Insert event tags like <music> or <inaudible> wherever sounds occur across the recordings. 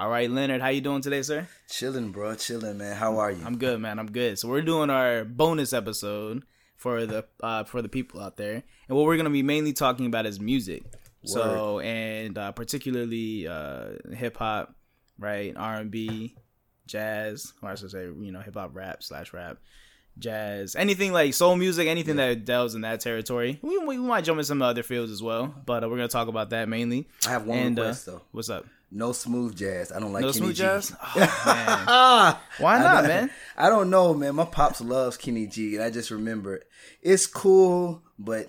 All right, Leonard, how you doing today, sir? Chilling, bro. Chilling, man. How are you? I'm good, man. I'm good. So we're doing our bonus episode for the uh, for the people out there, and what we're gonna be mainly talking about is music. So and uh, particularly uh, hip hop, right? R and B, jazz, or I should say, you know, hip hop, rap slash rap, jazz, anything like soul music, anything that delves in that territory. We, we might jump in some other fields as well, but uh, we're gonna talk about that mainly. I have one And, uh, request though. What's up? No smooth jazz. I don't like No Kenny smooth G. jazz? <laughs> Oh, man. <laughs> Why not, don't- man? I don't know, man. My pops loves Kenny G, and I just remember it. It's cool, but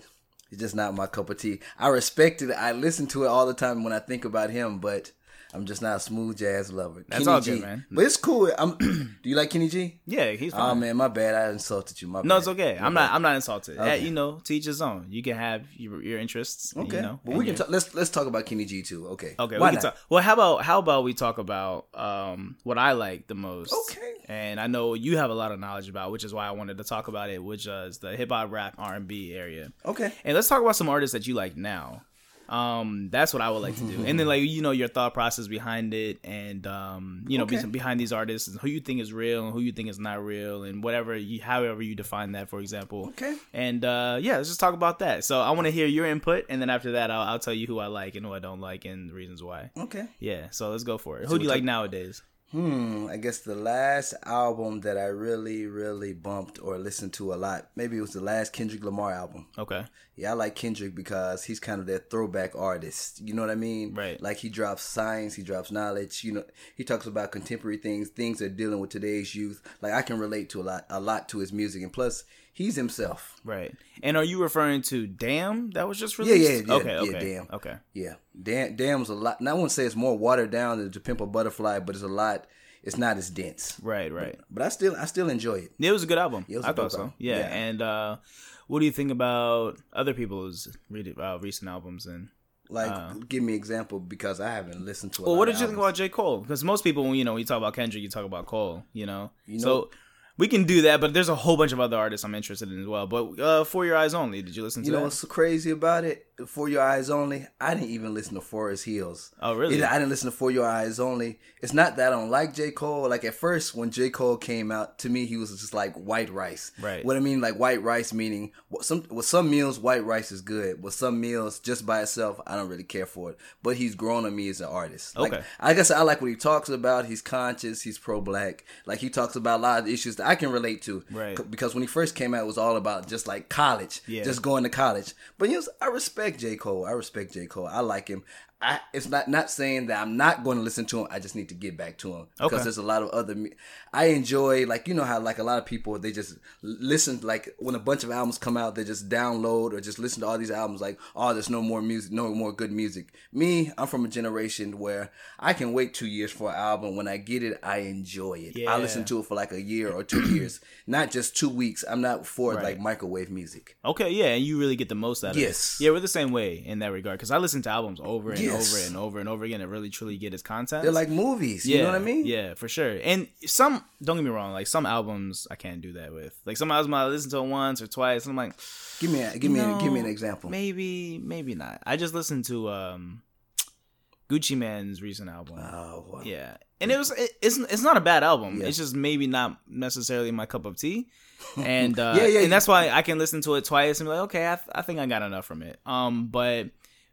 it's just not my cup of tea. I respect it. I listen to it all the time when I think about him, but I'm just not a smooth jazz lover. That's Kenny all G, good, man. But it's cool. I'm, <clears throat> do you like Kenny G? Yeah, he's Oh man, my bad. I insulted you. My No, bad. it's okay. I'm not. I'm not insulted. Okay. you know, to each his own. You can have your, your interests. Okay, You know, but we can your- talk. Let's let's talk about Kenny G too. Okay. Okay, Why we can not? talk. Well, how about how about we talk about um what I like the most? Okay. And I know you have a lot of knowledge about, which is why I wanted to talk about it, which is the hip hop, rap, R and B area. Okay. And let's talk about some artists that you like now. Um, that's what I would like to do, and then like you know your thought process behind it, and um, you know Okay. behind these artists, and who you think is real and who you think is not real, and whatever you, however you define that, for example. Okay. And uh, yeah, let's just talk about that. So I want to hear your input, and then after that, I'll, I'll tell you who I like and who I don't like, and the reasons why. Okay. Yeah, so let's go for it. So Who do you like nowadays? Hmm, I guess the last album that I really, really bumped or listened to a lot, maybe it was the last Kendrick Lamar album. Okay, Yeah, I like Kendrick because he's kind of that throwback artist. You know what I mean? Right. Like he drops science, he drops knowledge. You know, he talks about contemporary things, things that are dealing with today's youth. Like I can relate to a lot, a lot to his music, and plus he's himself. right. And are you referring to Damn that was just Yeah, released? yeah, yeah, Okay, yeah, okay, Damn. okay. Yeah, damn, damn's a lot. Now I wouldn't say it's more watered down than to Pimp a Butterfly, but it's a lot. It's not as dense. Right, right. But I still, I still enjoy it. It was a good album. was I a thought so. album. Yeah. Yeah. And uh, what do you think about other people's uh, recent albums? And Like, give me an example because I haven't listened to. Well, what did you think about J Cole? Because most people, when you know, when you talk about Kendrick, you talk about Cole. You know, You so. We can do that, but there's a whole bunch of other artists I'm interested in as well. But uh, for your eyes only, did you listen to You know that? what's so crazy about it? For Your Eyes Only, I didn't even listen to Forest Hills. Oh, really? It- I didn't listen to For Your Eyes Only. It's not that I don't like J. Cole. Like at first, when J. Cole came out, to me, he was just like white rice. Right. What I mean, like white rice, meaning some with some meals, white rice is good. With some meals, just by itself, I don't really care for it. But he's grown on me as an artist. Like, Okay. I guess I like what he talks about. He's conscious. He's pro-black. Like he talks about a lot of issues that I can relate to. Right. C- Because when he first came out, it was all about just like college. Yeah. Just going to college. But you know, I respect J. Cole. I respect J. Cole. I like him. I, it's not not saying that I'm not going to listen to him. I just need to get back to him because Okay. there's a lot of other. I enjoy like you know how like a lot of people they just listen like when a bunch of albums come out they just download or just listen to all these albums like oh there's no more music no more good music. Me I'm from a generation where I can wait two years for an album. When I get it I enjoy it. Yeah. I listen to it for like a year or two years, not just two weeks. I'm not for Right. like microwave music. Okay, yeah, and you really get the most out of Yes. it. Yeah, we're the same way in that regard because I listen to albums over and Yes. over and over and over again and really truly get his content. They're like movies. yeah, You know what I mean? Yeah, for sure. And some, don't get me wrong, like some albums I can't do that with. Like some albums I listen to once or twice, and I'm like, Give me a, give me a, give me an example. Maybe, maybe not. I just listened to um, Gucci Mane's recent album. Oh, wow. Yeah, and it was it, it's it's not a bad album. Yeah. It's just maybe not necessarily my cup of tea, <laughs> and uh, Yeah, yeah, and that's why I can listen to it twice and be like, okay, I, th- I think I got enough from it. Um, but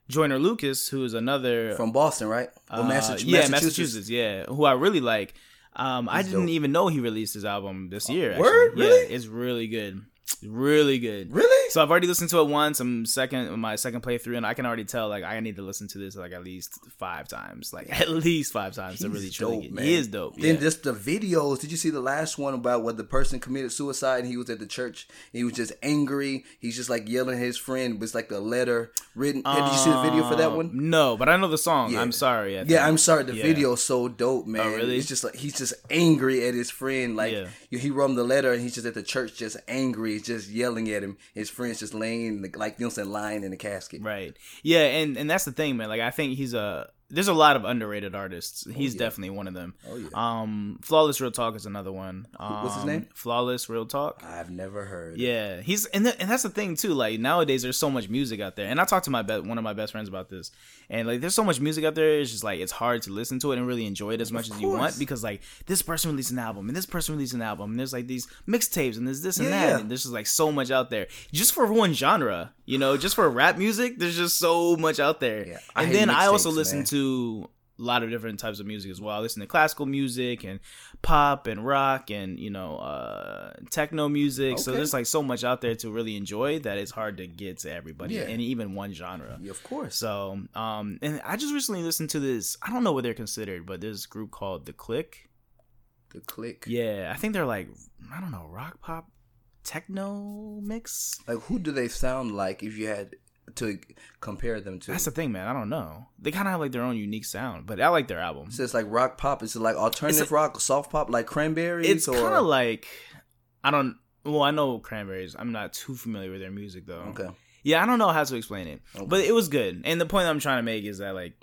Joyner Lucas, who is another From Boston, right? Or uh, Massachusetts. yeah, Massachusetts, yeah, who I really like. Um, I didn't dope. even know he released his album this year. actually. word? Yeah, Really? it's really good, really good. Really? So I've already listened to it once. I'm second my second playthrough, and I can already tell like I need to listen to this like at least five times, like <laughs> at least five times to He's really truly dope, get. man. He is dope. Then yeah. just the videos. Did you see the last one about what the person committed suicide and he was at the church? He was just angry. He's just like yelling at his friend, but it's like a letter written. Yeah, did you see the video for that one? Um, No, but I know the song. Yeah. I'm sorry. Yeah. I'm sorry. The Yeah. video's so dope, man. Oh, really? It's just like he's just angry at his friend. Like Yeah. he wrote him the letter, and he's just at the church, just angry, just yelling at him. His friend's just laying, like you know, saying, lying in the casket. Right. Yeah, and and that's the thing, man. Like I think he's a there's a lot of underrated artists. He's yeah. definitely one of them. Oh yeah. Um, Flawless Real Talk is another one. Um, what's his name? Flawless Real Talk. I've never heard. Yeah, he's and th- and that's the thing too. Like nowadays, there's so much music out there, and I talked to my be- one of my best friends about this, and like there's so much music out there. It's just like it's hard to listen to it and really enjoy it as much as you want because like this person released an album and this person released an album and there's like these mixtapes and there's this and Yeah, that yeah. and there's just like so much out there just for one genre. You know, just for rap music, there's just so much out there. And then I also mixtapes, listen man. to a lot of different types of music as well. I listen to classical music and pop and rock and you know uh techno music. So there's like so much out there to really enjoy that it's hard to get to everybody Yeah. in even one genre. Yeah, of course. So um and I just recently listened to this I don't know what they're considered, but there's a group called The Click. The click. Yeah, I think they're like I don't know, rock pop techno mix. Like who do they sound like if you had to compare them to? That's the thing, man. I don't know. They kind of have like their own unique sound, but I like their album. so it's like rock pop. Is it like alternative It's rock, soft pop, like cranberries? It's kind of like I don't. Well, I know Cranberries. I'm not too familiar with their music though. okay. Yeah, I don't know how to explain it, Okay. but it was good. And the point I'm trying to make is that like,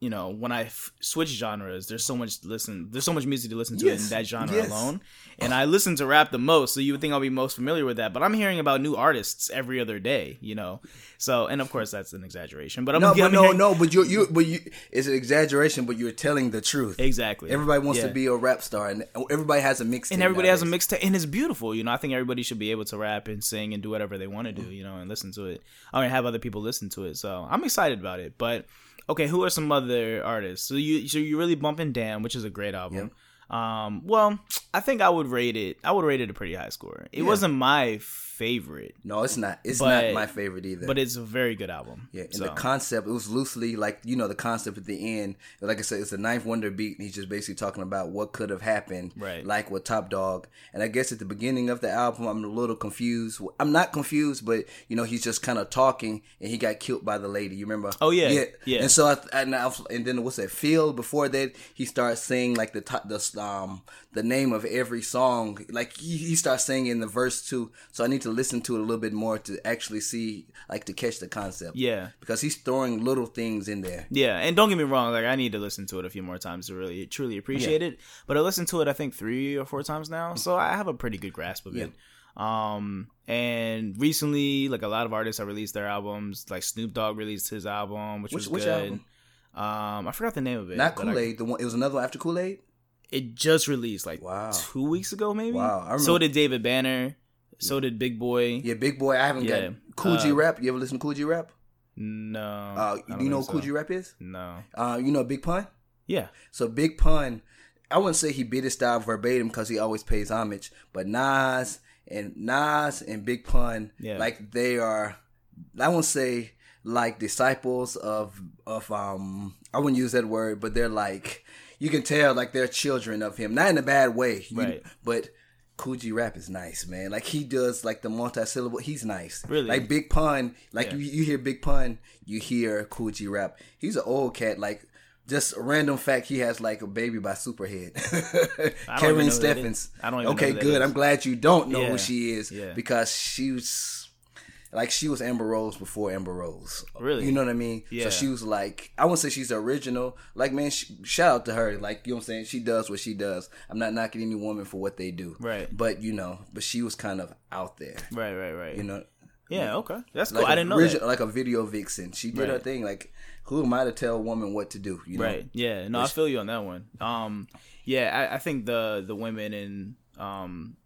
you know, when I f- switch genres, there's so much to listen. There's so much music to listen to Yes, in that genre yes. alone. And I listen to rap the most, so you would think I'll be most familiar with that. But I'm hearing about new artists every other day. You know, so and of course that's an exaggeration. But I'm, No, I'm but no, hearing- no, but you, you, but you, it's an exaggeration, but you're telling the truth. exactly. Everybody wants Yeah. to be a rap star, and everybody has a mixtape. and everybody has a nowadays. mixtape and it's beautiful you know i think everybody should be able to rap and sing and do whatever they want to do you know and listen to it i mean have other people listen to it so i'm excited about it but okay who are some other artists? So you so you're really bumping damn which is a great album. Um well i think i would rate it i would rate it a pretty high score. It Yeah. wasn't my favorite No, it's not. It's But- not my favorite either. but it's a very good album Yeah, and so. the concept it was loosely like you know the concept at the end. Like I said, it's a ninth wonder beat. And he's just basically talking about what could have happened, Right. Like with Top Dog. And I guess at the beginning of the album, I'm a little confused. I'm not confused, but you know he's just kind of talking, and he got killed by the lady. You remember? Oh, yeah, yeah, yeah. And so I and, I, and then what's that? Phil. Before that, he starts saying like the top, the um the name of every song. Like he, he starts saying in the verse too. So I need to listen to it a little bit more to actually see like to catch the concept. yeah because he's throwing little things in there. Yeah, and don't get me wrong, like I need to listen to it a few more times to really truly appreciate it. But I listened to it I think three or four times now, so I have a pretty good grasp of it. Um and recently like a lot of artists have released their albums, like Snoop Dogg released his album, which, Which- was which good. album? Um I forgot the name of it. Not Kool Aid. The one it was another one after Kool Aid. it just released like Wow. two weeks ago maybe. Wow, I So did David Banner. So did Big Boy. Yeah, Big Boy. I haven't Yeah, got Kool G uh, rap. You ever listen to Kool G rap? No. Uh, do you know what Kool. G rap is? No. Uh, you know Big Pun. Yeah. So Big Pun, I wouldn't say he beat his style verbatim because he always pays homage, but Nas and Nas and Big Pun, Yeah. like they are, I won't say like disciples of of um, I wouldn't use that word, but they're like you can tell like they're children of him, not in a bad way, you- Right. but. G rap is nice, man. Like he does, like the multi-syllable. He's nice. Really? Like Big Pun. Like Yeah. you, you hear Big Pun, you hear G rap. He's an old cat. Like just a random fact, he has like a baby by Superhead. <laughs> Karrine Steffans. I don't even Okay, good. is. I'm glad you don't know Yeah. who she is Yeah. because she was like she was Amber Rose before Amber Rose. Really? You know what I mean? Yeah. So she was like, I wouldn't say she's the original. Like, man, sh- shout out to her. Like, you know what I'm saying? She does what she does. I'm not knocking any woman for what they do. Right. But you know, but she was kind of out there. Right, right, right. You know, yeah, okay. That's like cool. I a didn't know origi- that. Like a video vixen. She did her thing. Like, who am I to tell a woman what to do? You know? Right. Yeah. No, I feel you on that one. Um, yeah, I, I think the the women in um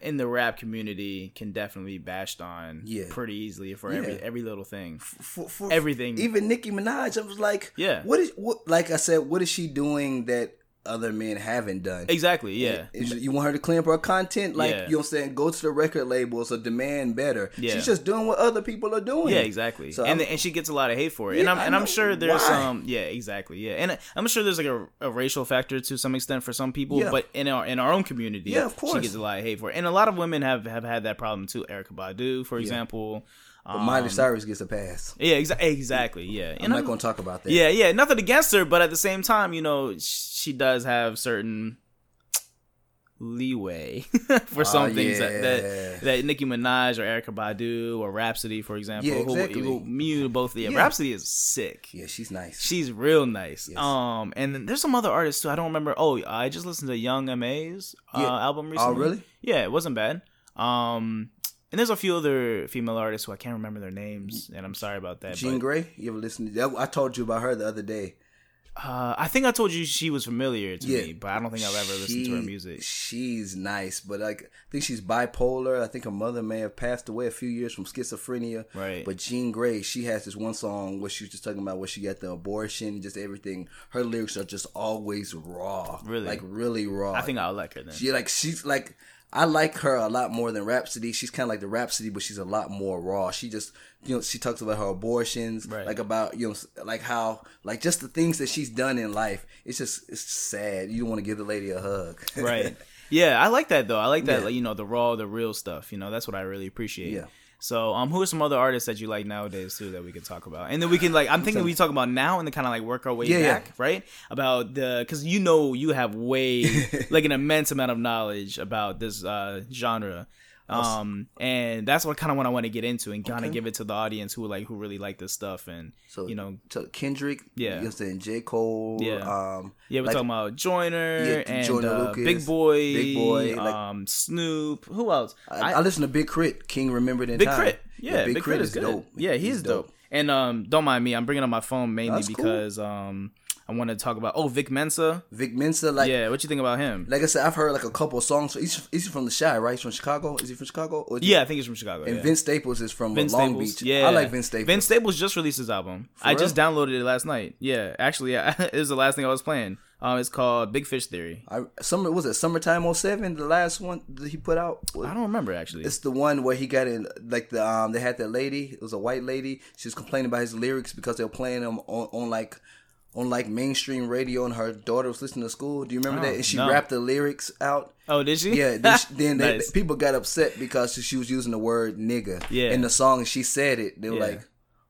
in the rap community can definitely be bashed on Yeah. pretty easily for Yeah. every every little thing. For, for Everything. Even Nicki Minaj, I was like, Yeah. What is what? Like I said, what is she doing that other men haven't done? Exactly. Yeah. Is- You want her to clean up her content, like Yeah. you know what I'm saying? Go to the record labels or demand better. Yeah. She's just doing what other people are doing. Yeah, exactly. So and I'm- and she gets a lot of hate for it. Yeah, and I'm and I'm sure there's Why? some yeah, exactly. Yeah. And I'm sure there's like a, a racial factor to some extent for some people, Yeah. but in our in our own community, Yeah, of course. she gets a lot of hate for it. And a lot of women have have had that problem too. Erykah Badu, for example. But Miley Um, Cyrus gets a pass. Yeah, exa- exactly. Yeah. I'm not going to talk about that. Yeah, yeah, nothing against her, but at the same time, you know, she does have certain leeway <laughs> for some Oh, things that, yeah. that that Nicki Minaj or Erykah Badu or Rapsody, for example, Yeah, who- exactly. who, me both. Yeah, Yeah. Rapsody is sick. Yeah, she's nice. She's real nice. Yes. Um, and then there's some other artists too. I don't remember. Oh, I just listened to Young M.A's uh, album recently. Oh, really? Yeah, it wasn't bad. Um, and there's a few other female artists who I can't remember their names, and I'm sorry about that. Jean but, Grae. You ever listen? To, I told you about her the other day. Uh, I think I told you she was familiar to Yeah. me, but I don't think I've ever listened to her music. She's nice, but like I think she's bipolar. I think her mother may have passed away a few years from schizophrenia. Right. But Jean Grae, she has this one song where she was just talking about where she got the abortion, just everything. Her lyrics are just always raw. Really? Like really raw. I think I'll like her then. she like she's like I like her a lot more than Rapsody. She's kind of like the Rapsody, but she's a lot more raw. She just you know she talks about her abortions, Right. like about you know like how like just the things that she's done in life. It's just it's sad. You don't want to give the lady a hug, <laughs> right. Yeah, I like that though. I like that, Yeah. like, you know, the raw, the real stuff. You know, that's what I really appreciate. Yeah. So, um, who are some other artists that you like nowadays too that we can talk about, and then we can like, I'm thinking we talk about now and then kind of like work our way Yeah, yeah. back, right? About the because you know you have way <laughs> like an immense amount of knowledge about this uh genre. Um and that's what kind of what I want to get into and kind of Okay. give it to the audience who like who really like this stuff and So you know so Kendrick, Yeah. you know, saying J Cole, Yeah. um, yeah we're like- talking about Joyner Yeah, and Joyner uh, Lucas, Big Boy, Big Boy, like- um Snoop who else I, I listen to Big K.R.I.T., King Remembered in Big Time. Crit. Yeah, Big, K.R.I.T., is good. dope. Yeah, he's, dope. And um, don't mind me. I'm bringing up my phone mainly That's cool. because um, I want to talk about oh Vic Mensa. Vic Mensa, like yeah, what you think about him? like I said, I've heard like a couple of songs. He's, he's from the Chi, right? He's from Chicago. Is he from Chicago? Or he- yeah, I think he's from Chicago. And yeah. Vince Staples is from uh, Vince Long Staples. Beach. Yeah, I like Vince Staples. Vince Staples just released his album. I just downloaded it last night. Yeah, actually, yeah, <laughs> it was the last thing I was playing. Um, it's called Big Fish Theory. I, summer was it summertime 07, the last one that he put out. I don't remember actually. It's the one where he got in like the um they had that lady. It was a white lady. She was complaining about his lyrics because they were playing them on, on like on like mainstream radio, and her daughter was listening to school. Do you remember Oh, that? And she no. rapped the lyrics out. oh, did she? Yeah, then, she, <laughs> then they, people got upset because she was using the word nigga Yeah. in the song, and she said it. They were Yeah. like,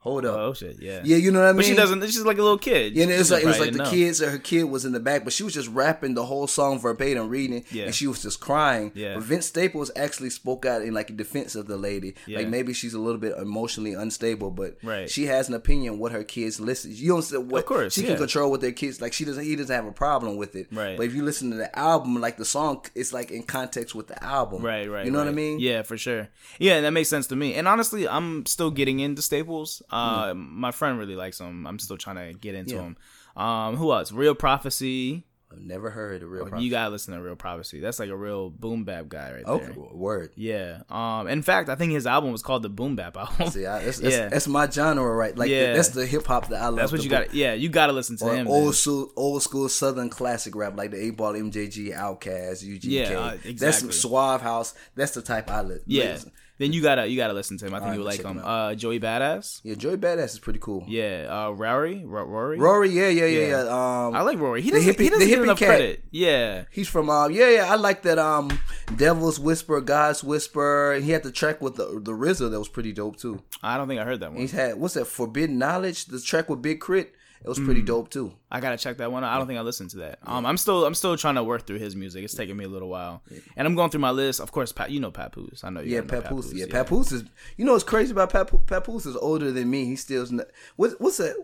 "Hold up." Oh shit, yeah. Yeah, you know what I mean. But she doesn't. She's like a little kid. Yeah, and it was like it was like the know. kids or her kid was in the back, but she was just rapping the whole song verbatim, reading, Yeah. and she was just crying. Yeah. But Vince Staples actually spoke out in like a defense of the lady. Yeah. Like maybe she's a little bit emotionally unstable, but Right. she has an opinion what her kids listen. You don't say what Of course, she yeah. can control what their kids like. She doesn't. He doesn't have a problem with it. Right. But if you listen to the album, like the song, it's like in context with the album. Right, right. You know what I mean? Yeah, for sure. Yeah, that makes sense to me. And honestly, I'm still getting into Staples. Uh, My friend really likes them. I'm still trying to get into Yeah. them. Um, who else? Real Prophecy. I've never heard a real. Oh, You gotta listen to Real Prophecy. That's like a real boom bap guy right okay, there. word. Yeah. Um. In fact, I think his album was called the Boom Bap album. See, I, that's, that's, <laughs> Yeah. that's my genre, right? Like Yeah. that's the hip hop that I love. That's what you got. Yeah, you gotta listen to or him. old school, old school Southern classic rap like the Eight Ball, MJG, Outkast, UGK. Yeah, uh, That's exactly. some Suave House. That's the type I li- Yeah. listen. Then you gotta you gotta listen to him. I think Alright, you would like him. him Uh, Joey Badass. Yeah, Joey Badass is pretty cool. Yeah. Uh, Rory. Ro- Rory. Rory, yeah, yeah, yeah, Yeah. yeah. Um, I like Rory. He doesn't, hippie- he doesn't get enough cat. credit. Yeah. He's from uh yeah yeah I like that um Devil's Whisper God's Whisper he had the track with the the RZA that was pretty dope too. I don't think I heard that one. He's had what's that Forbidden Knowledge the track with Big K.R.I.T. it was pretty dope too. I gotta check that one. out. I don't think I listened to that. Um, I'm still I'm still trying to work through his music. It's taking me a little while, and I'm going through my list. Of course, Pat, you know Papoose. I know you Yeah, know Papoose. Yeah, Papoose is. You know what's crazy about Papoose? Papoose is older than me. He still's. Not, what, what's that?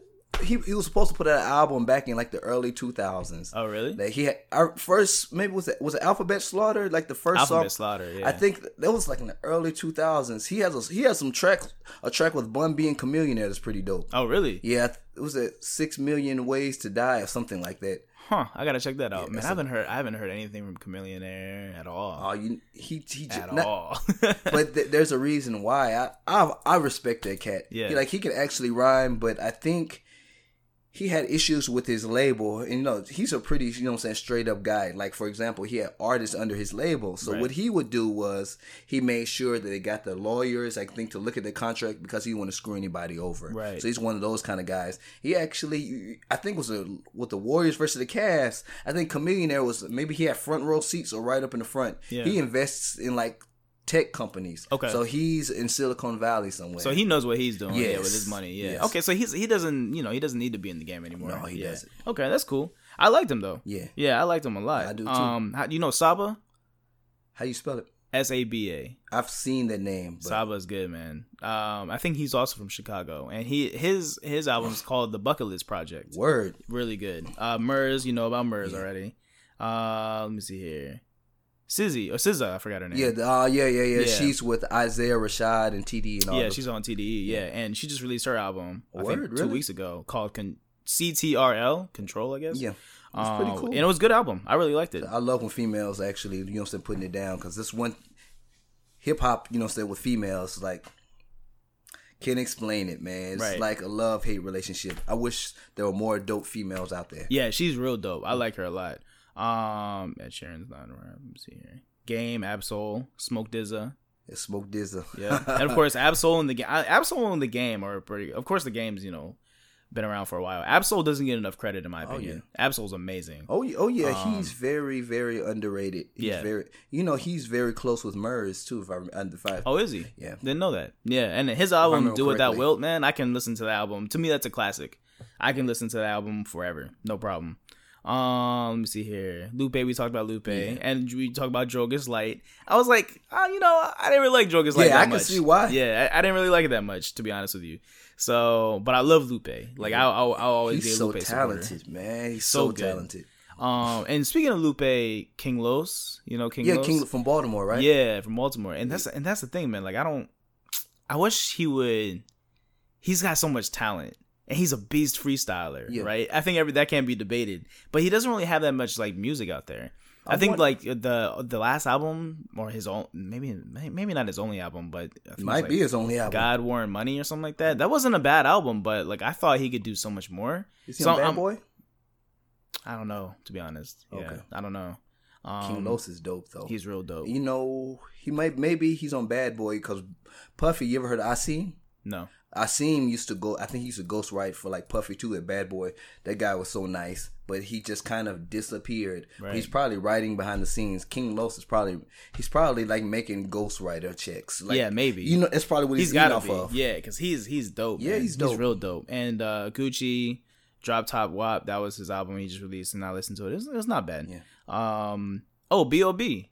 He, he was supposed to put out an album back in like the early 2000s. Oh, really? Like he had our first maybe was it was it Alphabet Slaughter like the first Alphabet song. Slaughter. Yeah. I think that was like in the early 2000s. He has a, he has some track a track with Bun B and Chameleon that's pretty dope. Oh, really? Yeah, it was at six million ways to die or something like that. Huh. I gotta check that out. Man, I haven't heard I haven't heard anything from Chamillionaire at all. Oh, you he he at not- all. <laughs> but th- there's a reason why I, I I respect that cat. Yeah. He, like he can actually rhyme, but I think he had issues with his label. And you know, he's a pretty you know I'm saying straight up guy. Like for example, he had artists under his label. So Right. what he would do was he made sure that they got the lawyers, I think, to look at the contract because he didn't want to screw anybody over. Right. So he's one of those kind of guys. He actually, I think, was a with the Warriors versus the Cavs. I think Chameleon there was maybe he had front row seats or right up in the front. Yeah. He invests in like tech companies. Okay. So he's in Silicon Valley somewhere. so he knows what he's doing. Yeah, with his money. Yeah. Yes. Okay. So he's he doesn't you know he doesn't need to be in the game anymore. No, he yeah. doesn't. Okay, that's cool. I liked him though. Yeah. Yeah, I liked him a lot. I do too. Um, how, you know Saba? How you spell it? S A B A. I've seen that name. But Saba's good, man. Um, I think he's also from Chicago, and he his his album's <sighs> called the Bucket List Project. word. Really good. Uh, Murs, you know about Murs already. Uh, let me see here. Sizzy or SZA, I forgot her name. Yeah, uh, yeah, yeah, yeah, Yeah. She's with Isaiah Rashad and TD and all. yeah, those. she's on TDE. Yeah, and she just released her album. I think Word, two weeks ago called Con- CTRL Control, I guess. yeah. It's pretty Um, cool. and it was a good album. I really liked it. I love when females actually, you know, what I'm saying, putting it down because this one hip hop, you know, what I'm saying with females, like can't explain it, man. It's Right. like a love hate relationship. I wish there were more dope females out there. Yeah, she's real dope. I like her a lot. Um, Ed Sheeran's not around. Let me see here. Game, Ab-Soul, Smoke DZA. It's Smoke DZA. Yeah, and of <laughs> course, Ab-Soul and the game. Ab-Soul and the game are pretty. Of course, the game's you know been around for a while. Ab-Soul doesn't get enough credit in my opinion. Ab-Soul's amazing. Oh, yeah- oh yeah, he's very, very underrated. He's Um, yeah. very, you know, he's very close with Murs too. If I rem- under five. Oh, is he? Yeah. Didn't know that. Yeah, and his album "Do It Without. Wilt," man, I can listen to the album. To me, that's a classic. I can listen to the album forever, no problem. Um, let me see here. Lupe, we talked about Lupe, and we talked about Drogas Light. I was like, uh, you know, I didn't really like Drogas Light. Yeah, I can much. see why. Yeah, I, I didn't really like it that much, to be honest with you. So, but I love Lupe. Like, I, I'll, I'll always He's so Lupe supporter. talented, man. He's So so, talented. Um, and speaking of Lupe, King Los, you know King Yeah, Los? King from Baltimore, right? Yeah, from Baltimore, and that's and that's the thing, man. Like I don't, I wish he would. He's got so much talent, and he's a beast freestyler, Yeah. right? I think every that can't be debated, but he doesn't really have that much like music out there. I, I think like the the last album or his own maybe maybe not his only album, but I think It it might was, be his only album. God, War, and Money or something like that. That wasn't a bad album, but like I thought he could do so much more. Is he So on Bad Boy? I don't know, to be honest. Yeah, Okay. I don't know. Um, King Los is dope though. he's real dope. you know, he might maybe he's on Bad Boy because Puffy. You ever heard of Asim? No, Asim used to go. I think he used to ghostwrite for like Puffy too at Bad Boy. That guy was so nice, but he just kind of disappeared. Right. He's probably writing behind the scenes. King Los is probably he's probably like making ghostwriter checks. Like, Yeah, maybe. You know, that's probably what he's, he's got off be. of. Yeah, because he's he's dope. Yeah, man. he's dope. real dope. And uh, Gucci, Droptopwop, that was his album he just released, and I listened to it. It's it was not bad. Yeah. Um. Oh, B.O.B.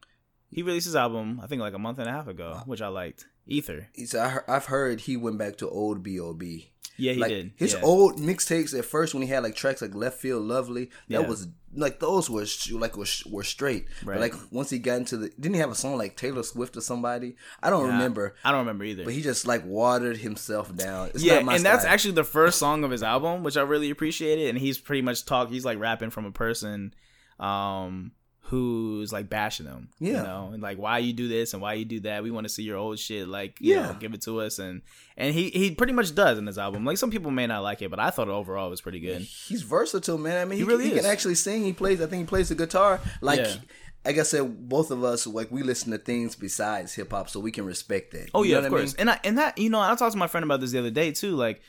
He released his album I think like a month and a half ago, which I liked. Ether. He's, I, I've heard he went back to old B.O.B. Yeah, he like did. his yeah. old mixtapes at first when he had like tracks like Left Field Lovely, that Yeah. was like those were like were, were straight. Right. But like once he got into the, didn't he have a song like Taylor Swift or somebody? I don't remember. I don't remember either. But he just like watered himself down. It's yeah, not my and that's actually the first song of his album, which I really appreciated. And he's pretty much talk. He's like rapping from a person, um, who's like bashing you Yeah. know, and like why you do this and why you do that. We want to see your old shit. Like, you Yeah. know, give it to us. And and he he pretty much does in his album. Like some people may not like it, but I thought overall it was pretty good. he's versatile, man. I mean, he, really he can actually sing. He plays. I think he plays the guitar. Like, Yeah. like I said, both of us like we listen to things besides hip hop, so we can respect that. Oh You yeah, know of what I course. mean? And I and that you know, I talked to my friend about this the other day too. Like,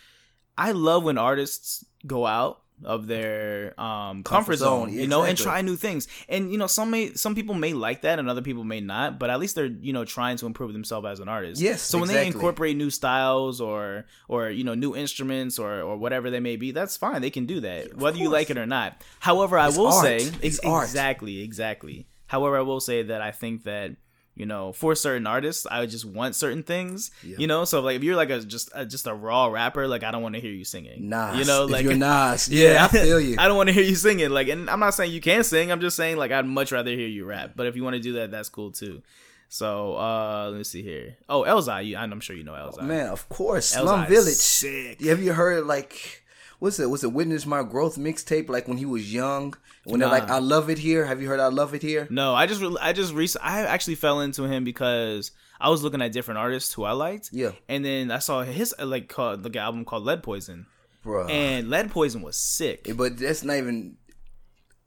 I love when artists go out of their um comfort, zone, zone, you know, and try new things. And you know, some may some people may like that, and other people may not. But at least they're you know trying to improve themselves as an artist. Yes, So when they incorporate new styles or or you know new instruments or or whatever they may be, that's fine. They can do that, whether you like it or not. However, I It's will art. say It's ex- art. exactly, exactly. However, I will say that I think that you know for certain artists, I would just want certain things. You know, so like if you're like a just a, just a raw rapper, like I don't want to hear you singing. Nas. you know, if like you're Nas, <laughs> yeah, I feel you. <laughs> I don't want to hear you singing. Like, and I'm not saying you can't sing. I'm just saying like I'd much rather hear you rap. But if you want to do that, that's cool too. So uh let me see here. Oh, Elzhi, you, I'm sure you know Elzhi. Man, of course, Elzhi Slum Village. sick. Have you heard like what's it? Was it Witness My Growth mixtape? Like when he was young, when they're like, "I love it here." Have you heard "I love it here"? No, I just I just rec- I actually fell into him because I was looking at different artists who I liked. Yeah. And then I saw his like called like album called Lead Poison, Bruh. and Lead Poison was sick. but that's not even.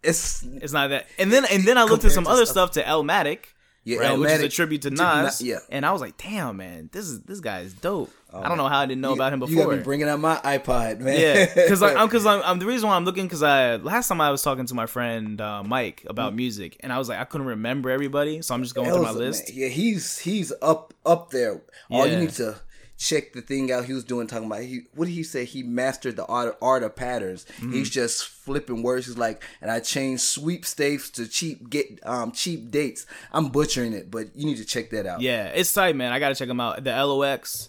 It's It's not that. And then and then I looked at some other stuff- stuff to Elmatic. yeah, right, which is a tribute to to Nas. Na- yeah. And I was like, damn, man, this is this guy is dope. I don't know how I didn't know about him before. You got me bringing out my iPod, man. yeah, because <laughs> I'm because I'm, I'm the reason why I'm looking because I last time I was talking to my friend uh, Mike about music and I was like I couldn't remember everybody, so I'm just going through my list. man. Yeah, he's he's up up there. All Yeah. you need to check the thing out he was doing talking about he what did he say he mastered the art, art of patterns Mm-hmm. he's just flipping words he's like and i changed sweepstakes to cheap get um cheap dates i'm butchering it but you need to check that out Yeah, it's tight, man. I gotta check him out. The LOX,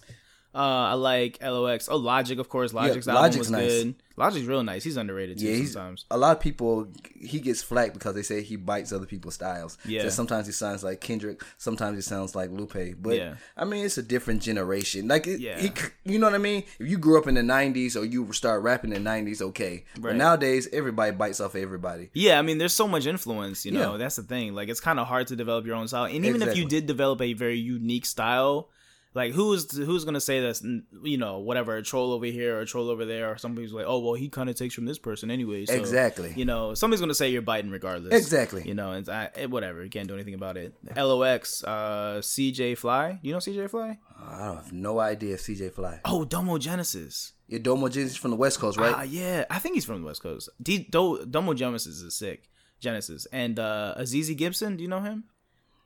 uh, I like LOX. Oh, Logic, of course. Logic's album Logic's was nice. good. Logic's real nice. He's underrated too yeah, sometimes. a lot of people he gets flack because they say he bites other people's styles. Yeah. So sometimes he sounds like Kendrick, sometimes he sounds like Lupe. But Yeah. I mean, it's a different generation. Like, it, Yeah. he, you know what I mean? If you grew up in the '90s or you start rapping in the '90s, okay. But nowadays, everybody bites off everybody. Yeah, I mean, there's so much influence. You know, Yeah. that's the thing. Like, it's kind of hard to develop your own style. And even if you did develop a very unique style, like who's who's gonna say that's you know whatever a troll over here or a troll over there or somebody's like oh well he kind of takes from this person anyway so, Exactly. you know somebody's gonna say you're biting regardless Exactly. you know and I, it, whatever you can't do anything about it LOX uh CJ Fly you know CJ Fly I don't have no idea CJ Fly. oh Domo Genesis Your Domo Genesis from the West Coast, right? Ah, yeah, I think he's from the West Coast. D- Do- Domo Genesis is sick. Genesis and uh Azizi Gibson. Do you know him?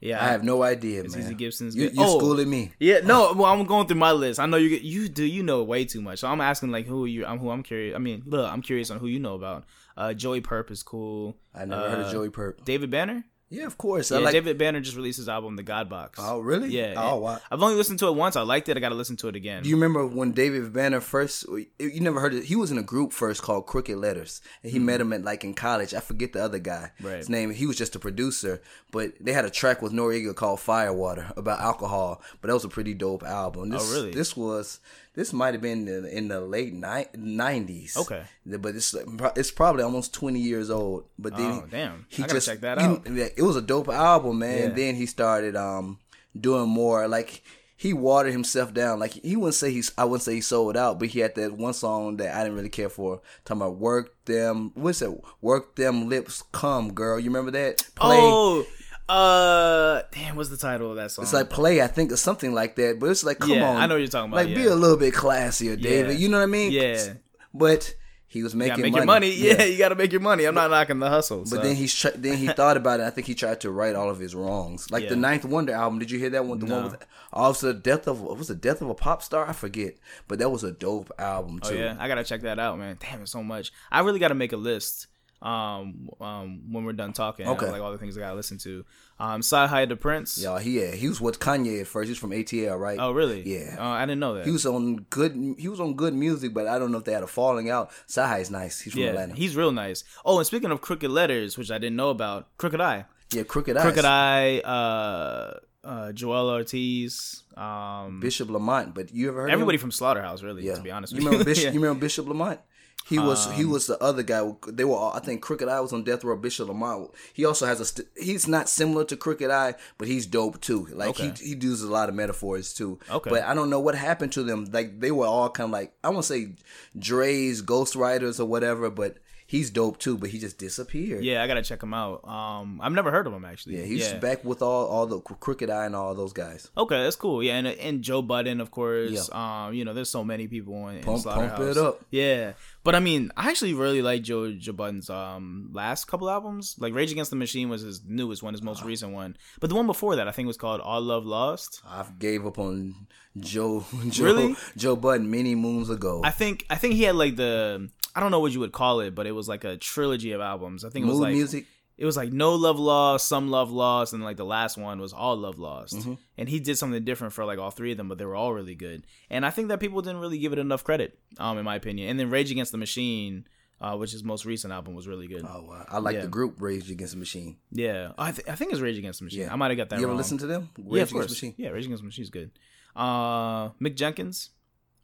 Yeah, I have no idea, man. Gibson's You, good. you're Oh. schooling me. Yeah, no. Well, I'm going through my list. I know you you do. You know way too much. So I'm asking like who you. I'm who I'm curious. I mean, look, I'm curious on who you know about. Uh, Joey Purp is cool. I never heard of Uh, Joey Purp. David Banner. Yeah, of course. Yeah, like. David Banner just released his album, The God Box. oh, really? Yeah. Oh, wow. I've only listened to it once. I liked it. I got to listen to it again. Do you remember when David Banner first? You never heard it. He was in a group first called Crooked Lettaz, and he met mm-hmm. him at like in college. I forget the other guy. Right. His name. He was just a producer, but they had a track with Noreaga called Firewater about alcohol. But that was a pretty dope album. Oh, this, Oh, really? This was. This might have been in, in the late nineties. Okay. but it's it's probably almost twenty years old. But then Oh, damn. he I gotta just check that out. yeah, it was a dope album, man. Yeah. Then he started um doing more like he watered himself down. Like he wouldn't say he's I wouldn't say he sold out, but he had that one song that I didn't really care for. Talking about work them what's it? Work them lips come, girl. You remember that? Play. Oh, uh, damn. What's the title of that song? It's like play, I think, or something like that. But it's like, come Yeah, on, I know what you're talking about, Like, be a little bit classier, David. Yeah. You know what I mean? Yeah. But he was making make money. your money. <laughs> Yeah, you gotta make your money. I'm not knocking the hustle. But so. then he's tr- then he <laughs> thought about it. I think he tried to right all of his wrongs, like the Ninth Wonder album. Did you hear that one? The one No. with also the death of was the death of a pop star. I forget, but that was a dope album Oh too. yeah, I gotta check that out, man. Damn, it's so much. I really gotta make a list. Um, um, when we're done talking, Okay. like all the things I gotta listen to. Um, Cyhi the Prynce. Y'all, he yeah, he was with Kanye at first. He was from ATL, right? Oh really? Yeah. Uh, I didn't know that. He was on good. He was on good music, but I don't know if they had a falling out. Cyhi's nice. He's from yeah, Atlanta. he's real nice. Oh, and speaking of Crooked Lettaz, which I didn't know about, Crooked I, yeah, Crooked I. Crooked I, uh, uh, Joell Ortiz, um, Bishop Lamont. But you ever heard everybody Of him? from Slaughterhouse, really. Yeah. To be honest you with remember you, <laughs> Bishop? Yeah. You remember Bishop Lamont? He was he um, was the other guy. They were all, I think Crooked I was on death row. Bishop Lamont. He also has a. St- he's not similar to Crooked I, but he's dope too. Like Okay. he he uses a lot of metaphors too. Okay. But I don't know what happened to them. Like they were all kind of like I won't say Dre's ghostwriters or whatever, but he's dope too. But he just disappeared. Yeah, I gotta check him out. Um, I've never heard of him actually. Yeah, he's back with all all the Crooked I and all those guys. Okay, that's cool. Yeah, and and Joe Budden, of course. Yeah. Um, you know, there's so many people in, in Pump- pump it up. Yeah, but I mean, I actually really like Joe Joe Budden's um last couple albums. Like Rage Against the Machine was his newest one, his most Uh-huh. recent one. But the one before that, I think was called All Love Lost. I gave up on Joe <laughs> Joe Really? Joe Budden many moons ago. I think I think he had like the I don't know what you would call it, but it was like a trilogy of albums. I think it was Mood like music. it was like no love lost, some love lost, and like the last one was all love lost. Mm-hmm. And he did something different for like all three of them, but they were all really good. And I think that people didn't really give it enough credit, um, in my opinion. And then Rage Against the Machine, uh, which is his most recent album, was really good. Oh, wow. I like Yeah. the group Rage Against the Machine. Yeah, I, th- I think it's Rage Against the Machine. Yeah. I might have got that you ever wrong. listen to them? Rage yeah, of Against course. the Machine. Yeah, Rage Against the Machine's good. Uh, Mick Jenkins,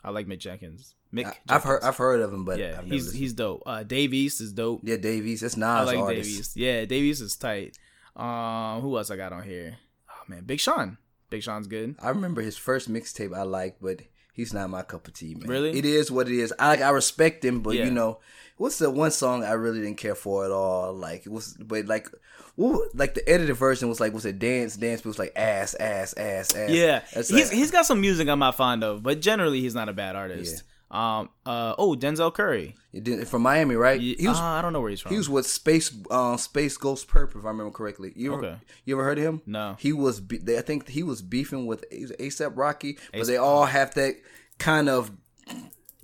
I like Mick Jenkins. Mick, I, I've heard I've heard of him, but yeah, he's listened. he's dope. Uh, Dave East is dope. yeah Davies. That's Nas I like artist. Dave East. Yeah, Dave East is tight. Um, who else I got on here? Oh man, Big Sean. Big Sean's good. I remember his first mixtape I liked, but he's not my cup of tea, man. Really? It is what it is. I like I respect him, but Yeah. you know, what's the one song I really didn't care for at all? Like it was, but like, what, like the edited version was like was it dance dance? But it was like ass ass ass ass. Yeah, That's he's like- he's got some music I'm not fond of, but generally he's not a bad artist. Um. Uh. Oh, Denzel Curry. He did, from Miami, right? He, was uh, I don't know where he's from. he was with Space uh, SpaceGhostPurrp, if I remember correctly. You ever, Okay. you ever heard of him? No. He was. be- they- I think he was beefing with ASAP Rocky, but A$AP they all have that kind of.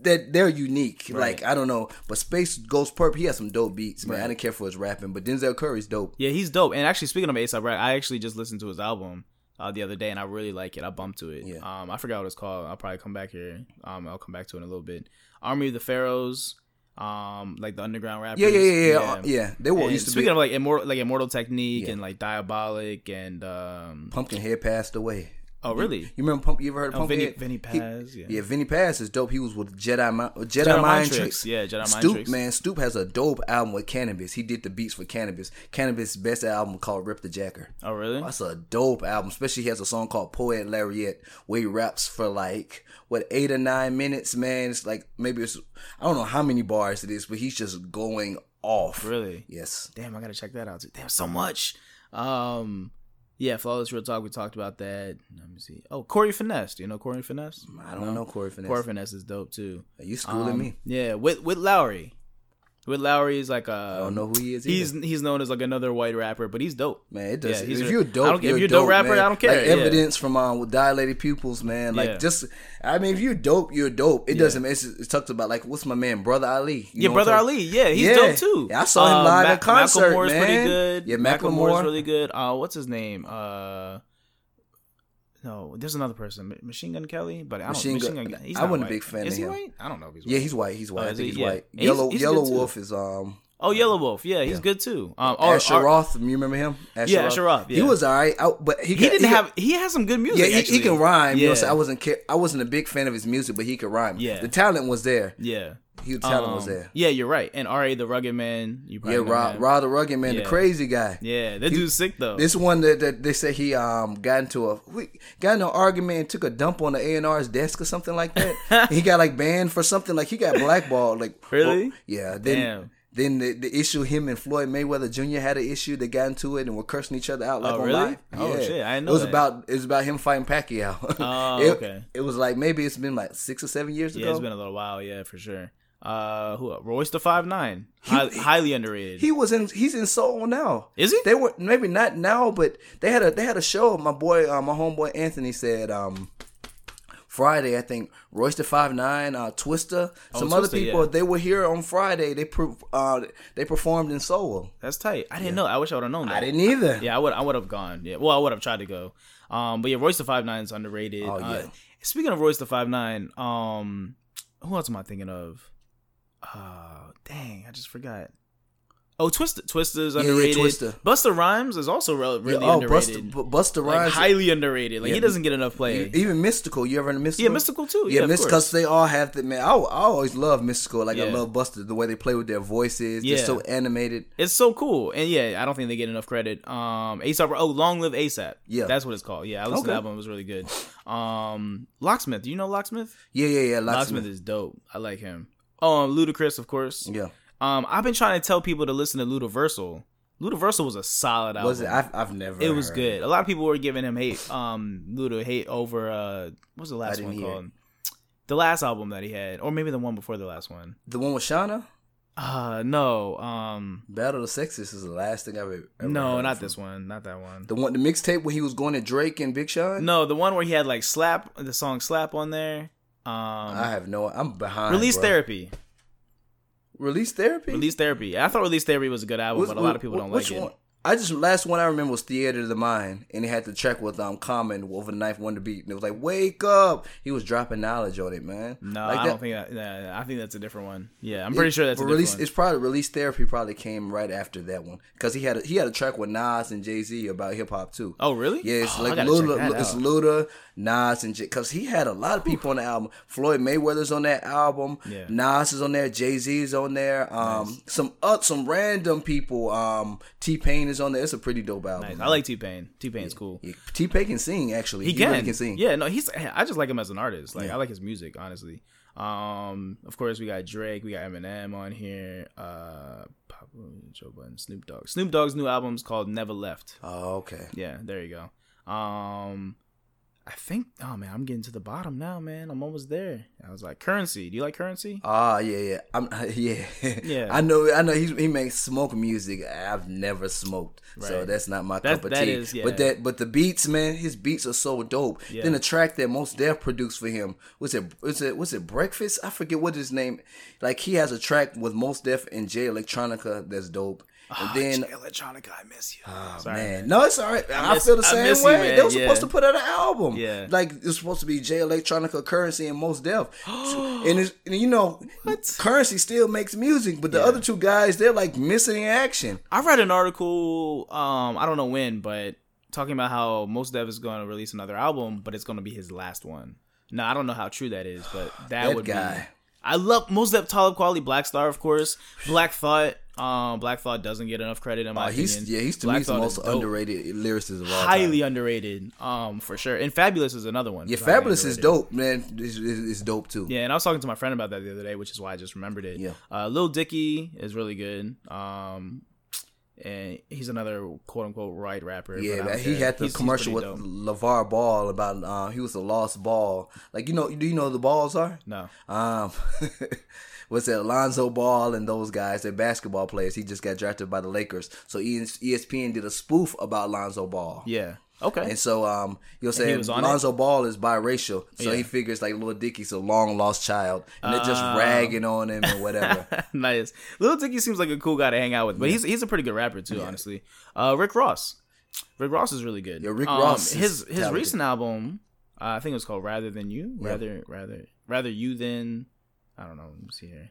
That they're unique, like I don't know, but SpaceGhostPurrp, he has some dope beats, man. I didn't care for his rapping, but Denzel Curry's dope. Yeah, he's dope. And actually, speaking of ASAP Rocky, I actually just listened to his album uh, the other day, and I really like it. I bumped to it. Yeah. Um, I forgot what it's called. I'll probably come back here. Um, I'll come back to it in a little bit. Army of the Pharaohs. Um, like the underground rappers. Yeah, yeah, yeah, yeah, uh, yeah. They were And used to speaking be. of like immortal, like immortal technique Yeah. and like diabolic and um. Pumpkinhead passed away. Oh, really? You remember Pump? You ever heard of Oh, Vinny, Pumpkinhead? Vinny He- Paz. yeah. Yeah, Vinnie Paz is dope. He was with Jedi, Mi- Jedi, Jedi Mind, Tricks. Tricks. Yeah, Jedi Mind Stoupe, Tricks. man, Stoupe has a dope album with Canibus. He did the beats for Canibus. Canibus' best album called Rip the Jacker. Oh, really? That's a dope album. Especially he has a song called Poet Laureate where he raps for like what eight or nine minutes. Man, it's like maybe it's I don't know how many bars it is, but he's just going off. Really? Yes. Damn, I gotta check that out too. Damn, so much. Um, yeah, flawless real talk. We talked about that. Let me see. Oh, Corey Finesse. Do you know Corey Finesse? I don't know Corey Finesse. Corey Finesse is dope too. Are you schooling Um, me? Yeah, with with Lowry. With Lowry is like a. I don't know who he is. He's either. he's known as like another white rapper, but he's dope. Man, it does. Yeah, if you're dope, don't- if you're, you're a dope rapper, man. I don't care, Like yeah. evidence from um with Dilated Peoples, man. Like Yeah. just, I mean, if you're dope, you're dope. It doesn't. It's, it's talked about like what's my man, brother Ali. You Yeah, brother Ali. Yeah, he's dope too. Yeah, I saw him live at concert, Macklemore's pretty man. good. Yeah, Macklemore's Macklemore. really good. Uh, what's his name? Uh, no, there's another person, Machine Gun Kelly, but I don't. Machine Machine, Gun- Gun. He's I wasn't a big fan Is of he him. white? I don't know if he's white. Yeah, he's white. He's white. Oh, I think he? he's Yeah. white. He's- Yellow he's Yellow good, too. Wolf is um. Oh, Yelawolf. Yeah, he's Yeah. good too. Um, or- Asher or- Roth, you remember him? Asher Yeah, Asher Roth, He yeah. was alright, out, but he, He got- didn't got- have. He has some good music. Yeah, he, he can rhyme. You know, so I wasn't I wasn't a big fan of his music, but he could rhyme. Yeah. the talent was there. Yeah. He talent was Um, there. Yeah, you're right. And R.A. the Rugged Man. You Yeah, probably know Rod. Rod the Rugged Man, Yeah. the crazy guy. Yeah, that dude's sick though. This one that, that they say he um got into a we got into an argument and took a dump on the A and R's desk or something like that. <laughs> he got like banned for something like he got blackballed. Like <laughs> Really? well, yeah. Then Damn. then the, the issue him and Floyd Mayweather Jr. had an issue. They got into it and were cursing each other out like Oh, on really? live. Oh, Yeah. shit, I didn't know It was that. about it was about him fighting Pacquiao. <laughs> Oh, it, okay. It was like maybe it's been like six or seven years yeah, ago. it's been a little while. Yeah, for sure. Uh, who? Royce the Five Nine. High, highly underrated. He was in. He's in Seoul now. Is he? They were maybe not now, but they had a they had a show. My boy, uh, my homeboy Anthony said um Friday. I think Royce the Five Nine, uh, Twista, some other Oh, Twista, people. yeah. They were here on Friday. They per, uh they performed in Seoul. That's tight. I didn't know. I wish I would have known that. I didn't either. Yeah, I would. I would have gone. Yeah. Well, I would have tried to go. Um, but yeah, Royce the Five Nine is underrated. Oh, Uh, yeah. speaking of Royce the Five Nine, um, who else am I thinking of? Uh, dang, I just forgot. Oh, Twista. Twista's yeah, underrated. Twista. Busta Rhymes is also re- really oh, underrated. Bu- Busta like Rhymes, highly underrated. Like Yeah, he doesn't get enough play. even Mystikal. You ever heard of Mystikal? yeah, mystical too. Yeah, Yeah, because they all have the man. I, I always love Mystical. Like I love Busta, the way they play with their voices. They're Yeah. so animated. It's so cool, and yeah, I don't think they get enough credit. Um, ASAP. Oh, Long Live ASAP. Yeah. that's what it's called. Yeah, I listened to that one. It was really good. Um, Locksmith. Do you know Locksmith? Yeah, yeah, yeah. Locksmith, Locksmith. is dope. I like him. Oh, um, Ludacris, of course. Yeah. Um, I've been trying to tell people to listen to Ludaversal. Ludaversal was a solid album. Was it? I've, I've never. it was good. A lot of people were giving him hate. Um, Luda hate over uh, what was the last one called? The last album that he had, or maybe the one before the last one. The one with Shawnna. Uh, no. Um, Battle of the Sexes is the last thing I've ever. no, not from- this one. Not that one. The one, the mixtape where he was going to Drake and Big Sean. No, the one where he had like slap the song slap on there. Um, I have no. I'm behind. release bro. therapy. Release therapy. Release therapy. I thought release therapy was a good album, Which- but a lot of people don't which like it. one? I just last one I remember was Theater of the Mind, and he had the track with um Common over the knife, one to beat, and it was like Wake Up. He was dropping knowledge on it, man. No, like I that- don't think that. Nah, I think that's a different one. Yeah, I'm pretty sure that's a release. one. It's probably release therapy. Probably came right after that one because he had a, he had a track with Nas and Jay Z about hip hop too. Oh, really? Yeah, it's Oh, like Luda, it's. Luda, Nas, and because he had a lot of people on the album. Floyd Mayweather's on that album. Yeah. Nas is on there. Jay Z's on there. Um, some uh, some random people. Um, T Pain is on there. It's a pretty dope album. Nice. I like T Pain. T Pain's cool. T Pain can sing actually. He, He, can. really can sing. Yeah, no, he's. I just like him as an artist. Like Yeah. I like his music, honestly. Um, of course we got Drake, we got Eminem on here. Uh, Joe Budden, Snoop Dogg. Snoop Dogg's new album is called Never Left. Oh, okay. Yeah, there you go. Um, I think. Oh man, I'm getting to the bottom now, man. I'm almost there. I was like, currency. Do you like currency? Ah, yeah, yeah, I'm, <laughs> yeah, Yeah. I know, I know. He he makes smoke music. I've never smoked, so that's not my cup of tea. is, yeah. But that, but the beats, man, his beats are so dope. Yeah. Then the track that Mos Def produced for him was it was it was it Breakfast? I forget what his name. Like he has a track with Mos Def and Jay Electronica that's dope. And then Jay Electronica, I miss you. Oh, Sorry, man. No, it's all right. I, miss- feel the I same miss you, way. man. They were Yeah. supposed to put out an album. Yeah. Like it was supposed to be J Electronica, Currency, and Mos Def. <gasps> and, it's, and you know, Currency still makes music, but the other two guys, they're like missing in action. I read an article. Um, I don't know when, but talking about how Mos Def is going to release another album, but it's going to be his last one. Now I don't know how true that is, but that, That would be. guy. I love Mos Def, Talib Kweli, Black Star, of course. Black Thought. Um, Black Thought doesn't get enough credit in my he's opinion. yeah, he's to Black me he's the most underrated lyricist of all highly time. underrated. Um, for sure. And Fabolous is another one. Yeah, Fabolous is dope, man. It's, it's, dope too. Yeah, and I was talking to my friend about that the other day, which is why I just remembered it. Yeah. Uh, Lil Dicky is really good. Um, and he's another quote unquote right rapper. Yeah, man, he had the He's- he's commercial with pretty dope. LaVar Ball about uh, he was a lost ball. Like you know, do you know who the balls are? No. Um, <laughs> what's that? Alonzo Ball and those guys, they're basketball players. He just got drafted by the Lakers. So ESPN did a spoof about Alonzo Ball. Yeah. Okay. And so, um, you know, he saying it? Lonzo Ball is biracial, so Yeah. he figures like Lil Dicky's a long lost child, and they're just Oh. ragging on him and whatever. <laughs> nice. Lil Dicky seems like a cool guy to hang out with, but he's he's a pretty good rapper too, honestly. Uh, Rick Ross. Rick Ross is really good. Yeah, Rick Um, Ross His his talented. recent album, uh, I think it was called Rather Than You. Yeah. Rather rather rather you than I don't know. Let me see here.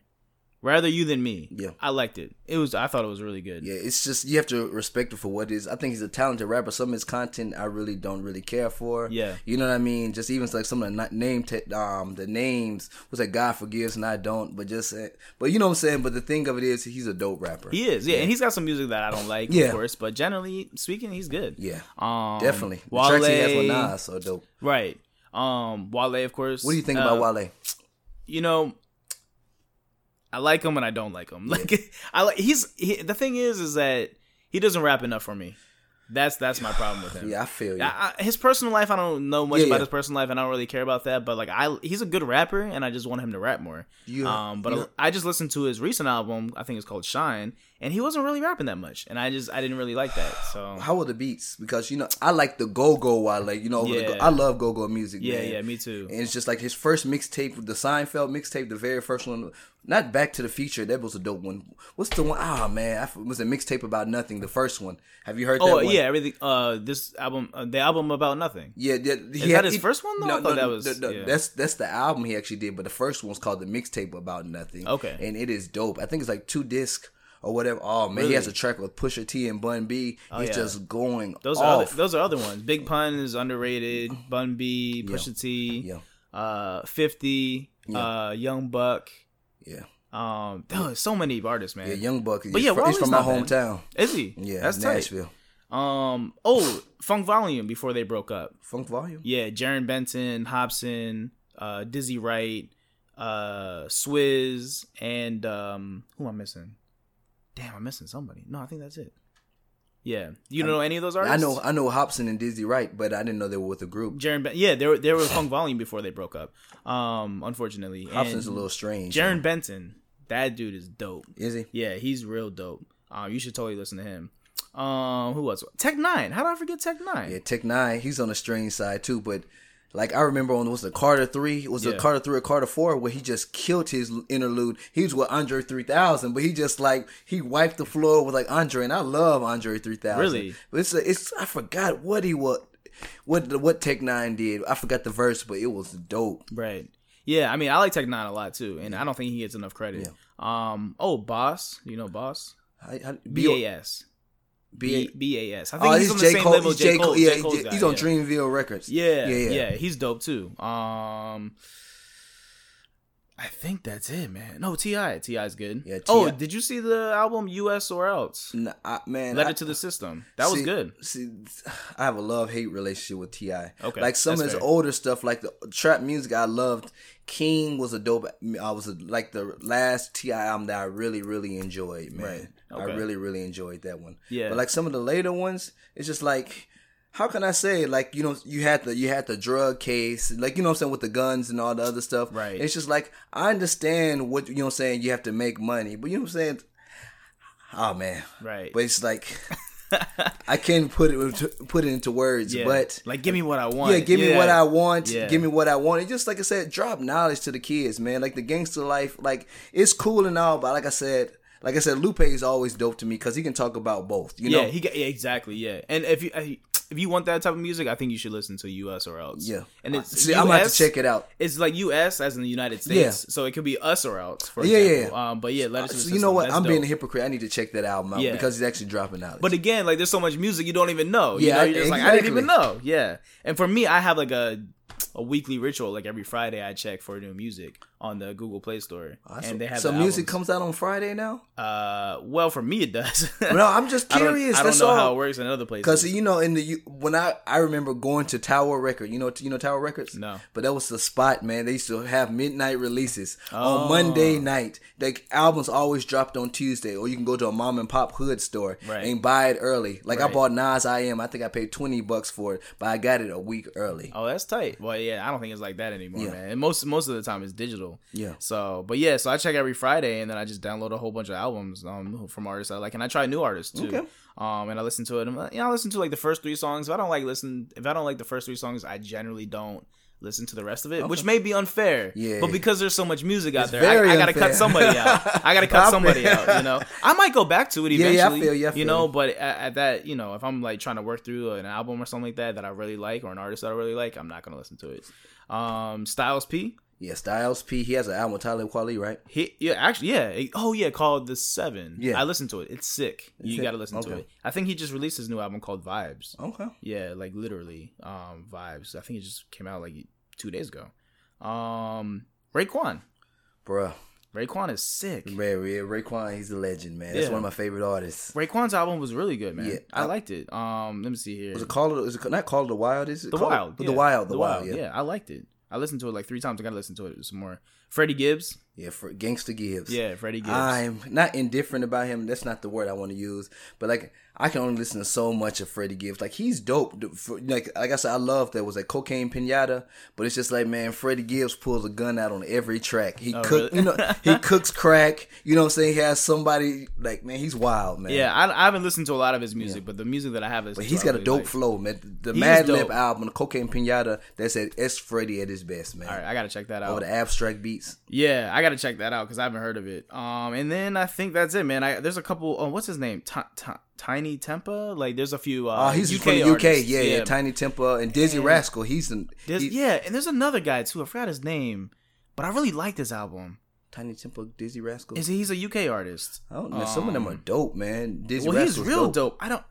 Rather you than me. Yeah. I liked it. It was. I thought it was really good. yeah, it's just you have to respect him for what it is. I think he's a talented rapper. Some of his content I really don't really care for. Yeah. you know what I mean. Just even like some of the name, te- um, the names was like God forgives and I don't. But just, uh, but you know what I'm saying. But the thing of it is, he's a dope rapper. He is, yeah, and he's got some music that I don't like, Yeah. of course, but generally speaking, he's good. yeah, um, definitely. The Wale, tracks he has with Nas so dope. right? Um, Wale, of course. What do you think Uh, about Wale? You know, I like him and I don't like him. Like, <laughs> I like he's he, the thing is, is that he doesn't rap enough for me. That's that's my problem with him. Yeah, I feel you. I, I, his personal life, I don't know much Yeah, about yeah. his personal life, and I don't really care about that. But like, I he's a good rapper, and I just want him to rap more. You- um, but you- I just listened to his recent album. I think it's called Shine, and he wasn't really rapping that much, and I just I didn't really like that. So How were the beats? Because you know, I like the go go Wale. You know, the go- I love go go music. yeah, man. yeah, me too. And it's just like his first mixtape, the Seinfeld mixtape, the very first one. Not Back to the Future. That was a dope one. What's the one? Ah man, I was a mixtape about nothing. The first one. Have you heard that Oh yeah, everything. Uh, this album, uh, the album about nothing. Yeah, yeah, he that his first one, though? I thought that was- no, no, yeah. that's that's the album he actually did, but the first one's called the mixtape about nothing. Okay. and it is dope. I think it's like two disc or whatever. Oh man, he has a track with Pusha T and Bun B. He's Oh, yeah. just going Those are other, those are other ones. Big Pun is underrated. Bun B, Pusha T, yeah, uh, Fifty, uh, Young Buck. yeah, Um, there's so many artists, man. yeah. Young Buck. But yeah, he's from my bad. hometown. Is he? Yeah, that's tight. Nashville. Um, oh, Funk Volume before they broke up. Funk Volume. Yeah, Jarren Benton, Hopsin, uh, Dizzy Wright, uh, Swizz, and um, who am I missing? Damn, I'm missing somebody. No, I think that's it. Yeah, you don't know any of those artists? I know, I know Hopsin and Dizzy Wright, but I didn't know they were with a group. Jaron, ben- yeah, they were they were with Funk Volume before they broke up. Um, unfortunately, Hopsin's a little strange. Jarren Benton, that dude is dope. is he? Yeah, he's real dope. Um, you should totally listen to him. Um, who else? Tech N9ne. How did I forget Tech N9ne? Yeah, Tech N9ne. He's on the strange side too, but. Like I remember on was the Carter three was Yeah. it Carter three or Carter four where he just killed his interlude. He was with Andre three thousand, but he just like he wiped the floor with like Andre, and I love Andre three thousand. Really? but it's a, it's I forgot what he what what what Tech N9ne did. I forgot the verse, but it was dope. Right. Yeah, I mean, I like Tech N9ne a lot too, and I don't think he gets enough credit. Yeah. Um. Oh, Bas. You know Bas. I, I, B A S. B- B A S. I think Oh, he's on the J same Cole. level. He's as J Cole. Yeah, J. Cole's guy, he's on yeah. Dreamville Records. Yeah, yeah, yeah, yeah. He's dope too. Um. I think that's it, man. No, Ti. T.I.'s good. Yeah, Oh, T.I. did you see the album U.S. or Else? Nah, I, man, Let I- it to the system. That was good. See, <sighs> I have a love hate relationship with Ti. Okay, like some of his fair. older stuff, like the trap music, I loved. King was a dope. I was a, like the last T.I. album that I really, really enjoyed. Man, Right. I really, really enjoyed that one. Yeah. but like some of the later ones, it's just like. How can I say like you know you had the you had the drug case like you know what I'm saying with the guns and all the other stuff Right. it's just like I understand what you know what I'm saying you have to make money but you know what I'm saying oh man Right. but it's like <laughs> I can't put it put it into words Yeah. but like, give me what I want. yeah, give me what I want. Yeah. Give me what I want. It's just like I said, drop knowledge to the kids, man. Like the gangster life, like it's cool and all, but like I said, like I said, Lupe is always dope to me because he can talk about both. You yeah, know, he yeah, exactly. Yeah, and if you if you want that type of music, I think you should listen to U.S. or else. yeah. and it's See, I'm gonna have to check it out. It's like U.S. as in the United States, Yeah. so it could be us or else. For Yeah, example. yeah. Um, but yeah, let us. So you know what? I'm being a hypocrite. I need to check that album out Yeah. because he's actually dropping out. But again, like there's so much music you don't even know. You Yeah, know, I- you're just like I didn't even know. Yeah, and for me, I have like a a weekly ritual. Like every Friday, I check for new music on the Google Play Store, and they have so the music albums. comes out on Friday now. Uh, well, for me, it does. <laughs> No, I'm just I don't, curious. I don't That's know all. how it works in other places. Because you know, in the when I I remember going to Tower Record, you know, you know Tower Records. No. but that was the spot, man. They used to have midnight releases Oh. on Monday night. The albums always dropped on Tuesday, or you can go to a mom and pop hood store Right. and buy it early. Like I bought Nas I Am. I think I paid twenty bucks for it, but I got it a week early. Oh, that's tight. Well, yeah, I don't think it's like that anymore, Yeah. man. And most most of the time it's digital. Yeah. So, but yeah, so I check every Friday, and then I just download a whole bunch of albums um, from artists I like, and I try new artists too. Okay. Um, and I listen to it. And, you know, I listen to like the first three songs. If I don't like listen, if I don't like the first three songs, I generally don't listen to the rest of it, which may be unfair. Yeah. But because there's so much music out It's there, I, I gotta unfair. cut somebody out. <laughs> I gotta cut somebody out. You know, I might go back to it Yeah, eventually. yeah, I feel you, I feel know, but at, at that, you know, if I'm like trying to work through an album or something like that that I really like or an artist that I really like, I'm not gonna listen to it. Um, Styles P. Yeah, Styles P. He has an album with Talib Kweli, right? He yeah actually yeah oh yeah called the Seven Yeah. I listened to it it's sick you it? got to listen to it I think he just released his new album called Vibes Okay. yeah like literally um Vibes I think it just came out like two days ago um Raekwon Bruh. Raekwon is sick Man, yeah, Raekwon, he's a legend, man. That's Yeah. one of my favorite artists. Raekwon's album was really good man Yeah. I liked it um let me see here Was it called? Is it not called the Wild? Is it The called, Wild The. Wild. The, Wild. Yeah. I liked it I listened to it like three times I gotta listen to it some more Freddie Gibbs Yeah. For Gangsta Gibbs. yeah Freddie Gibbs I'm not indifferent about him. That's not the word I want to use. But like, I can only listen to so much of Freddie Gibbs. Like, he's dope. For- Like, like I said, I love that was a cocaine pinata. But it's just like, man, Freddie Gibbs pulls a gun out on every track. He cook, Oh, really? you know, he <laughs> cooks crack. You know what I'm saying? He has somebody like, man, he's wild, man. yeah I, I haven't listened to a lot of his music but the music that I have is But he's got a dope flow, man. The He Madlib album, the Cocaine Pinata, that's at it's Freddie at his best, man. all right I gotta check that out Over the abstract beats. Yeah, I gotta check that out because I haven't heard of it. Um, and then I think that's it, man. I there's a couple. Oh, what's his name? Tinie Tempah. Like, there's a few. Uh, Oh, he's UK from the UK. artists. Yeah, yeah, Tinie Tempah and Dizzee Rascal. He's in he- yeah, and there's another guy too. I forgot his name, but I really like this album. Tinie Tempah, Dizzee Rascal. Is he, he's a UK artist? I don't know. Some of them are dope, man. Dizzy Well, he's real dope. dope. I don't.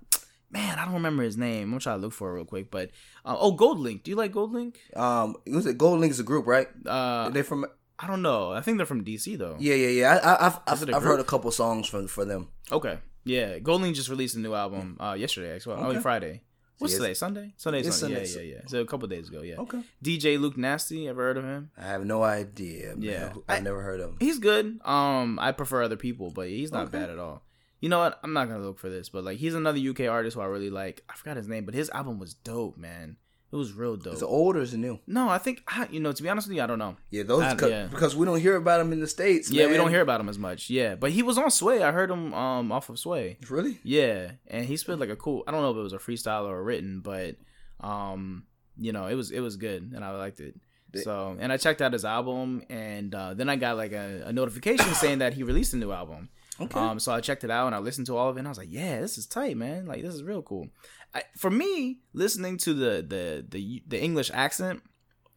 Man, I don't remember his name. I'm gonna try to look for it real quick. But uh, oh, GoldLink. Do you like GoldLink? Um, it was it GoldLink is a group, right? Uh, they from I don't know. I think they're from DC though. yeah, yeah, yeah. I, I, I've I've, it a I've heard a couple songs from for them. Okay. Yeah, GoldLink just released a new album uh, yesterday. Actually, oh, Okay. Friday. What's today? Sunday. Sunday. Sunday. Sunday. Yeah, yeah, yeah. So a couple days ago. Yeah. Okay. DJ Luke Nasty. Ever heard of him? I have no idea. Man. Yeah. I've never heard of him. He's good. Um, I prefer other people, but he's not Okay. bad at all. You know what? I'm not gonna look for this, but like he's another UK artist who I really like. I forgot his name, but his album was dope, man. It was real dope. Is it old or is it new? no, I think I, you know. To be honest with you, I don't know. Yeah, those I- yeah. because we don't hear about him in the states. Yeah, we don't hear about him as much. Yeah, but he was on Sway. I heard him um off of Sway. Really? Yeah, and he spit like a cool. I don't know if it was a freestyle or a written, but um, you know, it was it was good, and I liked it. So, and I checked out his album, and uh, then I got like a, a notification <coughs> saying that he released a new album. Okay. Um, so I checked it out and I listened to all of it, and I was like, yeah, this is tight, man. Like this is real cool. I, for me, listening to the the the the English accent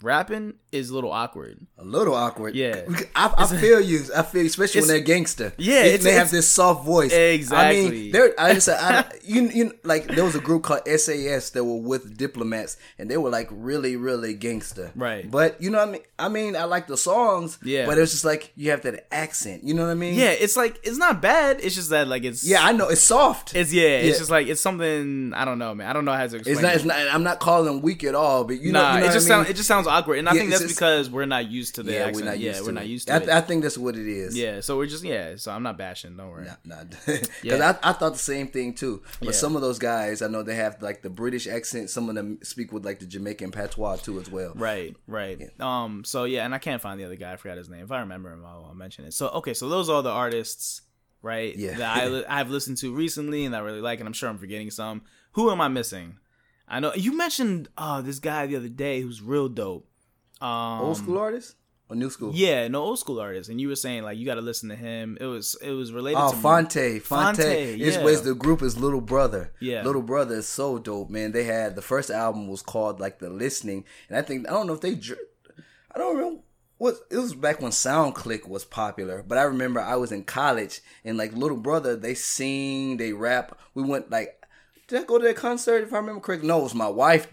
rapping is a little awkward. A little awkward. Yeah. <laughs> I, I feel you. I feel, you, especially when they're gangster. Yeah, they, they have this soft voice. Exactly. I mean, there. I just, I, <laughs> you, you, like there was a group called SAS that were with diplomats, and they were like really, really gangster. Right. But you know what I mean? I mean, I like the songs. Yeah. But it's just like you have that accent. You know what I mean? Yeah, it's like it's not bad. It's just that like it's Yeah, I know. It's soft. It's yeah, it's just like it's something I don't know, man. I don't know how to explain. It's not, it. it's not. I'm not calling them weak at all, but you know, you know it what just I mean? sounds it just sounds sounds awkward, and I Yeah, think that's because we're not used to the yeah, accent. we're not used yeah, to we're not used to I, it. I think that's what it is. yeah, so we're just yeah. So I'm not bashing. Don't worry. Nah. Because <laughs> Yeah. I, I thought the same thing too. But some of those guys, I know they have like the British accent. Some of them speak with like the Jamaican patois too, as well. Right, right. Um. So yeah, and I can't find the other guy. I forgot his name. If I remember him, I'll, I'll mention it. So okay, so those are the artists, right? Yeah. That I I've listened to recently and I really like, and I'm sure I'm forgetting some. Who am I missing? I know you mentioned uh this guy the other day who's real dope. Um, Old school artist or new school? Yeah, no old school artist, and you were saying like you got to listen to him. It was it was related Oh, to Phonte, Phonte. Phonte, It's yeah. was the group is Little Brother. Yeah. Little Brother is so dope, man. They had the first album was called like The Listening, and I think I don't know if they, I don't remember what it was back when SoundClick was popular, but I remember I was in college and like Little Brother, they sing, they rap. We went like, did I go to that concert if I remember correctly? No, it was my wife.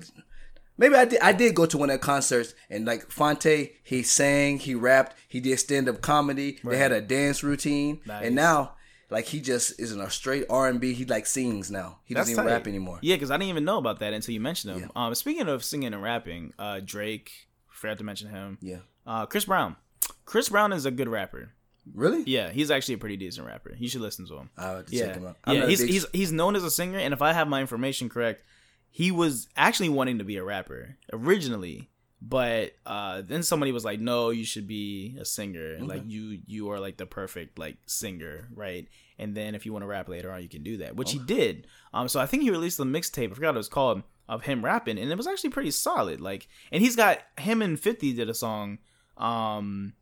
Maybe I did. I did go to one of their concerts, and like Phonte, he sang, he rapped, he did stand up comedy. They had a dance routine, Nice. and now like he just is in a straight R and B. He like sings now. He doesn't even tight. rap anymore. Yeah, because I didn't even know about that until you mentioned him. Um, speaking of singing and rapping, uh, Drake, forgot to mention him. Yeah. Uh, Chris Brown. Chris Brown is a good rapper. Really? Yeah, he's actually a pretty decent rapper. You should listen to him. I'll have to yeah, check him out. I'm yeah. He's big- he's he's known as a singer, and if I have my information correct, he was actually wanting to be a rapper originally, but uh, then somebody was like, "No, you should be a singer. Like you you are like the perfect like singer, right? And then if you want to rap later on, you can do that." Which he did. Um, so I think he released a mixtape. I forgot what it was called of him rapping, and it was actually pretty solid. Like, and he's got him and Fifty did a song. Um,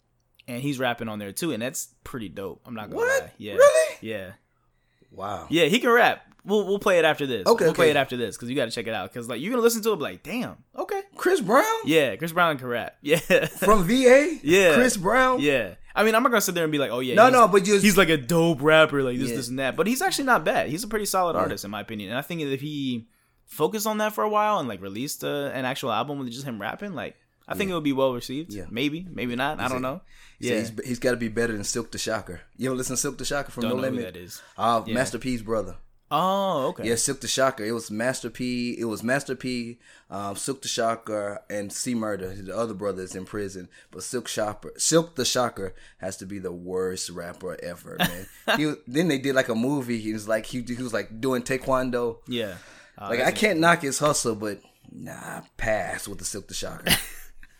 and he's rapping on there too, and that's pretty dope. I'm not gonna What? lie. Yeah. Really? Yeah. wow. Yeah, he can rap. We'll we'll play it after this. Okay, we'll play it after this because you got to check it out. Because like you're gonna listen to it, like, damn, okay, Chris Brown yeah, Chris Brown can rap. <laughs> Yeah, from VA. Yeah. Chris Brown. yeah. I mean, I'm not gonna sit there and be like, oh yeah, No, no, but you. he's like a dope rapper, like this, Yeah. this, and that. But he's actually not bad. He's a pretty solid Yeah. artist in my opinion. And I think if he focused on that for a while and like released a, an actual album with just him rapping, like I think it would be well received. Yeah. Maybe, maybe not. I don't know. Yeah, he's, he's got to be better than Silk the Shocker. You ever listen to Silk the Shocker from don't No know who Limit? that is. Uh, Yeah. Master P's brother. Oh, okay. Yeah, Silk the Shocker. It was Master P. It was Master P, um, Silk the Shocker, and C Murder. The other brother is in prison, but Silk Shocker, Silk the Shocker has to be the worst rapper ever, <laughs> man. he was- then they did like a movie. He was like he, he was like doing taekwondo. Yeah. Uh, Like I can't knock his hustle, but nah, pass with the Silk the Shocker. <laughs>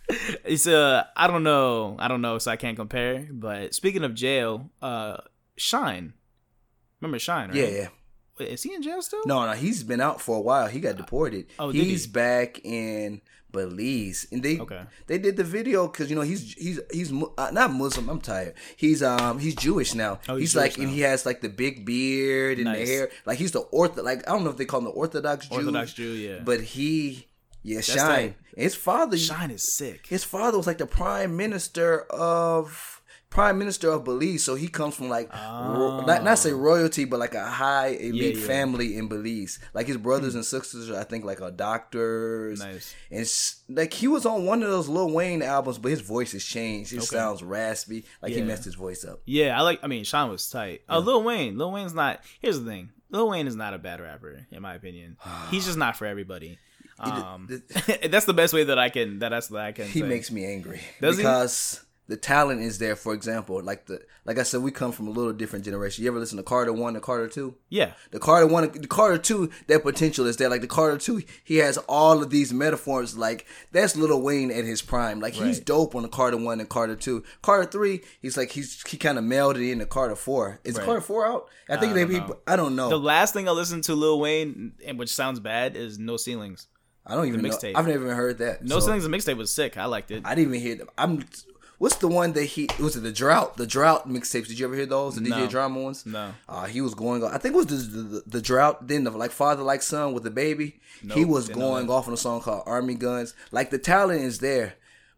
it's uh I don't know I don't know so I can't compare but speaking of jail uh Shyne remember Shyne right yeah, yeah. Wait, is he in jail still No, no, he's been out for a while. He got deported. Oh, he's he? back in Belize, and they Okay. they did the video because you know he's he's he's uh, not Muslim. I'm tired. He's um he's Jewish now. Oh, he's he's like Jewish and he has like the big beard and Nice. the hair. Like he's the ortho. Like I don't know if they call him the Orthodox Jew. Orthodox Jew yeah But he yeah That's Shyne. His father Shyne is sick his father was like the prime minister of prime minister of Belize, so he comes from like ro- not not say royalty, but like a high elite Ah. yeah. family in Belize. Like his brothers and sisters, are, I think, like are doctors. Nice. And it's, like he was on one of those Lil Wayne albums, but his voice has changed. It sounds raspy, like he messed his voice up. yeah I like I mean Shyne was tight uh Lil Wayne Lil Wayne's not here's the thing Lil Wayne is not a bad rapper in my opinion <sighs> he's just not for everybody um <laughs> that's the best way that I can that that's that I can He say. makes me angry Does he? because the talent is there. For example, like the like I said, we come from a little different generation. You ever listen to Carter One and Carter Two? yeah The Carter one, the Carter two, that potential is there. Like the Carter two, he has all of these metaphors. Like that's Little Wayne at his prime. Like he's Right. dope on the Carter one and Carter two. Carter three, he's like he's he kind of melded into Carter four. Is Right. Carter four out? I think I they be. know. I don't know. the last thing I listened to Lil Wayne and which sounds bad is No Ceilings I don't even know. mixtape. I've never even heard that. No So, Ceilings the mixtape was sick I liked it I didn't even hear them. I'm. What's the one that he was it the drought? The drought mixtapes. Did you ever hear those? The No. DJ drama ones? No. Uh, he was going. I think it was the the, the drought. Then the like father like son with the baby. he was going off on a song called Army Guns. Like the talent is there,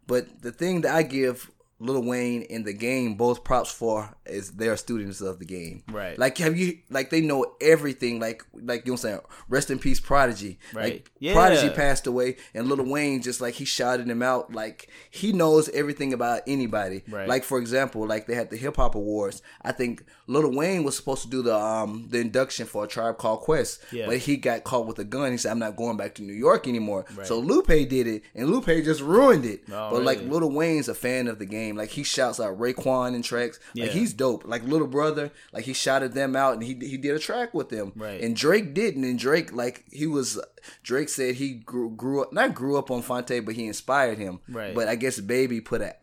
but the thing that I give Lil Wayne and the game both props for is they're students of the game. Right. Like have you like they know everything like like you know what I'm saying? Rest in peace Prodigy. Right. Like Yeah. Prodigy passed away and Lil Wayne just like he shouted him out like he knows everything about anybody. Right. Like for example, like they had the hip hop awards. I think Lil Wayne was supposed to do the um the induction for a tribe called Quest. Yeah. But he got caught with a gun. He said, I'm not going back to New York anymore. Right. So Lupe did it and Lupe just ruined it. Oh, but like really? Lil Wayne's a fan of the game. Like he shouts out Raekwon in tracks. Yeah. Like he's dope. Like little brother, like he shouted them out and he he did a track with them. Right. And Drake didn't. And Drake like he was Drake said he grew, grew up not grew up on Phonte, but he inspired him. Right. But I guess Baby put a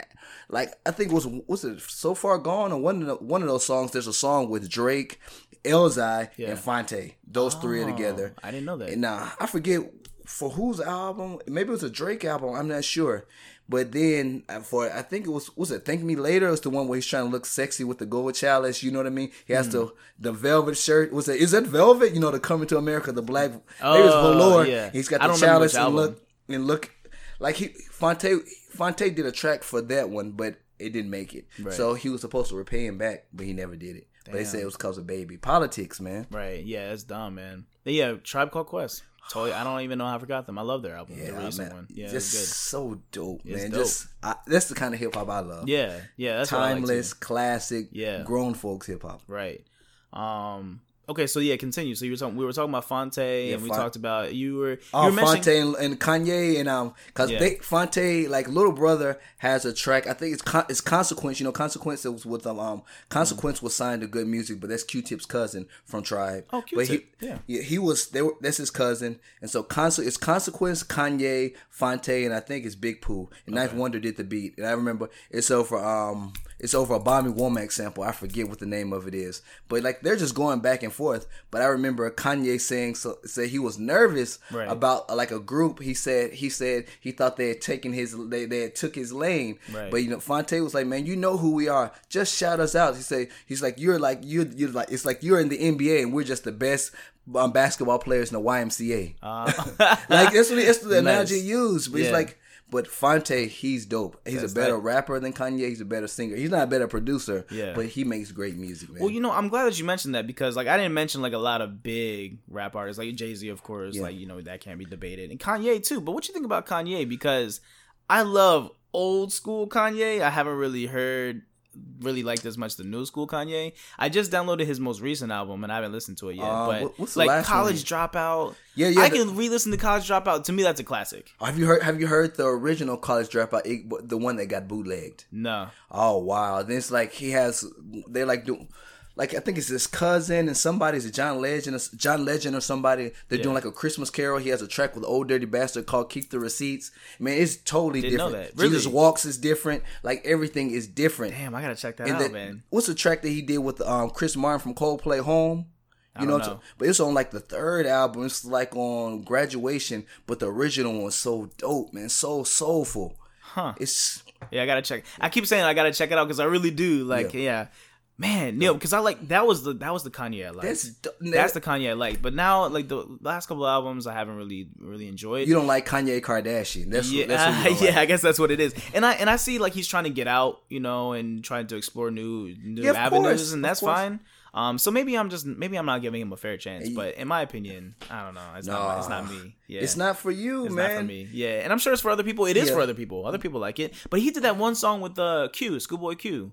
like I think it was was it so far gone or one of the, one of those songs. There's a song with Drake, Elzhi, Yeah. and Phonte. Those three are oh, together. I didn't know that. And I forget for whose album. Maybe it was a Drake album. I'm not sure. But then uh, for I think it was was it Thank Me Later. It's the one where he's trying to look sexy with the gold chalice. You know what I mean? He has Hmm. the the velvet shirt. Was it is that velvet? You know the Coming to America, the black. maybe it's Oh, velour. yeah. He's got the chalice and look and look like he Phonte Phonte did a track for that one, but it didn't make it. Right. So he was supposed to repay him back, but he never did it. But they Damn. said it was because of baby politics, man. Right. Yeah, that's dumb, man. But yeah, Tribe Called Quest. Totally. I don't even know how I forgot them. I love their album, the Yeah, recent man. one. Yeah, just it's so dope, man. dope. Just I, that's the kind of hip hop I love. Yeah, yeah, that's what like, timeless, classic, Yeah. grown folks hip hop. Right. Um. Okay, so yeah, continue. So you were talking. We were talking about Phonte, and we Fon- talked about you were. You Oh, were mentioning, Phonte and, and Kanye and um, cause Yeah. they Phonte like little brother has a track. I think it's con- it's Consequence. You know, Consequence was with um, um Consequence was signed to Good Music, but that's Q-Tip's cousin from Tribe. Oh, But he, Q-Tip, yeah. he was they were that's his cousin, and so Conse- it's Consequence, Kanye, Phonte, and I think it's Big Pooh. And 9th Wonder did the beat, and I remember it's for um it's over a Bobby Womack sample. I forget what the name of it is, but like they're just going back and forth. But I remember Kanye saying so say he was nervous Right. about uh, like a group. He said he said he thought they had taken his they, they had took his lane. Right. But you know, Phonte was like, man, you know who we are. Just shout us out. He said he's like you're like you you're like it's like you're in the NBA and we're just the best um, basketball players in the YMCA. Uh, <laughs> like that's what that's the <laughs> analogy Nice. he used. But he's Yeah. like. But Phonte, he's dope. He's That's a better tight. rapper than Kanye. He's a better singer. He's not a better producer. Yeah. But he makes great music, man. well, you know, I'm glad that you mentioned that because like I didn't mention like a lot of big rap artists like Jay Z, of course. Yeah. Like you know that can't be debated, and Kanye too. But what you think about Kanye? Because I love old school Kanye. I haven't really heard really liked as much the new school Kanye. I just downloaded his most recent album and I haven't listened to it yet. Uh, but what's the like last College you- Dropout, Yeah, yeah, I the- can re-listen to College Dropout. To me, that's a classic. have you heard? Have you heard the original College Dropout? it- The one that got bootlegged. No, Oh wow! Then it's like he has they like do like I think it's his cousin and somebody's a John Legend, or, John Legend or somebody. They're Yeah. doing like a Christmas Carol. He has a track with Ol' Dirty Bastard called "Keep the Receipts." Man, it's totally Didn't know different. that. Really? Jesus Walks is different. Like everything is different. damn, I gotta check that and out, then- man. what's the track that he did with um, Chris Martin from Coldplay Home? You I know, know. but it's on like the third album. It's like on Graduation, but the original one was so dope, man, so soulful. Huh? It's Yeah, I gotta check. I keep saying I gotta check it out because I really do. Like, yeah, man, no, because I like that was the that was the Kanye I liked. that's That's, that's the Kanye I liked. But now, like the last couple albums, I haven't really really enjoyed. you don't like Kanye Kardashian. That's yeah, that's who you don't <laughs> yeah, like. I guess that's what it is. And I and I see like he's trying to get out, you know, and trying to explore new new Yeah, avenues, course, and that's fine. Um, so maybe I'm just maybe I'm not giving him a fair chance, but in my opinion, I don't know. It's not it's not me. Yeah, It's not for you, It's man. not for me. Yeah, and I'm sure it's for other people. It is Yeah. for other people. Other people like it. But he did that one song with uh, Q, Schoolboy Q.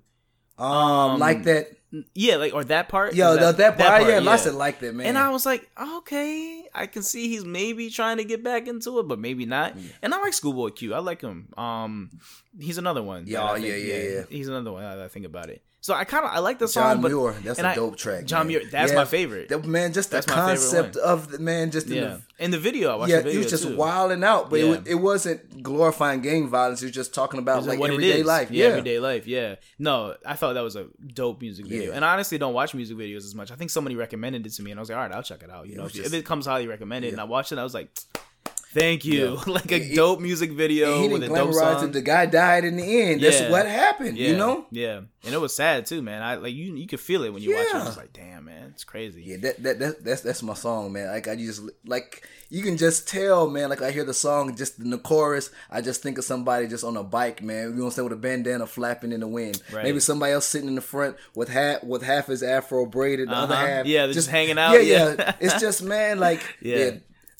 Um, Um, like that. Yeah, like or that part. Yeah, Is that, that, part, yeah, lots of like that, man. And I was like, okay, I can see he's maybe trying to get back into it, but maybe not. And I like Schoolboy Q. I like him. Um, he's another one. Yeah, oh, yeah, think- yeah, yeah. He's another one. that I think about it. So I kind of I like the John song, but Muir, that's a I- dope track. John man. Muir, that's my favorite. That, man, just the That's my concept of the man, just in yeah, the in the video, I watched yeah, the video he was just too. wilding out, but Yeah. it, it wasn't glorifying gang violence. He was just talking about like everyday life. Yeah, Yeah, everyday life. Yeah. No, I thought that was a dope music video. Yeah. And I honestly don't watch music videos as much. I think somebody recommended it to me, and I was like, all right, I'll check it out. You Yeah, know, just- if it comes highly recommended, and I watched it, I was like, Thank you. Yeah. <laughs> like a dope music video he with a dope song. it. The guy died in the end. That's Yeah. what happened. yeah, You know. Yeah, and it was sad too, man. I like you. You could feel it when you watch it. Yeah. I was like, damn, man, it's crazy. Yeah, that, that that that's that's my song, man. Like I just like you can just tell, man. Like I hear the song, just in the chorus, I just think of somebody just on a bike, man. You know what I'm saying, with a bandana flapping in the wind. Right. Maybe somebody else sitting in the front with half with half his afro braided, the other Uh-huh. half Yeah, they're just hanging out. Yeah, Yeah. yeah. it's just man, like <laughs> Yeah.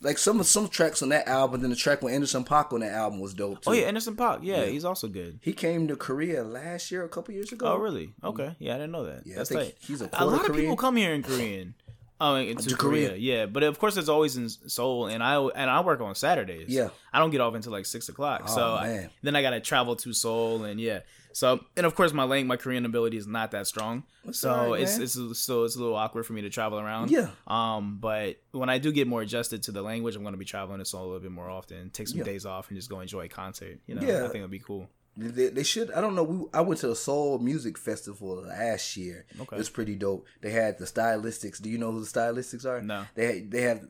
Yeah. Like some some tracks on that album, then the track with Anderson Paak on that album was dope too. Oh yeah, Anderson Paak. Yeah, he's also good. He came to Korea last year, a couple years ago. Oh really? Okay. Mm-hmm. Yeah, I didn't know that. Yeah, I That's think tight. he's a a lot of people come here in Korean. Oh, into To Korea. Korea. yeah, but of course it's always in Seoul, and I and I work on Saturdays. Yeah. I don't get off until like six o'clock. Oh, so I- then I gotta travel to Seoul, and yeah. So and of course my language, my Korean ability is not that strong. so alright, it's man. it's so it's a little awkward for me to travel around. Yeah. Um, but when I do get more adjusted to the language, I'm gonna be traveling to Seoul a little bit more often. Take some Yeah. days off and just go enjoy a concert. You know, Yeah. I think it'd be cool. They, they should. I don't know. We I went to a Soul Music Festival last year. Okay. it was pretty dope. They had the Stylistics. Do you know who the Stylistics are? No. They they have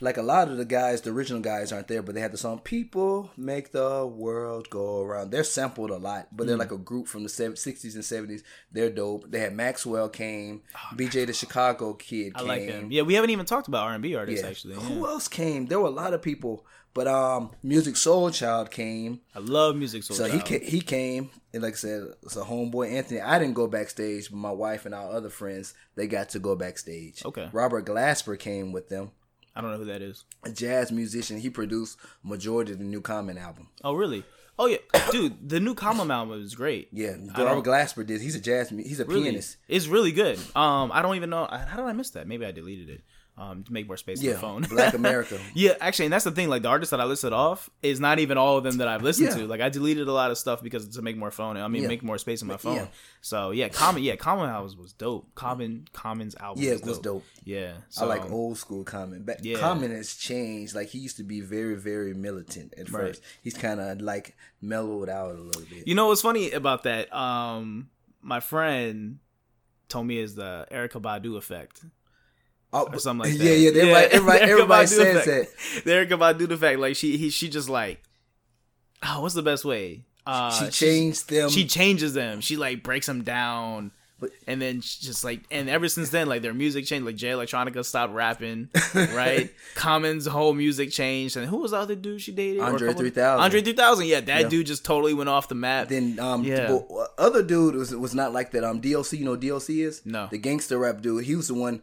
like a lot of the guys, the original guys aren't there, but they had the song "People Make the World Go Around." They're sampled a lot, but they're Hmm. like a group from the 60s and 70s. They're dope. They had Maxwell came, Oh, BJ the Chicago Kid I came. like him. Yeah, we haven't even talked about R and B artists Yeah. actually. Who else came? There were a lot of people, but um, Musiq Soulchild came. I love music Soul. so, So he he came, and like I said, it's a homeboy Anthony. I didn't go backstage, but my wife and our other friends they got to go backstage. Okay. Robert Glasper came with them, I don't know who that is. a jazz musician. He produced majority of the new Common album. Oh really? Oh yeah, <coughs> dude. The new Common album is great. Yeah, Robert Glasper did. He's a jazz. He's a really, pianist. It's really good. Um, I don't even know how did I miss that. Maybe I deleted it. Um, to make more space Yeah, on the phone. Black <laughs> America. yeah, actually, and that's the thing. Like the artists that I listed off is not even all of them that I've listened Yeah. to. Like I deleted a lot of stuff because to make more phone. I mean, Yeah. make more space in my phone. Yeah. So yeah, Common. Yeah, Common album was dope. Common Common's album. Yeah, was it was dope. Yeah, I so, like old school Common. But Yeah. Common has changed. Like he used to be very, very militant at Right. first. He's kind of like mellowed out a little bit. You know what's funny about that? Um, my friend told me is the Erykah Badu effect. Oh, or something like that. yeah, yeah. Everybody, everybody, Erykah everybody Badu says that. effect. The Erykah Badu effect. Like she, he, she just like, oh, what's the best way? Uh, she changed them. She changes them. She like breaks them down. But- and then she just like, and ever since then, like their music changed. Like Jay Electronica stopped rapping, <laughs> right? Common's whole music changed. And who was the other dude she dated? Andre 3000. Andre 3000. Yeah, that Yeah. dude just totally went off the map. Then um Yeah. other dude was was not like that. Um DLC, you know DLC is? No. The gangster rap dude. He was the one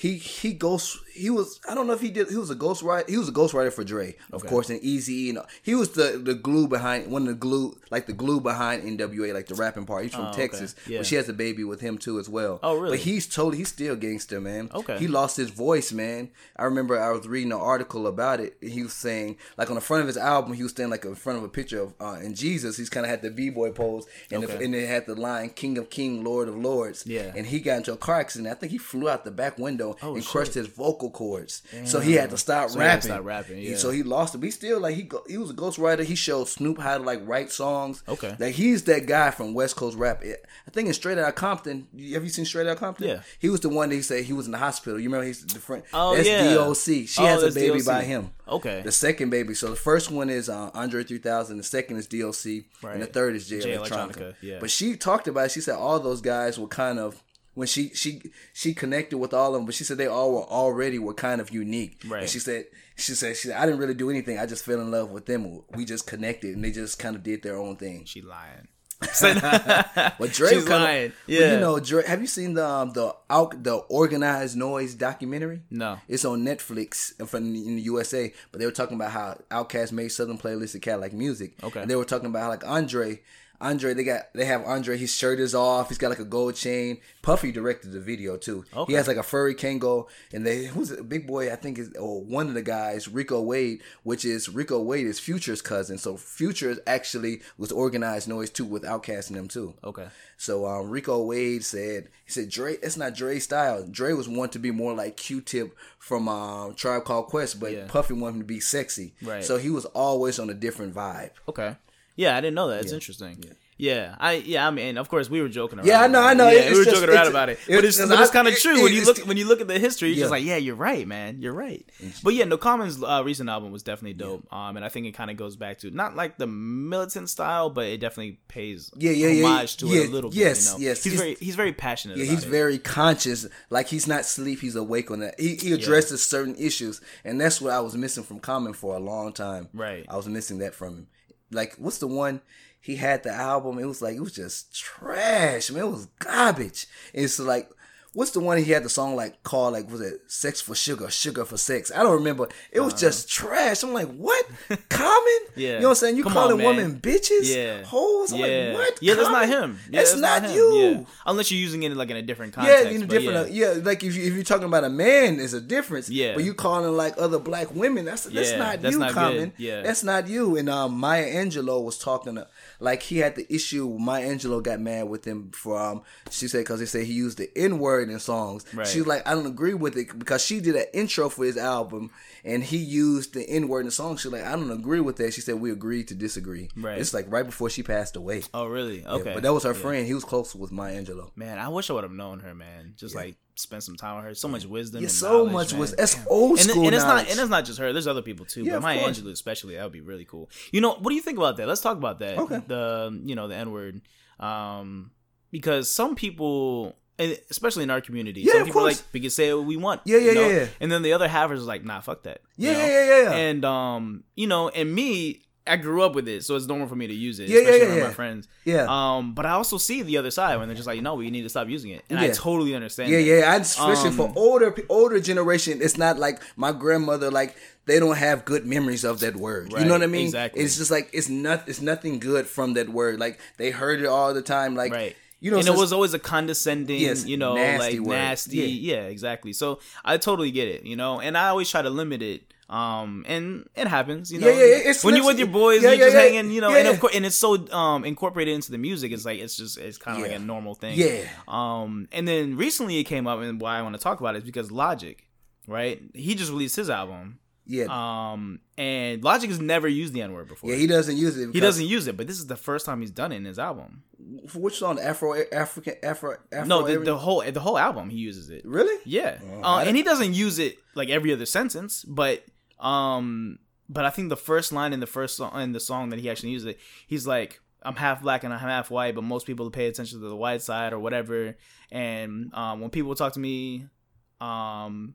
he he ghost he was I don't know if he did he was a ghost writer he was a ghostwriter for Dre, of Okay. course, and Eazy and he was the the glue behind one of the glue like the glue behind NWA, like the rapping part. He's from Oh, okay. Texas. Yeah. But she has a baby with him too as well. Oh, really? But he's totally he's still gangster, man. Okay. He lost his voice, man. I remember I was reading an article about it. and He was saying, like on the front of his album, he was standing like in front of a picture of uh, in Jesus. He's kind of had the b boy pose, and the, Okay. and it had the line "King of King, Lord of Lords." Yeah. And he got into a car accident. I think he flew out the back window Oh, and shit. crushed his vocal cords. So he had to stop So he had rapping. to stop rapping, He- So he lost it. But he still like he go, he was a ghostwriter. He showed Snoop how to like write songs. Okay. Like he's that guy from West Coast rap. I think in Straight Outta Compton. Have you seen Straight Outta Compton? Yeah. He was the one that he said he was in the hospital. You remember he's the friend. Oh, that's yeah. DOC. She Oh, has a baby DOC. by him. Okay. The second baby. So the first one is uh, Andre 3000. The second is DLC. And the third is Jay, Jay Electronica. Electronica, yeah. But she talked about it. She said all those guys were kind of when she she she connected with all of them, but she said they all were already were kind of unique. Right. And she said she said she said I didn't really do anything. I just fell in love with them. We just connected, and they just kind of did their own thing. She lying. <laughs> But <laughs> Drake She's lying. but Yeah. you know, Drake. Have you seen the um, the out the Organized Noize documentary? No. It's on Netflix from in the USA. But they were talking about how Outkast made Southernplayalisticadillacmuzik. Okay. And they were talking about how like Andre. Andre, they got they have Andre. His shirt is off. He's got like a gold chain. Puffy directed the video too. Okay. He has like a furry Kangol, and they who's it? Big Boi? I think is or one of the guys, Rico Wade, which is Rico Wade is Future's cousin. So Future actually was Organized Noize too with Outkast and them too. Okay. So um, Rico Wade said he said Dre that's not Dre's style. Dre was wanting to be more like Q-Tip from um, Tribe Called Quest, but Yeah. Puffy wanted him to be sexy. Right. So he was always on a different vibe. Okay. Yeah, I didn't know that. It's interesting. Yeah, I yeah, I mean, of course, we were joking around. Yeah, I know, I know. Yeah, It's we were just- joking around about it, but it's, it's it's kind of it- true when you look when you look at the history. You're Yeah. just like, yeah, you're right, man, you're right. But yeah, No Common's uh, recent album was definitely dope. Um, and I think it kind of goes back to not like the militant style, but it definitely pays Yeah, yeah, yeah, homage to yeah, it a little bit. yes, you know? yes. He's, very he's very passionate. Yeah, he's it. very conscious. Like he's not asleep; he's awake on that. He, he addresses certain issues, and that's what I was missing from Common for a long time. Right. I was missing that from him. Like, what's the one? He had the album. It was like it was just trash. Man, it was garbage. It's like. What's the one he had the song like called like was it sex for sugar sugar for sex I don't remember it was just trash I'm like what common Uh-huh. <laughs> Yeah. you know what I'm saying you Come calling on, women bitches Yeah. hoes I'm yeah. like what Yeah, that's not him. Yeah, that's, not, him. you Yeah. Unless you're using it like in a different context. yeah, in a different. yeah. Yeah. like if you if you're talking about a man, there's a difference. Yeah. but you calling like other black women, that's that's not that's you, not good. Common. Yeah. that's not you. And um, Maya Angelou was talking to, like he had the issue. Maya Angelou got mad with him for um, she said because they said he used the N word in songs. Right. She was like, I don't agree with it because she did an intro for his album. And he used the N word in the song. She's like, I don't agree with that. She said we agreed to disagree. Right. It's like right before she passed away. Oh, really? Yeah, Okay. but that was her Yeah. friend. He was close with Maya Angelou. Man, I wish I would have known her, man. Just like spend some time with her. So much wisdom. Yeah, and so much man. wisdom. That's old and, school And it's knowledge. not. And it's not just her. There's other people too. Yeah, but Maya course. Angelou, especially, that would be really cool. You know, what do you think about that? Let's talk about that. Okay. The you know the N word, um, because some people. And Especially in our community, Yeah, some of people course. like we can say what we want. Yeah, yeah, you know? yeah, yeah. And then the other half is like, nah, fuck that. you Yeah, know? yeah, yeah, yeah, yeah. And um, you know, and me, I grew up with it, so it's normal for me to use it, Yeah, yeah, especially yeah, around yeah. my friends. Yeah. Um, but I also see the other side when they're just like, no, we need to stop using it, and I totally understand. Yeah, that. yeah. I, especially for Um, older older generation, it's not like my grandmother. Like they don't have good memories of that word. you know what I mean? exactly. It's just like it's not. It's nothing good from that word. Like they heard it all the time. Like right. You know, and it was always a condescending, Yes, you know, nasty like word. nasty. Yeah. Yeah. exactly. So I totally get it, you know, and I always try to limit it. Um, and it happens, you know. Yeah, yeah, when you're with your boys, yeah, you're yeah, just hanging, you know, and of course, and it's so um incorporated into the music. It's like it's just it's kind of like a normal thing. Yeah. Um, and then recently it came up, and why I want to talk about it is because Logic, right? He just released his album. Yeah, Um, and Logic has never used the N word before. yeah. He doesn't use it. He doesn't use it, but this is the first time he's done it in his album. For which song? Afro African Afro Afro. No, the, the whole the whole album he uses it. really. Yeah, Oh, uh, and he doesn't use it like every other sentence, but um, but I think the first line in the first song in the song that he actually uses it, he's like, "I'm half black and I'm half white, but most people pay attention to the white side or whatever." And um, when people talk to me, um,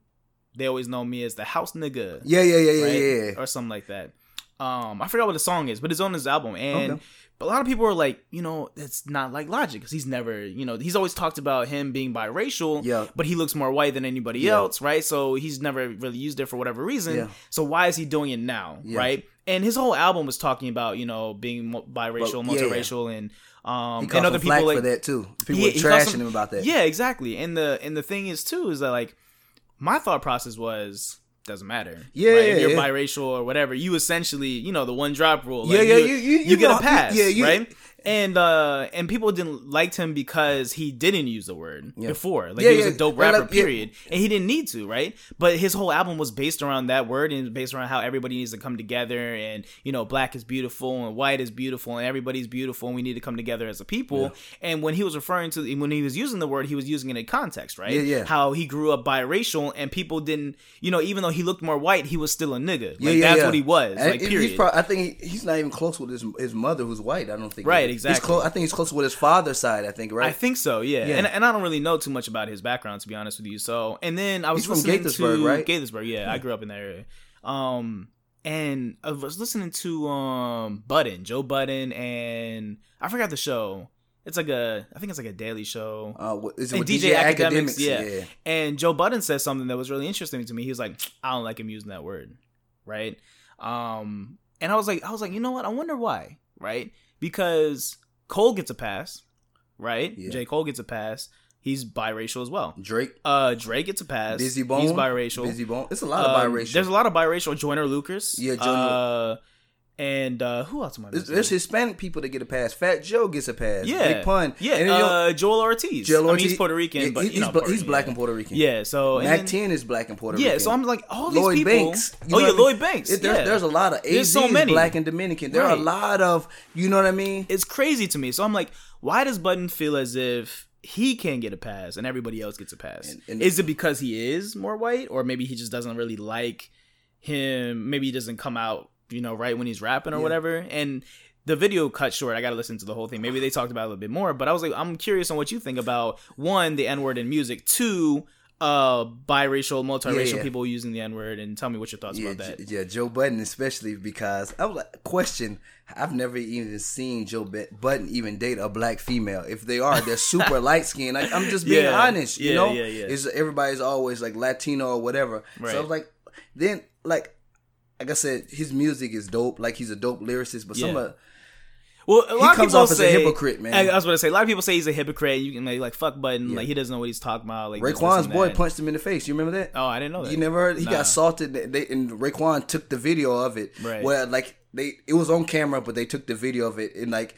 they always know me as the house nigga, Yeah, yeah, yeah, yeah, right? yeah. yeah. or something like that. Um, I forgot what the song is, but it's on his album, and Okay. but a lot of people are like, you know, it's not like Logic because he's never, you know, he's always talked about him being biracial, Yeah. but he looks more white than anybody Yeah. else, right? So he's never really used it for whatever reason. Yeah. So why is he doing it now, Yeah. right? And his whole album was talking about, you know, being biracial, yeah. multiracial, and um, and other some people like for that too. People Yeah, were trashing them- him about that. yeah, exactly. And the and the thing is too is that like my thought process was doesn't matter. Yeah, right? yeah, if you're yeah. biracial or whatever, you essentially, you know, the one drop rule. Yeah, like, yeah, you, you- you- you, you get a pass, yeah, you- right? And uh and people didn't liked him because he didn't use the word Yeah. before. Like Yeah, he was yeah. a dope rapper, like, period. And he didn't need to, right? But his whole album was based around that word and based around how everybody needs to come together and you know, black is beautiful and white is beautiful and everybody's beautiful and we need to come together as a people. And when he was referring to when he was using the word, he was using it in context, right? Yeah, yeah. How he grew up biracial and people didn't you know, even though he looked more white, he was still a nigga. Like yeah, that's what he was. And like period. Probably, I think he, he's not even close with his his mother, who's white. I don't think. Right, He's exactly. close, I think he's close with his father's side. I think. Right. I think so, yeah. Yeah. And and I don't really know too much about his background to be honest with you. So and then I was He's from Gaithersburg, to right? Gaithersburg, yeah, I grew up in that area. Um and I was listening to um Budden, Joe Budden and I forgot the show. It's like a I think it's like a daily show. uh, what- is it DJ, DJ, Akademiks, Akademiks? yeah. And Joe Budden said something that was really interesting to me. He was like, I don't like him using that word. Right? Um and I was like I was like, you know what? I wonder why, right? Because Cole gets a pass, right? Yeah. J. Cole gets a pass. He's biracial as well. Drake, Uh Drake gets a pass. Bizzy Bone, He's biracial. Bizzy Bone. It's a lot of Um, biracial. There's a lot of biracial. Joyner Lucas. Yeah, Joyner- Uh, and uh who else am I There's, missing? there's Hispanic people that get a pass. Fat Joe gets a pass. yeah, Big Pun. Yeah, And then you know, uh, Joell Ortiz. Joell I mean, Ortiz- he's Puerto Rican, yeah, but he's, you know, bla- he's black and Puerto Rican. Yeah, so Mac then- 10 is black and Puerto Rican. Yeah, so I'm like, all these Lloyd people. Banks. You oh yeah, I mean? Lloyd Banks. It- there's, yeah. there's a lot of There's so many. black and Dominican. There are a lot of, you know what I mean? It's crazy to me. So I'm like, why does Budden feel as if he can't get a pass and everybody else gets a pass? And- and- is it because he is more white, or maybe he just doesn't really like him? Maybe he doesn't come out, you know, right when he's rapping or Yeah. whatever. And the video cut short. I got to listen to the whole thing. Maybe they talked about it a little bit more, but I was like, I'm curious on what you think about one, the N word in music, two, uh, biracial, multiracial Yeah, yeah. people using the N word, and tell me what your thoughts Yeah, about that. J- yeah, Joe Budden especially because I was like, question. I've never even seen Joe Budden even date a black female. If they are, they're super <laughs> light skinned. Like, I'm just being honest, you know. yeah, yeah. It's everybody's always like Latino or whatever. Right. So I was like, then like, like I said, his music is dope. Like he's a dope lyricist, but some of Well, a lot of comes people off as a say, hypocrite, man. I, I was going to say a lot of people say he's a hypocrite. You can like, like fuck Budden, Yeah. like he doesn't know what he's talking about. Like Raekwon's boy that. punched him in the face. You remember that? Oh, I didn't know that. You never heard? He Nah. got assaulted. They, and Raekwon took the video of it. Right. Where like they, it was on camera, but they took the video of it and like.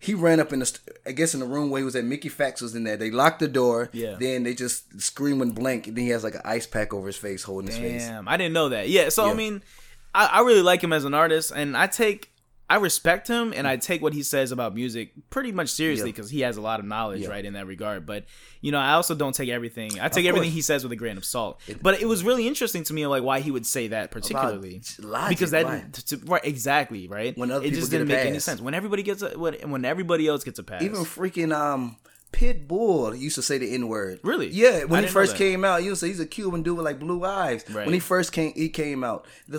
He ran up in the, I guess, in the room where he was at. Mickey Factz was in there. They locked the door. Yeah. Then they just scream and blank, and then he has like an ice pack over his face, holding his face. Damn, I didn't know that. Yeah, so I mean, I, I really like him as an artist, and I take, I respect him, and I take what he says about music pretty much seriously Yeah. because he has a lot of knowledge, Yeah. right, in that regard. But you know, I also don't take everything. I take everything he says with a grain of salt. but it was really interesting to me, like why he would say that particularly, logic, because that right. t- t- right exactly right. When other it just didn't make any sense. When everybody gets a when, when everybody else gets a pass, Even freaking um Pitbull used to say the N word. Really? Yeah. When didn't he first came out, you say he's a Cuban dude with like blue eyes. Right. When he first came, he came out. The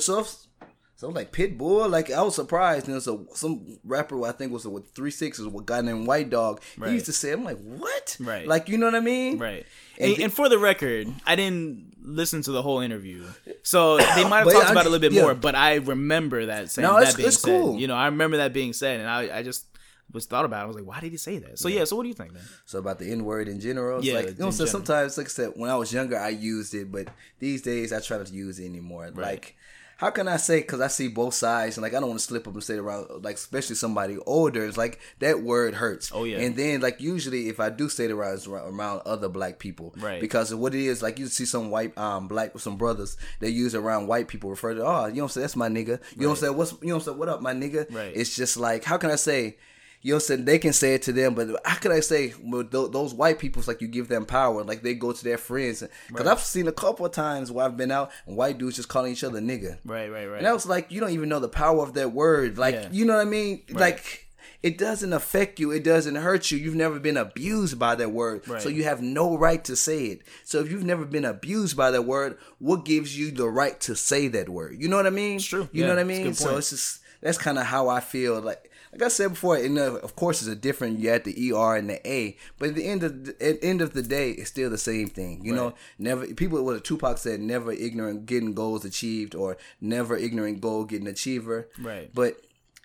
so. So like Pitbull, like I was surprised. And a some rapper I think was with three sixes, a guy named White Dog. Right. He used to say, I'm like, what? Right. Like you know what I mean? Right. And And, the- and for the record, I didn't listen to the whole interview, so they might have talked I- about it a little bit yeah. more. But I remember that saying No, that it's- being it's said. cool. You know, I remember that being said, and I, I just was thought about. it. I was like, why did he say that? So yeah. So what do you think, man? So about the N word in general, Yeah, like you know, so general. sometimes, like I said, when I was younger, I used it, but these days I try not to use it anymore. Like, how can I say? Because I see both sides, and like I don't want to slip up and say it around, like especially somebody older. It's like that word hurts. Oh, yeah. And then like usually if I do say it around, around other black people, Right. Because of what it is, like you see some white um black some brothers they use around white people refer to oh you I'm saying that's my nigga you what I'm saying what's you I'm saying what up my nigga Right. it's just like how can I say you know what I'm saying they can say it to them but how can I say well, tho- those white people it's like you give them power like they go to their friends because I've seen a couple of times where I've been out and white dudes just calling each other nigga Right, right, right. and I was like you don't even know the power of that word like Yeah. you know what I mean like it doesn't affect you. It doesn't hurt you. You've never been abused by that word. Right. So you have no right to say it. So if you've never been abused by that word, what gives you the right to say that word? You know what I mean? It's true. You Yeah, know what I mean? good So it's just that's kind of how I feel. Like like I said before, and of course it's a different. You had the ER and the A, but at the end of the, at end of the day, it's still the same thing. You know, never people. What Tupac said: never ignorant getting goals achieved, or never ignorant goal getting achiever. Right. But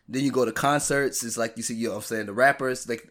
then you go to concerts, it's like you see, you know what I'm saying, the rappers, like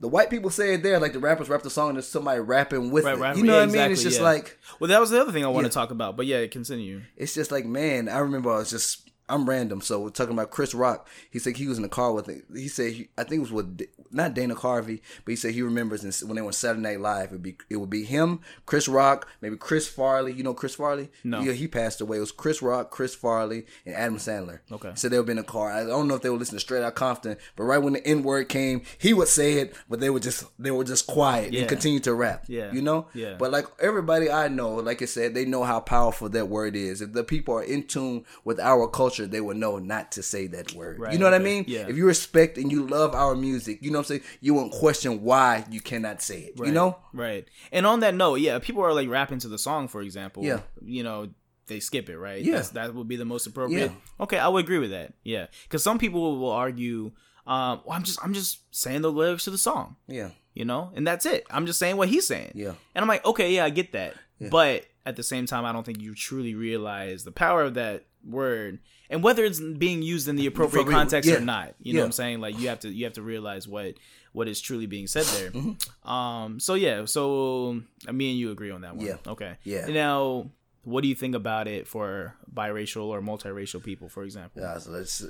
the white people say it there, like the rappers rap the song and there's somebody rapping with Right, it. right, You know yeah, what I mean? It's just yeah. like Well, that was the other thing I want Yeah. to talk about. But yeah, continue. it's just like, man, I remember I was just I'm random. So we're talking about Chris Rock. He said he was in the car with it. He said he, I think it was with not Dana Carvey, but he said he remembers when they were on Saturday Night Live. It would be it would be him, Chris Rock, maybe Chris Farley. You know Chris Farley? No. Yeah, he passed away. It was Chris Rock, Chris Farley, and Adam Sandler. Okay. So they would be in the car. I don't know if they would listen to Straight Out Compton, but right when the N word came, he would say it, but they would just they were just quiet Yeah. and continue to rap. Yeah. You know? Yeah. But like everybody I know, like I said, they know how powerful that word is. If the people are in tune with our culture, they will know not to say that word. Right, you know what I mean? yeah. If you respect and you love our music, you know what I'm saying? You won't question why you cannot say it. You know? Right. And on that note, yeah, people are like rapping to the song, for example. Yeah. You know, they skip it, right? Yeah. That's, that would be the most appropriate. Yeah. Okay, I would agree with that. Yeah. Because some people will argue, um, well, I'm just I'm just saying the lyrics to the song, Yeah. you know, and that's it. I'm just saying what he's saying. Yeah. And I'm like, okay, yeah, I get that. But at the same time, I don't think you truly realize the power of that word and whether it's being used in the appropriate real, context yeah. or not. You know what I'm saying? Like you have to you have to realize what what is truly being said there. Mm-hmm. Um. So yeah. So uh, me and you agree on that one. Yeah. Okay. Yeah. Now, what do you think about it for biracial or multiracial people, for example? Yeah, so that's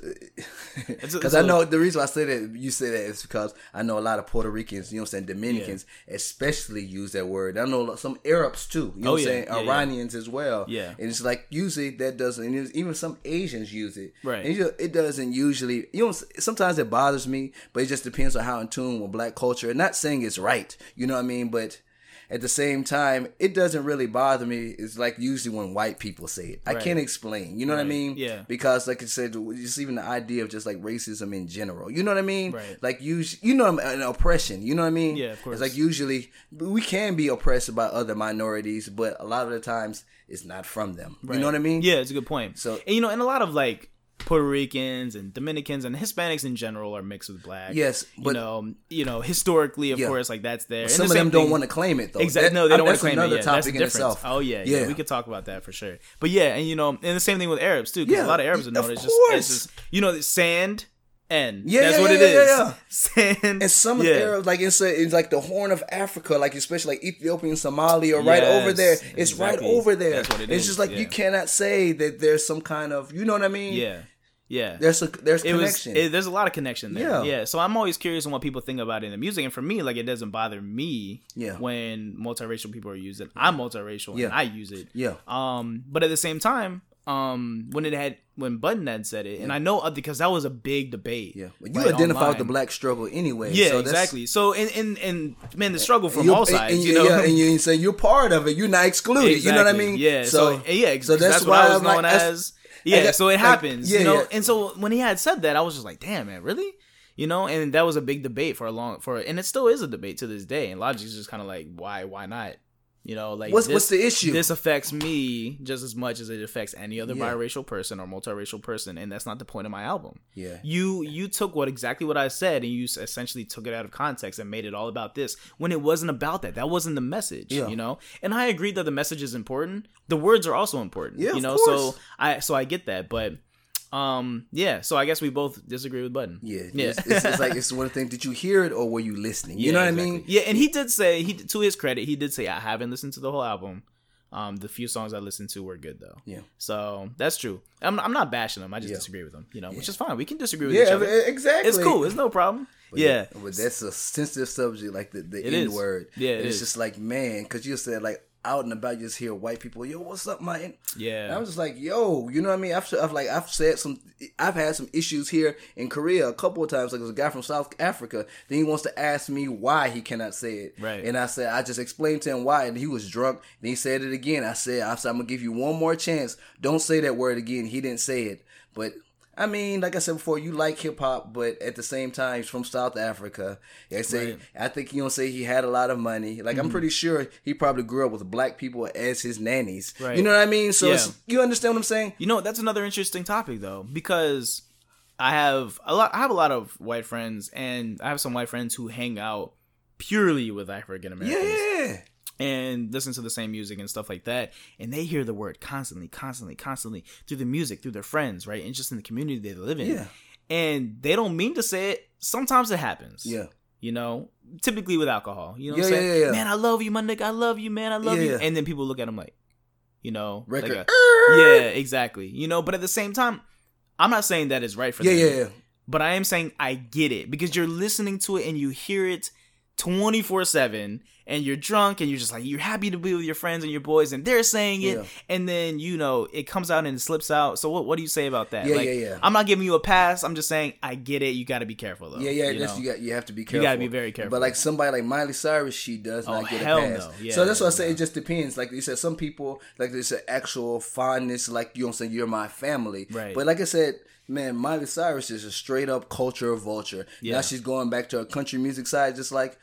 because <laughs> I know the reason I say that you say that is because I know a lot of Puerto Ricans, you know what I'm saying, Dominicans especially use that word. I know some Arabs too, you know Oh, what I'm oh, yeah, saying, yeah, yeah. Iranians as well. Yeah. and it's like usually that doesn't, and it's- even some Asians use it. Right. and you- it doesn't usually. You know, sometimes it bothers me, but it just depends on how in tune with black culture. And not saying it's right, you know what I mean, but. At the same time, it doesn't really bother me. It's like usually when white people say it. I can't explain. You know what I mean? Yeah. because like I said, just even the idea of just like racism in general. You know what I mean? Right. Like you, you know, an oppression. You know what I mean? Yeah, of course. It's like usually we can be oppressed by other minorities, but a lot of the times it's not from them. You know what I mean? Yeah, it's a good point. So- and you know, and a lot of like Puerto Ricans and Dominicans and Hispanics in general are mixed with black. Yes, you know, you know, historically, of Yeah. course, like that's there. And Some the of them don't thing- want to claim it though. Exactly. No, they don't want to claim another it. Yeah, topic that's in itself. Oh yeah, yeah, Yeah. We could talk about that for sure. But yeah, and you know, and the same thing with Arabs too. 'cause Yeah, a lot of Arabs are known as just, course. just you know, sand and Yeah, that's yeah, what yeah, it is. yeah, yeah. Sand And some of yeah. the Arabs, like it's, a, it's like the Horn of Africa, like especially like Ethiopia and Somalia, right Yes, over there. It's exactly. right over there. That's what it it's is, just like yeah. you cannot say that there's some kind of, you know what I mean? Yeah, yeah. There's a there's it was connection. it, there's a lot of connection there. Yeah. Yeah. So I'm always curious on what people think about it in the music, and for me, like it doesn't bother me. Yeah. When multiracial people are using, I'm multiracial Yeah. and I use it. yeah. Um, but at the same time, um, when it had when Budden had said it, and I know uh, because that was a big debate. Yeah, but you identify with the black struggle anyway. Yeah, so that's- exactly. So and and and man, the struggle from all sides, and, you know. yeah, and you say you're part of it. You're not excluded. You know what I mean? Yeah. So, yeah, so that's, what I was like, known that's- as. Yeah. got- so it like, happens, yeah, you know. yeah. And so when he had said that, I was just like, damn, man, really? You know, and that was a big debate for a long for, and it still is a debate to this day. And Logic is just kind of like, why, why not? You know, like What's- this- what's the issue? This affects me just as much as it affects any other Yeah. biracial person or multiracial person, and that's not the point of my album. Yeah. You you took what exactly what I said and you essentially took it out of context and made it all about this when it wasn't about that. That wasn't the message, Yeah. you know. And I agree that the message is important. The words are also important, Yeah, you know. So I so I get that, but um yeah. So I guess we both disagree with Budden. Yeah, yeah. It's, it's, it's like it's one thing. Did you hear it or were you listening? You Yeah, know what I mean? Yeah, and he did say he to his credit, he did say I haven't listened to the whole album. Um, the few songs I listened to were good though. Yeah. So that's true. I'm I'm not bashing him. I just Yeah. disagree with him. You know, which is fine. We can disagree with each Yeah, other. exactly. It's cool. It's no problem. But yeah. but that's a sensitive subject, like the the N word. Yeah, it it's just like man, because you said like out and about, you just hear white people, yo, what's up, my? N-" Yeah. And I was just like, yo, you know what I mean? I've, I've like I've said some, I've had some issues here in Korea a couple of times. Like there's a guy from South Africa, then he wants to ask me why he cannot say it. Right. And I said I just explained to him why, and he was drunk. Then he said it again. I said I said I'm gonna give you one more chance. Don't say that word again. He didn't say it, but. I mean, like I said before, you like hip hop, but at the same time, he's from South Africa. I say, Right. I think you don't say he had a lot of money. Like I'm mm-hmm. pretty sure he probably grew up with black people as his nannies. Right. You know what I mean? So Yeah. it's, you understand what I'm saying? You know, that's another interesting topic though, because I have a lot. I have a lot of white friends, and I have some white friends who hang out purely with African Americans Yeah. And listen to the same music and stuff like that, and they hear the word constantly, constantly, constantly through the music, through their friends, right, and just in the community they live in. Yeah. And they don't mean to say it. Sometimes it happens. Yeah. You know, typically with alcohol. You know what Yeah, I'm saying? yeah, yeah, yeah. Man, I love you, my nigga. I love you, man. I love you. And then people look at him like, you know, like Record. a- yeah, exactly. You know, but at the same time, I'm not saying that is right for Yeah, them. yeah, yeah. But I am saying I get it because you're listening to it and you hear it 24 7 and you're drunk and you're just like, you're happy to be with your friends and your boys and they're saying it. Yeah. And then, you know, it comes out and it slips out. So what, what do you say about that? Yeah, like, yeah, yeah. I'm not giving you a pass. I'm just saying I get it. You got to be careful though. Yeah, yeah, you you got you have to be careful. You gotta be very careful. But like somebody like Miley Cyrus, she does Oh, not get a pass. no. Yeah, so that's why I say it just depends. Like you said, some people like there's an actual fondness, like you know, what I'm saying you're my family. Right. But like I said, man, Miley Cyrus is a straight up culture vulture. Yeah. Now she's going back to her country music side, just like.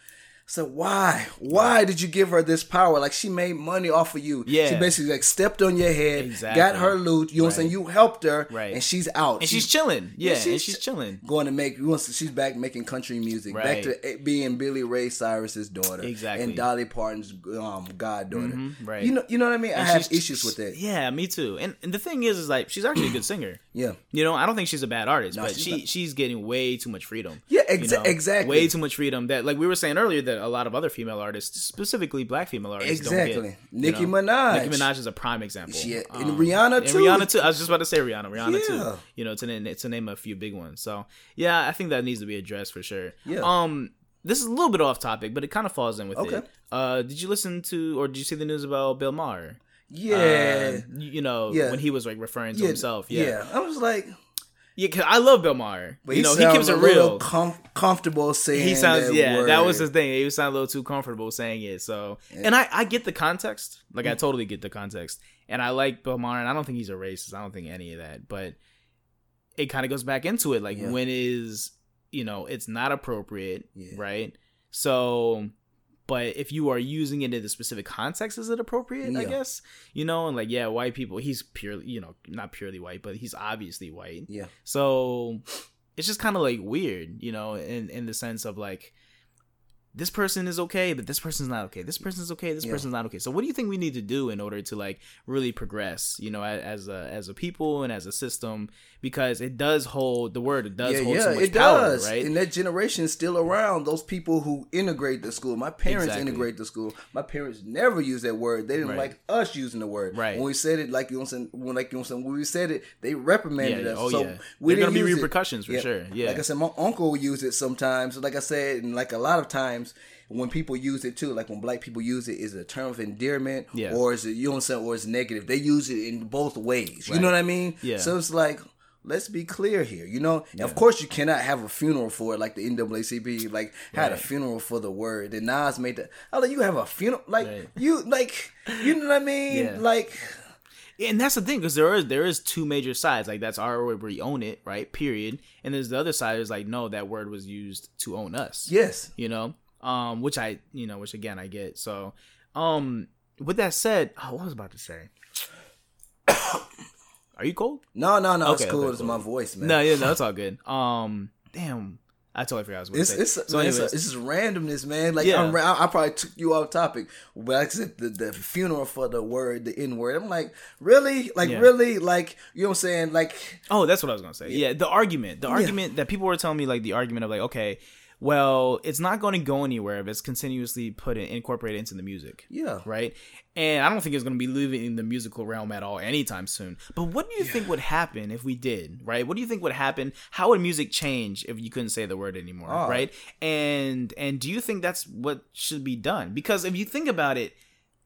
So why? Why did you give her this power? Like she made money off of you. Yeah. She basically like stepped on your head, Exactly. got her loot. You know what I'm saying? You helped her, Right. and she's out. And she's chilling. Yeah, and she's- she's chilling. going to make she's back making country music Right. back to being billy ray cyrus's daughter Exactly. and dolly parton's um goddaughter Mhm, right. you know you know what i mean i have issues with that Yeah, me too. And, and the thing is, is like she's actually a good singer. <clears throat> yeah You know, I don't think she's a bad artist, No, but she's she not. she's getting way too much freedom. Yeah, you know? exactly. Way too much freedom. That like we were saying earlier, that that a lot of other female artists, specifically black female artists, don't Exactly. Nicki you know? Minaj. Nicki Minaj is a prime example. She- and Rihanna, too. and. Rihanna too. I was just about to say Rihanna. Rihanna Yeah. too. You know, to name, to name a few big ones. So yeah, I think that needs to be addressed for sure. Yeah. Um, this is a little bit off topic, but it kind of falls in with Okay. it. Uh, did you listen to or did you see the news about Bill Maher? Yeah. Uh, you you know, Yeah. when he was like referring to yeah, himself. Yeah. yeah. I was like, Yeah, cause I love Bill Maher. but you know, he keeps a it real. Com- comfortable saying He sounds that yeah, word. that was his thing. He sounded a little too comfortable saying it. So, and I I get the context. Like I Mm. totally get the context, and I like Bill Maher. And I don't think he's a racist. I don't think any of that. But it kind of goes back into it. Like Yeah. when is you know it's not appropriate, Yeah. right? So. But if you are using it in the specific context, is it appropriate? I guess you know, and like yeah, white people. He's purely, you know, not purely white, but he's obviously white. Yeah. So it's just kind of like weird, you know, in in the sense of like this person is okay, but this person's not okay. This person's okay. This Yeah. person's not okay. So what do you think we need to do in order to like really progress, you know, as a as a people and as a system? Because it does hold the word. It does yeah, hold yeah, so much it power, does. right? And that generation is still around. Those people who integrate the school. My parents Exactly. integrate the school. My parents never used that word. They didn't Right. like us using the word. Right. When we said it, like you know, what I'm saying, when like you know, what I'm saying, when we said it, they reprimanded Yeah, us. oh so yeah. we There are gonna be use it. repercussions for sure. Yeah. Like I said, my uncle used it sometimes. Like I said, and like a lot of times when people use it too, like when black people use it, is a term of endearment Yeah. or is it you know I'm saying, or it's negative. They use it in both ways. You Right. know what I mean? Yeah. So it's like let's be clear here. You know, And of course you cannot have a funeral for it like the NAACP like had a funeral for the word. And Nas made that. I like you have a funeral like Right. you like you know what I mean? Yeah. Like and that's the thing because there is there is two major sides like that's our word we own it right period and there's the other side is like no that word was used to own us yes. you know um which i you know which again i get so um with that said oh, what was I about to say <coughs> are you cold No, no, no. Okay, it's cool. okay, it's cool. my voice, man. no yeah no it's all good um damn i totally forgot i was going It's to say it's so man, it's, anyways it's just randomness, man. Like Yeah. I'm, ra- I, I probably took you off topic, but like I said, the, the funeral for the word, the N word. I'm like, really, like Yeah. really, like you know what I'm saying? Like, Oh, that's what I was gonna say. Yeah, the argument, the argument that people were telling me, like the argument of like, okay, well, it's not going to go anywhere if it's continuously put in, incorporated into the music, yeah, right? And I don't think it's going to be leaving the musical realm at all anytime soon. But what do you think would happen if we did, right? What do you think would happen? How would music change if you couldn't say the word anymore, Oh. right? And and do you think that's what should be done? Because if you think about it,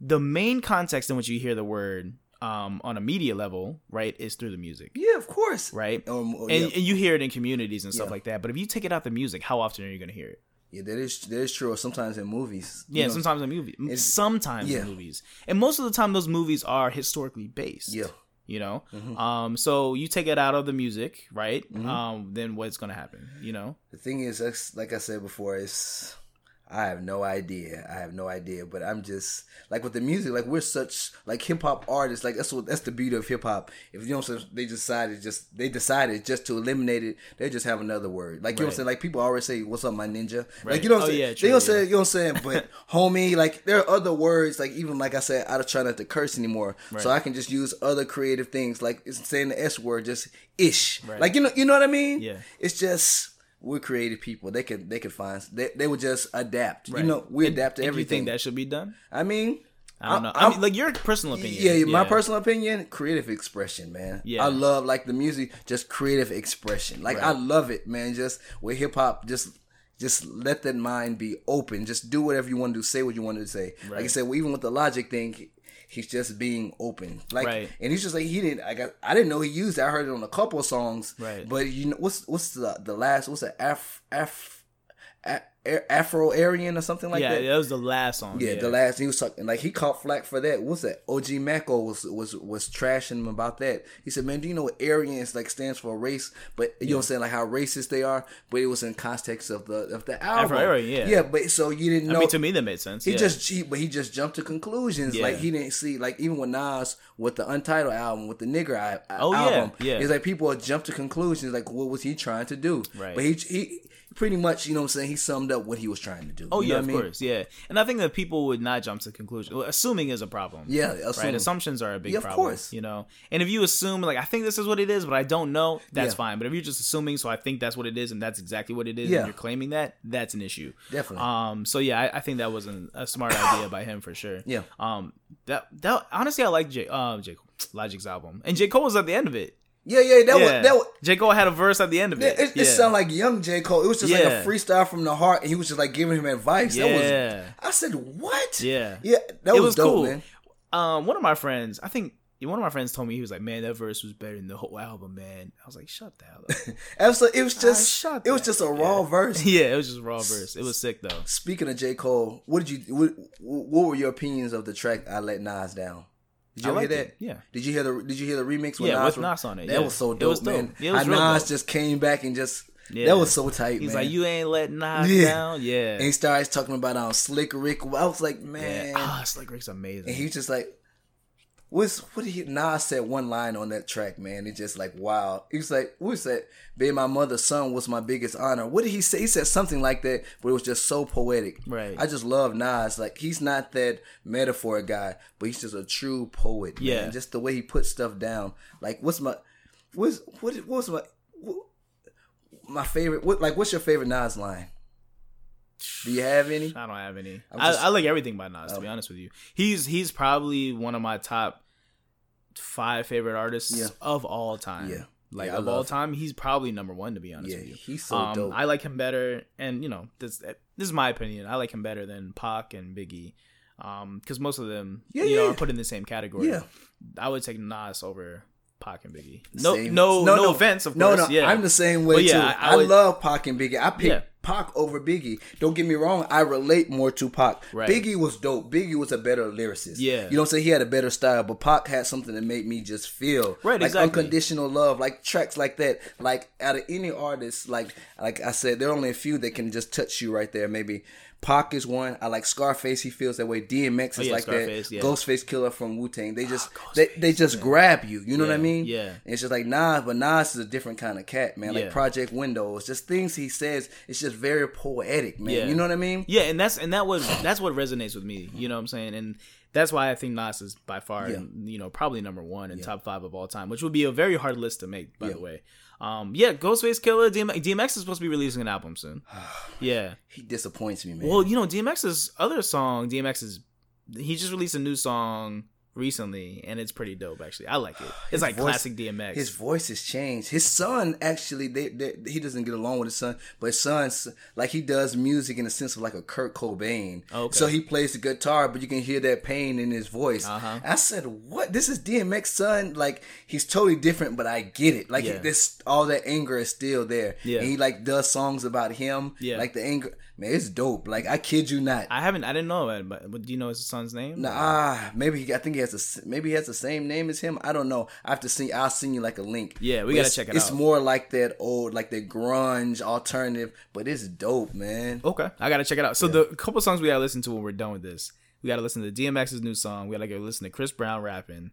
the main context in which you hear the word um, on a media level, right, is through the music yeah, of course, right? Um, oh, and, yeah. and you hear it in communities and stuff Yeah. like that. But if you take it out the music, how often are you going to hear it? yeah, that is that is true. Or sometimes in movies, Yeah, know, sometimes in movies, sometimes yeah. in movies, and most of the time those movies are historically based. Yeah. Mm-hmm. you know. Um, so you take it out of the music, right? Um, then what's going to happen? You know. The thing is, like I said before, it's I have no idea. I have no idea. But I'm just like with the music, like we're such like hip hop artists. Like that's what that's the beauty of hip hop. If you know, they decided just they decided just to eliminate it. They just have another word. Like you know, what I'm saying. Like people always say, "What's up, my ninja?" Right. Like you know, what Oh, I'm saying. yeah, they don't say, you know, what I'm saying. But <laughs> homie, like there are other words. Like even like I said, I don't try not to curse anymore, so I can just use other creative things. Like saying the S word, just ish. Right. Like you know, you know what I mean? Yeah. It's just we're creative people. They can they can find they, they would just adapt. Right. You know, we And- adapt to and do you everything. that should be done? I mean, I don't know. I'm- I mean, like your personal opinion. yeah, my personal opinion, creative expression, man. Yeah. I love like the music, just creative expression. Like I love it, man. Just with hip hop, just just let that mind be open. Just do whatever you want to do. Say what you want to say. Like I said, well, even with the logic thing, he's just being open. Like, Right. and he's just like he didn't. I got. I didn't know he used. it. I heard it on a couple of songs. Right. But you know what's what's the the last? What's the F F? Af. Afro Aryan or something like yeah, that. that was the last song. Yeah, the last he was talking like he caught flack for that. What's that? OG Maco was was was trashing him about that. He said, "Man, do you know what Aryans like stands for race? But you know what I'm saying, like how racist they are. But it was in context of the of the album. Afro-Aryan, yeah. yeah. But so you didn't I know. mean, to me that made sense. he yeah. just he, but he just jumped to conclusions. Yeah. Like he didn't see like even with Nas with the Untitled album with the nigger I, Oh, yeah, album. yeah. It's like people jump to conclusions. Like what was he trying to do? Right. But he he pretty much, you know what I'm saying, he summed up what he was trying to do. Oh You yeah, of I mean? course, yeah. And I think that people would not jump to conclusion. Well, assuming is a problem. Yeah, right. Assumptions are a big Yeah, of problem. course. You know, and if you assume like I think this is what it is, but I don't know, that's Yeah. fine. But if you're just assuming, so I think that's what it is, and that's exactly what it is, Yeah. and you're claiming that, that's an issue. Definitely. Um. So yeah, I, I think that was an, a smart <coughs> idea by him for sure. Yeah. Um. That that honestly, I like J. Um. J. Logic's album, and J. Cole was at the end of it. Yeah, yeah, that yeah. was that was J. Cole had a verse at the end of it, it. it, yeah. it sounded like young J. Cole. It was just like a freestyle from the heart, and he was just like giving him advice. That was Yeah. I said, What? Yeah. Yeah, that was, was dope, cool. man. um, one of my friends, I think one of my friends told me he was like, "Man, that verse was better than the whole album, man." I was like, "Shut the hell up." <laughs> Absolutely, it was just shut it was just a raw <laughs> verse. yeah, it was just raw verse. It was sick though. Speaking of J. Cole, what did you what, what were your opinions of the track I Let Nas Down? Did you I hear that? it, yeah. Did you hear the Did you hear the remix with Yeah, Nas? with Nas on it, That yeah. was so dope, was dope. man. Yeah, it was How real Nas dope. just came back and just Yeah. that was so tight, He's man. like, "You ain't letting Nas Yeah. down." Yeah. and he starts talking about um Slick Rick. I was like, man, yeah. Ah, Slick Rick's amazing. and he just like. What's what did he Nas said one line on that track, man. It's just like wow. He was like, "What's that? Being my mother's son was my biggest honor. What did he say? He said something like that, but it was just so poetic. Right. I just love Nas. Like he's not that metaphor guy, but he's just a true poet. Yeah. Man. Just the way he puts stuff down. Like what's my what's what what's my what, my favorite what like what's your favorite Nas line? Do you have any? I don't have any. I'm I, I like everything by Nas. To be honest with you, he's he's probably one of my top five favorite artists Yeah. of all time. Yeah. Like Yeah, of all time, he's probably number one. To be honest Yeah, with you, he's so um, dope. I like him better, and you know this this is my opinion. I like him better than Pac and Biggie, because most of them Yeah, you know are put in the same category. Yeah. I would take Nas over Pac and Biggie. No, Same. no, no, offense, of no, course. No, yeah, I'm the same way But yeah, too. I- I, I would- love Pac and Biggie. I pick Yeah. Pac over Biggie. Don't get me wrong. I relate more to Pac. Right. Biggie was dope. Biggie was a better lyricist. Yeah. you don't I'm. He had a better style, but Pac had something that made me just feel Right, like exactly. unconditional love, like tracks like that. Like out of any artist, like like I said, there are only a few that can just touch you right there. Maybe. Pac is one. I like Scarface. He feels that way. DMX oh, is Oh, yeah, like Scarface, that. yeah. Ghostface Killah from Wu Tang. They ah, just they, they just grab you. You know what I mean? yeah. And it's just like Nas, but Nas is a different kind of cat, man. Like. Project Windows, just things he says. It's just very poetic, man. Yeah. You know what I mean? Yeah, and that's and that was that's what resonates with me. You know what I'm saying? And that's why I think Nas is by far, Yeah. you know, probably number one in top five of all time, which would be a very hard list to make, by Yeah. the way. Um, yeah, Ghostface Killah, DMX, DMX is supposed to be releasing an album soon. <sighs> Yeah. He disappoints me, man. Well, you know, DMX's other song, DMX is he just released a new song recently, and it's pretty dope. Actually, I like it. It's His like voice- classic DMX. His voice has changed. His son actually, they, they, he doesn't get along with his son, but his son's like he does music in the sense of like a Kurt Cobain. Okay. So he plays the guitar, but you can hear that pain in his voice. Uh-huh. I said, "What? This is DMX son? Like he's totally different, but I get it. Like Yeah. this, all that anger is still there. Yeah. And he like does songs about him. Yeah. Like the anger, man, it's dope. Like I kid you not. I haven't, I didn't know that, but, but do you know his son's name? Nah, maybe I think he has a maybe he has the same name as him. I don't know. I have to see. I'll send you like a link. Yeah, we But gotta check it It's out. It's more like that old, like that grunge alternative, but it's dope, man. Okay, I gotta check it out. So the couple songs we gotta listen to when we're done with this, we gotta listen to DMX's new song. We gotta go listen to Chris Brown rapping,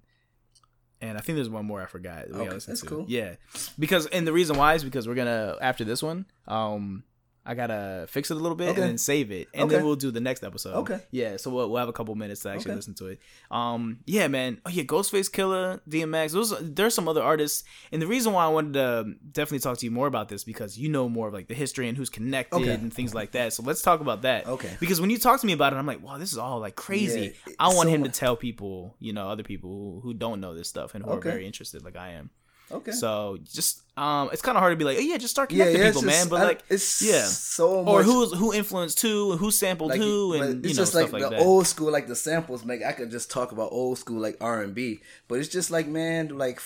and I think there's one more I forgot. We Okay, that's to. cool. Yeah, because and the reason why is because we're gonna after this one, um, I gotta fix it a little bit Okay. and then save it, and Okay. then we'll do the next episode. Okay. Yeah, so we'll, we'll have a couple minutes to actually Okay. listen to it. Um, yeah, man. Oh yeah, Ghostface Killah, DMX. Those there's some other artists, and the reason why I wanted to definitely talk to you more about this because you know more of like the history and who's connected and things like that. So let's talk about that. Okay. Because when you talk to me about it, I'm like, wow, this is all like crazy. Yeah, I want so him to tell people, you know, other people who, who don't know this stuff and who are very interested, like I am. Okay. So just um, it's kind of hard to be like, oh yeah, just start connecting yeah, people, just- man. But I- like, it's yeah, so much. or who's who influenced who, and who sampled like, who, and it's you know just stuff like like, the that. old school, like the samples make. I could just talk about old school, like R and B, but it's just like man, like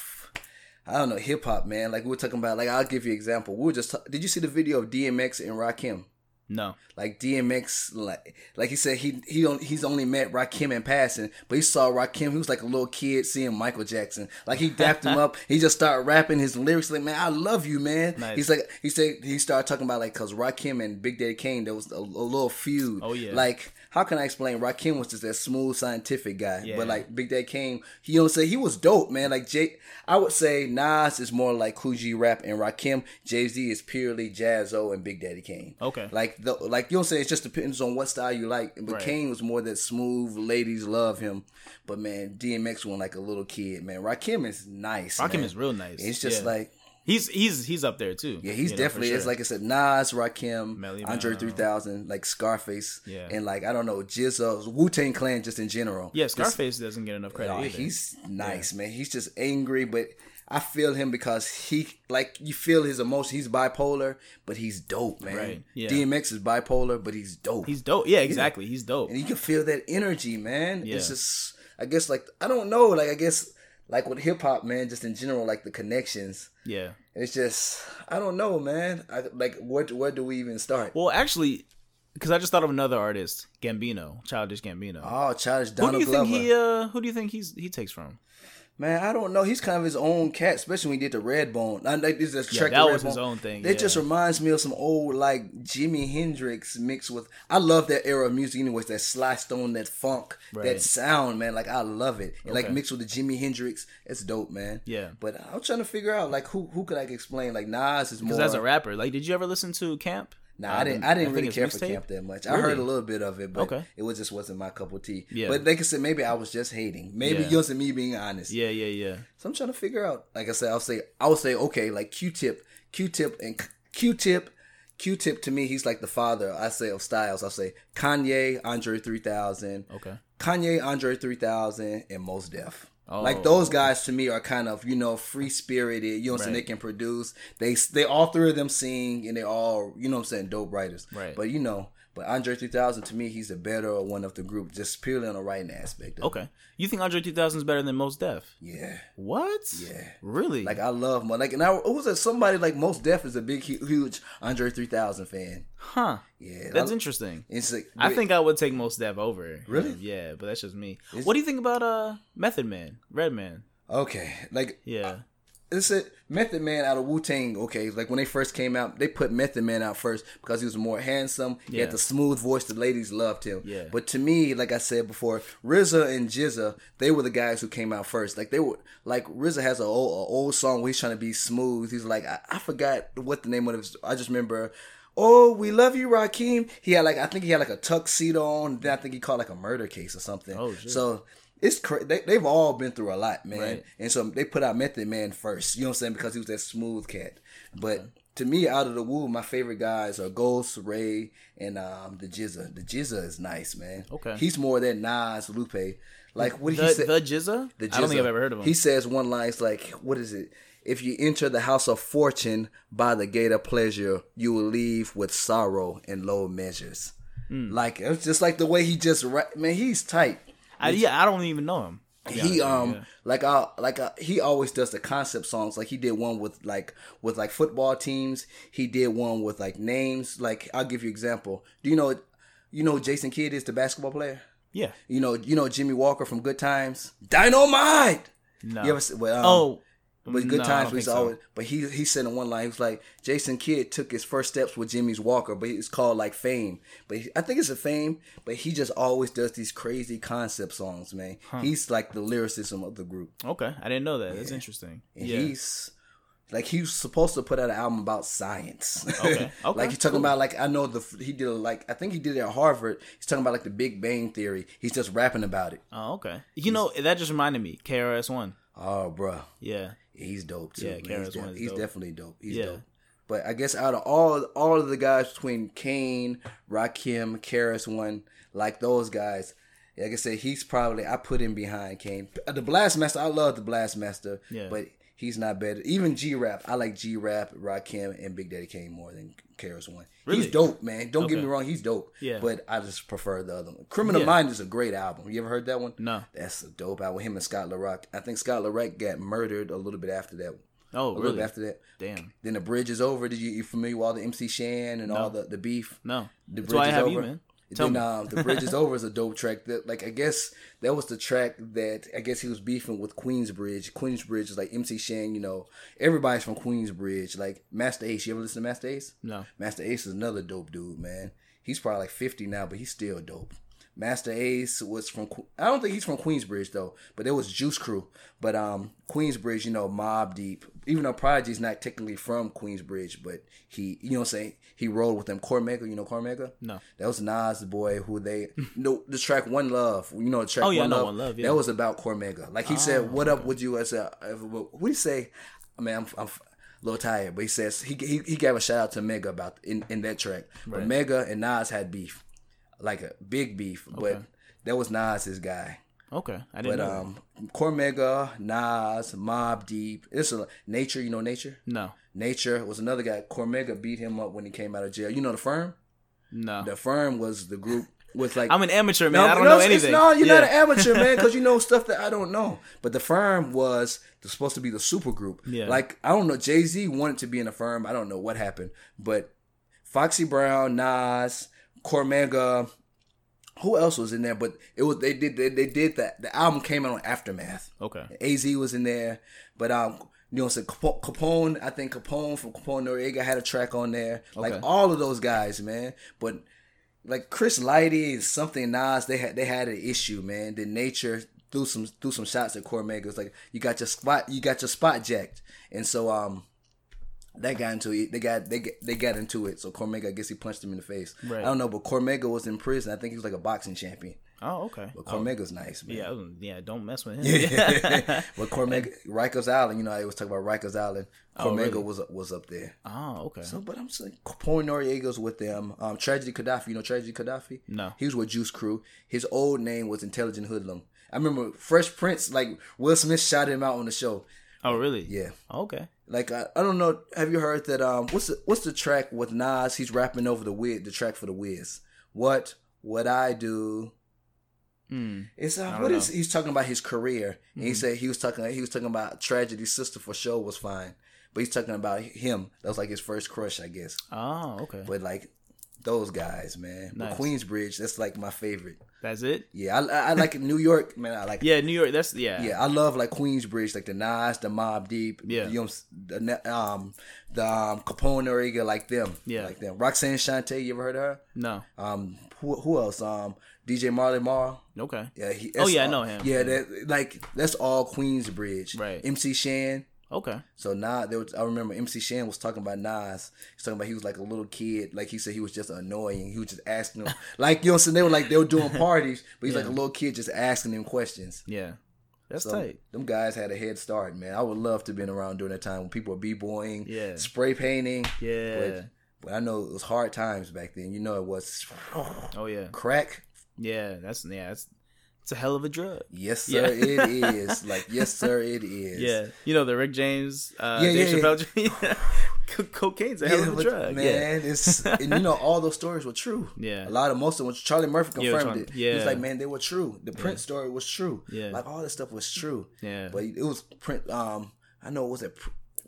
I don't know, hip hop, man. Like we we're talking about, like I'll give you an example. We were just, ta- did you see the video of DMX and Rakim? No, Like DMX, like like he said, he he don't, he's only met Rakim in passing, but he saw Rakim. He was like a little kid seeing Michael Jackson. Like he dapped him <laughs> up. He just started rapping his lyrics. Like man, I love you, man. Nice. He's like he said he started talking about like because Rakim and Big Daddy Kane there was a, a little feud. Oh, yeah. Like how can I explain? Rakim was just that smooth scientific guy, Yeah. but like Big Daddy Kane, he don't say he was dope, man. Like Jay, I would say Nas is more like Kool G Rap, and Rakim Jay Z is purely Jaz-O and Big Daddy Kane. Okay. like the like you don't say it just depends on what style you like. But Right. Kane was more that smooth, ladies love him. But man, DMX went like a little kid, man. Rakim is nice. Rakim man. is real nice. It's just Yeah. like he's he's he's up there too. yeah, he's you know, definitely. sure. It's like I said, Nas, Rakim, Melly Andre three thousand, like Scarface, Yeah. and like I don't know, GZA, Wu Tang Clan, just in general. yeah, Just- Scarface doesn't get enough credit he's nice, man. He's just angry, but I feel him because he like you feel his emotion. He's bipolar, but he's dope, man. Right, yeah. DMX is bipolar, but he's dope. he's dope. Yeah, exactly. He's dope. and you can feel that energy, man. Yeah. It's just, I guess, like I don't know, like I guess, like with hip hop, man, just in general, like the connections. Yeah. It's just, I don't know, man. I, like, where where do we even start? Well, actually, because I just thought of another artist, Gambino, Childish Gambino. Oh, Childish who do you Glover. think he? Uh, who do you think he's he takes from? Man, I don't know. He's kind of his own cat, especially when he did the Redbone. I like this is Yeah, that was his own thing, That yeah. just reminds me of some old like Jimi Hendrix mixed with. I love that era of music, anyways. That Sly Stone, that funk, Right. that sound, man. Like I love it. And like mixed with the Jimi Hendrix, it's dope, man. Yeah. But I'm trying to figure out like who who could I explain? Like Nas is more. Because as a rapper, like, did you ever listen to Camp? Nah, I didn't. I didn't think really care for camp that much. I heard a little bit of it, but Okay. it was just wasn't my cup of tea. Yeah. But like I said, maybe I was just hating. Maybe Yeah. it wasn't me being honest. Yeah, yeah, yeah. So I'm trying to figure out. Like I said, I'll say I would say okay, like Q-Tip, Q-Tip, and Q-Tip. Q-Tip to me, he's like the father. I say of styles. I'll say Kanye, Andre 3000, Okay. Kanye, Andre 3000, and Mos Def. Oh, like those guys to me are kind of you know free spirited. You know what I'm saying? Right. They can produce. They they all three of them sing, and they all you know what I'm saying dope writers. Right. But you know, but Andre 3000 to me, he's the better one of the group, just purely on the writing aspect. Of it. Okay. You think Andre 2000 is better than Mos Def? Yeah. What? Yeah. Really? Like I love my like and I was it somebody like Mos Def is a big huge Andre 3000 fan. huh. Yeah, That's I, interesting. It's like I think I would take Mos Def over. Really? Yeah, but that's just me. what do you think about uh Method Man, Redman? okay, like Yeah. it's a Method Man out of Wu Tang. Okay, like when they first came out, they put Method Man out first because he was more handsome. He Yeah. had the smooth voice. The ladies loved him. Yeah. But to me, like I said before, RZA and GZA, they were the guys who came out first. Like they were like RZA has an old, a old song where he's trying to be smooth. He's like I, I forgot what the name of it. Was. I just remember. Oh, we love you, Rakim. He had like I think he had like a tuxedo on. Then I think he called like a murder case or something. Oh, shit. So it's cra- they, they've all been through a lot, man. Right. And so they put out Method Man first. You know what I'm saying? Because he was that smooth cat. But to me, out of the Wu, my favorite guys are Ghost, Ray, and um, the GZA. The GZA is nice, man. Okay. He's more than Nas, Lupe. Like what The he said. the GZA? the I don't think I've ever heard of him. He says one line is like, what is it? If you enter the house of fortune by the gate of pleasure, you will leave with sorrow and low measures. Hmm. Like it's just like the way he just man, he's tight. I, yeah, I don't even know him. he um yeah. like uh like uh, he always does the concept songs like he did one with like with like football teams he did one with like names like i'll give you example do you know you know jason kidd is the basketball player yeah. you know you know jimmy walker from good times dynamite No. you ever see, well, um, oh, but good no, times was think so. always but he he said in one line he was like jason kidd took his first steps with jimmy's walker but it's called like fame but he, i think it's a fame but he just always does these crazy concept songs man he's like the lyricism of the group Okay, I didn't know that. That's interesting. and yeah. he's like he was supposed to put out an album about science. Okay, <laughs> okay, like he's talking cool. about like I know the he did a, like I think he did it at Harvard. He's talking about like the Big Bang Theory. He's just rapping about it. Oh, okay. You know, that just reminded me. KRS One. Oh, bro. Yeah. He's dope too. Yeah, he's, One is he's dope. definitely dope. He's Yeah. dope. But I guess out of all all of the guys between Kane, Rakim, KRS One, like those guys, like I said, he's probably I put him behind Kane. The Blastmaster, I love the Blastmaster, Yeah. but he's not better. Even G Rap, I like G Rap, Rakim, and Big Daddy Kane more than KRS One. Really? He's dope, man. Don't get me wrong, he's dope. Yeah. But I just prefer the other one. Criminal Yeah. Mind is a great album. You ever heard that one? No. That's a dope album. Him and Scott LaRock. I think Scott LaRock got murdered a little bit after that. Oh, A little bit after that. Damn. Then the bridge is over. Did you you familiar with all the MC Shan and all the, the beef? No. The That's why I Bridge is have over. you, man. Tell then um, the bridge is <laughs> over is a dope track. That like I guess that was the track that I guess he was beefing with Queensbridge. Queensbridge is like MC Shan. You know, everybody's from Queensbridge. Like Masta Ace. You ever listen to Masta Ace? No. Masta Ace is another dope dude, man. He's probably like fifty now, but he's still dope. Masta Ace was from. I don't think he's from Queensbridge though, but it was Juice Crew. But um, Queensbridge, you know, Mobb Deep. Even though Prodigy's not technically from Queensbridge, but he, you know, what I'm saying he rolled with them. Cormega, you know Cormega? No. That was Nas, the boy who they <laughs> no the track One Love. You know the track Oh, yeah, One know Love. One Love, yeah. That was about Cormega. Like he said, "What up with you?" I said, "What do you say?" I mean, I'm, I'm a little tired, but he says he he, he gave a shout out to Mega about in, in that track. But Mega and Nas had beef, like a big beef. But that was Nas's guy. Okay, I didn't But know. um, Cormega, Nas, Mobb Deep. It's a Nature. You know Nature. no, Nature was another guy. Cormega beat him up when he came out of jail. You know the firm. no. The firm was the group with like <laughs> I'm an amateur man. I don't no, know anything. No, you're yeah. not an amateur, man, because you <laughs> know stuff that I don't know. But the firm was supposed to be the super group. Yeah. Like I don't know, Jay Z wanted to be in the firm. I don't know what happened, but Foxy Brown, Nas, Cormega, who else was in there? But it was they did they, they did that. The album came out on Aftermath. Okay. Az was in there, but um, you know, so Capo- Capone, I think Capone from Capone Noreaga had a track on there. Like Okay. all of those guys, man. But like Chris Lighty and something Nas, they had they had an issue, man. The nature threw some threw some shots at Cormega. It's like you got your spot, you got your spot jacked, and so um. They got into it. They got they get, they got into it. So Cormega, I guess he punched him in the face. Right. I don't know, but Cormega was in prison. I think he was like a boxing champion. Oh, okay. But Cormega's nice, man. Yeah, yeah. Don't mess with him. <laughs> but Cormega, Rikers Island, you know, I was talking about Rikers Island. Oh, Cormega really? was was up there. oh, okay. So, but I'm saying Capone Noreaga's with them. Um, Tragedy Khadafi, you know Tragedy Khadafi? No. He was with Juice Crew. His old name was Intelligent Hoodlum. I remember Fresh Prince, like Will Smith shouted him out on the show. Oh, really? Yeah. Okay. Like I, I don't know. Have you heard that? Um, what's the what's the track with Nas? He's rapping over the Wiz, the track for the Wiz. What would I do? Hmm. It's uh, what is he's talking about his career, Mm-hmm. he said he was talking he was talking about tragedy. Sister for sure was fine, but he's talking about him. That was like his first crush, I guess. Oh, okay. But like those guys, man. But Nice. Queensbridge, that's like my favorite. That's it. Yeah, I, I, like New York, man. I like Yeah, New York. That's yeah. yeah, I love like Queensbridge, like the Nas, the Mobb Deep, Yeah. you know, the um, the um, Capone Noreaga, like them, Yeah. like them. Roxanne Shante, you ever heard of her? No. Um, who, who else? Um, DJ Marley Marl. Okay. Yeah, he, Oh, yeah, I know him. Yeah, that like that's all Queensbridge. Right. MC Shan. Okay. So Nas, there was, I remember MC Shan was talking about Nas. He's talking about he was like a little kid. Like he said, he was just annoying. He was just asking them, <laughs> like you know, so they were like they were doing <laughs> parties, but he's like a little kid just asking them questions. Yeah. That's So tight. them guys had a head start, man. I would love to have been around during that time when people were b-boying, Yeah. spray painting. Yeah. But, but I know it was hard times back then. You know it was Oh yeah. crack. Yeah. That's yeah. That's it's a hell of a drug. Yes, Yeah. sir, it <laughs> is. Like, yes, sir, it is. Yeah. You know the Rick James. Uh, Yeah, Dave yeah, yeah. <laughs> Chappelle. Co- Cocaine's a hell Yeah, of a drug. man. Yeah. It's and you know all those stories were true. Yeah. a lot of most of them. Charlie Murphy Yeah, confirmed it. Yeah, yeah. like, man, they were true. The Prince story was true. Yeah. like all this stuff was true. Yeah. but it was Prince. Um, I know it was it.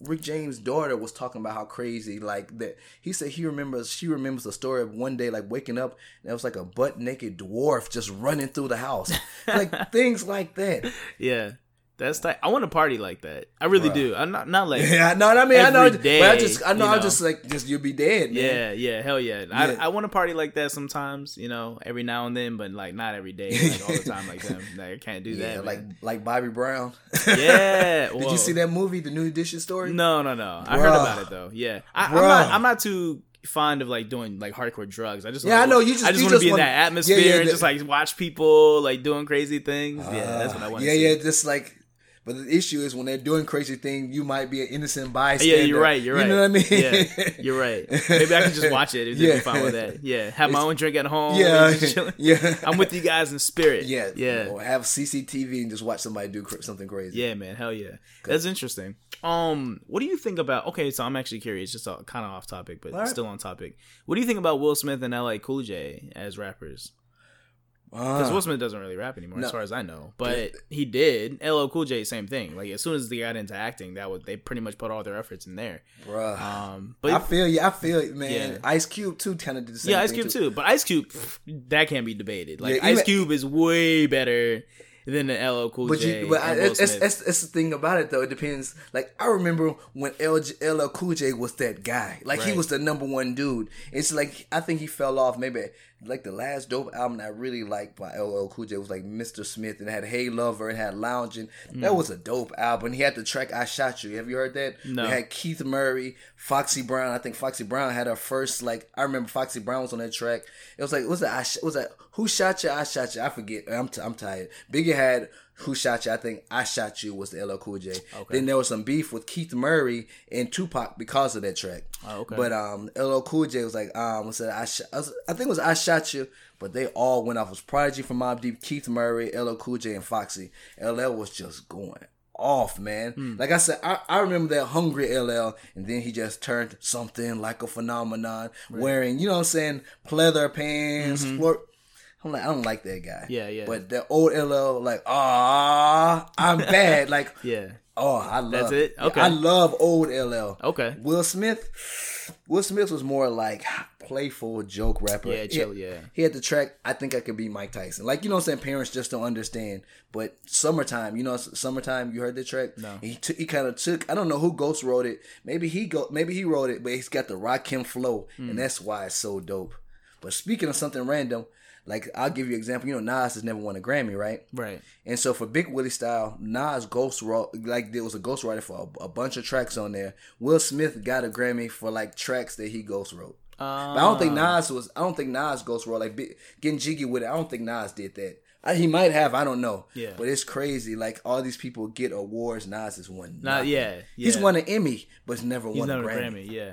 Rick James' daughter was talking about how crazy, like that. He said he remembers. She remembers the story of one day, like waking up, and it was like a butt naked dwarf just running through the house, <laughs> like things like that. Yeah. That's tight. I want to party like that. I really Bruh. do. I'm not not like <laughs> Yeah, no, I mean, I know, Every but I just, I know, you I just like, just you'll be dead, man. Yeah, yeah, hell yeah. Yeah. I, I want to party like that sometimes, you know, every now and then, but like not every day, like all the time like them. Like I can't do <laughs> Yeah, that. like man. like Bobby Brown. <laughs> yeah. Did you see that movie, The New Edition story? No, no, no. I heard about it though. Yeah, I, I'm not. I'm not too fond of like doing like hardcore drugs. I just Yeah, like, I know, you just- I just you want to be in wanna- that atmosphere Yeah, yeah, and the- just like watch people like doing crazy things. yeah, that's what I want. Uh, Yeah, yeah, just like. But the issue is when they're doing crazy things, you might be an innocent bystander. Yeah, you're right. You're right. You know what I mean? Yeah, you're right. Maybe I can just watch it and <laughs> Yeah. be fine with that. Yeah, have my own drink at home. Yeah, <laughs> chilling. yeah. I'm with you guys in spirit. yeah, yeah, Or have CCTV and just watch somebody do cr- something crazy. yeah, man. Hell yeah, that's interesting. Um, what do you think about? Okay, so I'm actually curious, just kind of off topic, but Alright. still on topic. What do you think about Will Smith and LL Cool J as rappers? Because Ah. Will Smith doesn't really rap anymore, No. as far as I know. But he did. LL Cool J, same thing. Like as soon as they got into acting, that was they pretty much put all their efforts in there. bruh. Um, I feel you. I feel it, man. Yeah. Ice Cube too kind of did the same yeah, Ice Cube too. But Ice Cube, pff, that can't be debated. Like Yeah, Ice Cube is way better than the LL Cool But J. you, but I, it's, it's, it's, it's the thing about it though. It depends. Like I remember when LG, LL Cool J was that guy. Like he was the number one dude. It's like I think he fell off maybe like the last dope album I really liked by LL Cool J was like Mr. Smith and it had Hey Lover, it had Lounging. That mm. was a dope album. He had the track I Shot You. Have you heard that? No. It had Keith Murray, Foxy Brown. I think Foxy Brown had her first like I remember Foxy Brown was on that track. It was like was that I sh- was that Who Shot You? I Shot You. I forget. I'm t- I'm tired. Biggie had Who Shot You? I think I Shot You was the LL Cool J. Okay. Then there was some beef with Keith Murray and Tupac because of that track. Oh, okay. But um, LL Cool J was like, um, said I, sh- I, was- I think it was I shot you, but they all went off. It was Prodigy from Mobb Deep, Keith Murray, LL Cool J, and Foxy. LL was just going off, man. Like I said, I, I remember that hungry LL, and then he just turned something like a phenomenon, wearing you know what I'm saying, pleather pants, flirt. I'm like, I don't like that guy. Yeah, yeah. But the old LL, like, ah, I'm <laughs> bad. like, Yeah. oh, I love That's it? Okay. I love old LL. Okay. Will Smith, Will Smith was more like playful joke rapper. Yeah, chill, He- yeah. He had the track. I think I could be Mike Tyson. Like you know, what I'm saying parents just don't understand. But summertime, you know, summertime. You heard the track? No. He took. He kind of took. I don't know who Ghost wrote it. Maybe he go. Maybe he wrote it, but he's got the Rakim flow, Hmm. and that's why it's so dope. But speaking of something random, like I'll give you an example. You know, Nas has never won a Grammy, right? Right. And so for Big Willie style, Nas ghost wrote like there was a ghostwriter for a, a bunch of tracks on there. Will Smith got a Grammy for like tracks that he ghost wrote. But I don't think Nas was. I don't think Nas ghost wrote like getting jiggy with it. I don't think Nas did that. I, he might have. I don't know. Yeah. But it's crazy. Like all these people get awards. Nas has won. Not nothing. yeah. He's won an Emmy, but he's never He's won a not a Grammy. Grammy. Yeah.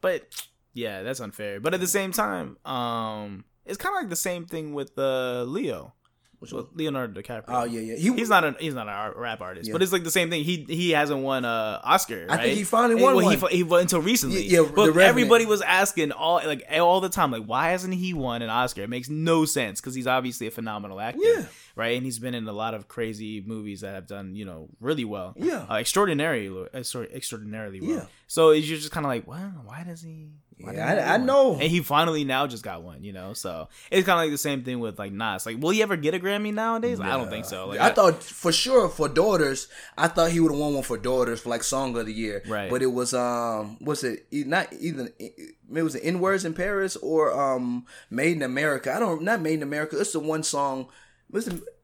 But yeah, that's unfair. But at the same time, um, it's kind of like the same thing with uh Leo, Which with? Leonardo DiCaprio. Oh yeah, yeah. He, He's not a he's not a rap artist, Yeah. but it's like the same thing. He he hasn't won a Oscar. I right? think he finally Eh, won well, He, one. fi- he won until recently. Yeah, yeah, but everybody was asking all like all the time, like why hasn't he won an Oscar? It makes no sense because he's obviously a phenomenal actor. Yeah. right. And he's been in a lot of crazy movies that have done you know really well. Yeah. uh, extraordinarily, extra- extraordinarily well. Yeah. So you're just kind of like, well, why does he? Why Yeah, I- I know. And he finally now just got one, you know. So it's kind of like the same thing with like Nas. Like, will he ever get a Grammy nowadays? I don't think so. Like, I, thought for sure for daughters, I thought he would have won one for daughters for like song of the year. Right. But it was um, was it? Not even It was it in words in Paris or um, Made in America. I don't not Made in America. It's the one song.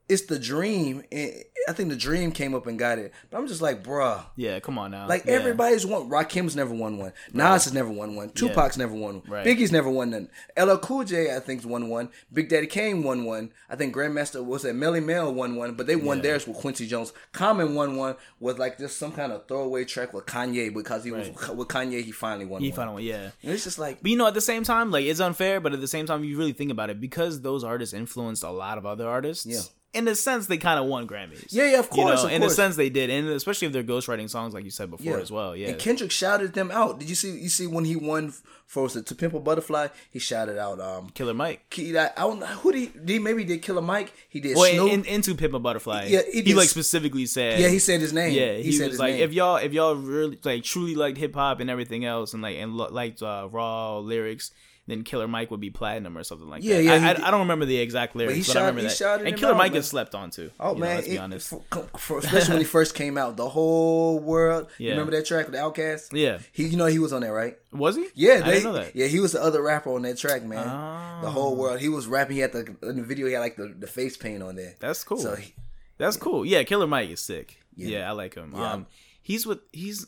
It's the Dream. And I think the Dream came up and got it. But I'm just like, bruh. yeah, come on now. Like Yeah. everybody's won. Rakim's never won one. Nas has never won one. Tupac's never won one. Right. Biggie's never won none. LL Cool J I think's won one. Big Daddy Kane won one. I think Grandmaster was that Melle Mel won one, but they won Yeah. theirs with Quincy Jones. Common won one with like just some kind of throwaway track with Kanye because he was with Kanye. He finally won. He one. finally, yeah. And it's just like But you know, at the same time, like it's unfair. But at the same time, you really think about it because those artists influenced a lot of other artists. Yeah. In a sense, they kind of won Grammys. Yeah, yeah, of You course, know, of in course. a sense, they did, and especially if they're ghostwriting songs, like you said before, as well. Yeah. And Kendrick shouted them out. Did you see? You see when he won for To Pimp a Butterfly? He shouted out. Um, Killer Mike. he, I don't know who did he, did he maybe did Killer Mike. He did Well, Snoop. in, into Pimp a Butterfly, Yeah, he he, like specifically said, yeah, he said his name. Yeah, he, he, said was his like, name. if y'all if y'all really like truly liked hip hop and everything else, and like and lo- liked uh, raw lyrics, then Killer Mike would be platinum or something like Yeah, that. yeah, I, he I. I don't remember the exact lyrics, but shot- I remember that. And Killer out, Mike man. gets slept on too. Oh you know, man, let's be honest. for- for- especially when he first came out, the whole world. You Yeah. remember that track with Outkast? Yeah, He, you know, he was on that, right? was he? Yeah, I they, didn't know that. yeah, he was the other rapper on that track, man. Oh. The whole world. He was rapping. He had the in the video. He had like the, the face paint on there. That's cool. So he, That's cool. Yeah, Killer Mike is sick. Yeah. Yeah, I like him. Yeah. Um, he's with he's.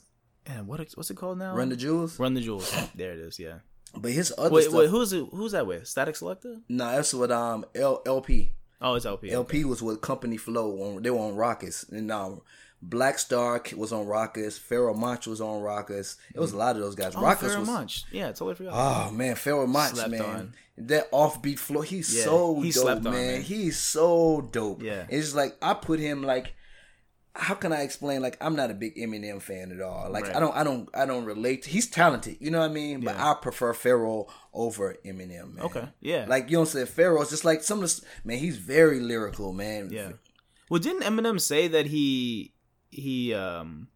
Man, what what's it called now? Run the Jewels. Run the Jewels. there it is. Yeah. But his other Wait, stuff. wait, who's it? Who's that with? Static Selektah? no, that's what um L, El-P. Oh, it's El-P. El-P was with Company Flow. On, they were on Rawkus, and um, Black Star was on Rawkus. Pharoahe Monch was on Rawkus. It was a lot of those guys. Oh, Rawkus Pharoahe was. Monch. Yeah, totally forgot. Oh man, Pharoahe Monch, Slept man. on. That offbeat flow, he's Yeah, so he dope, slept on, man. man. He's so dope. Yeah. It's just like I put him like how can I explain like I'm not a big Eminem fan at all. Like Right. I don't I don't I don't relate to, he's talented, you know what I mean? But Yeah. I prefer Pharoahe over Eminem, man. Okay, yeah. Like you don't say Pharoahe's just like some of the man, he's very lyrical, man. Yeah. Well, didn't Eminem say that he he um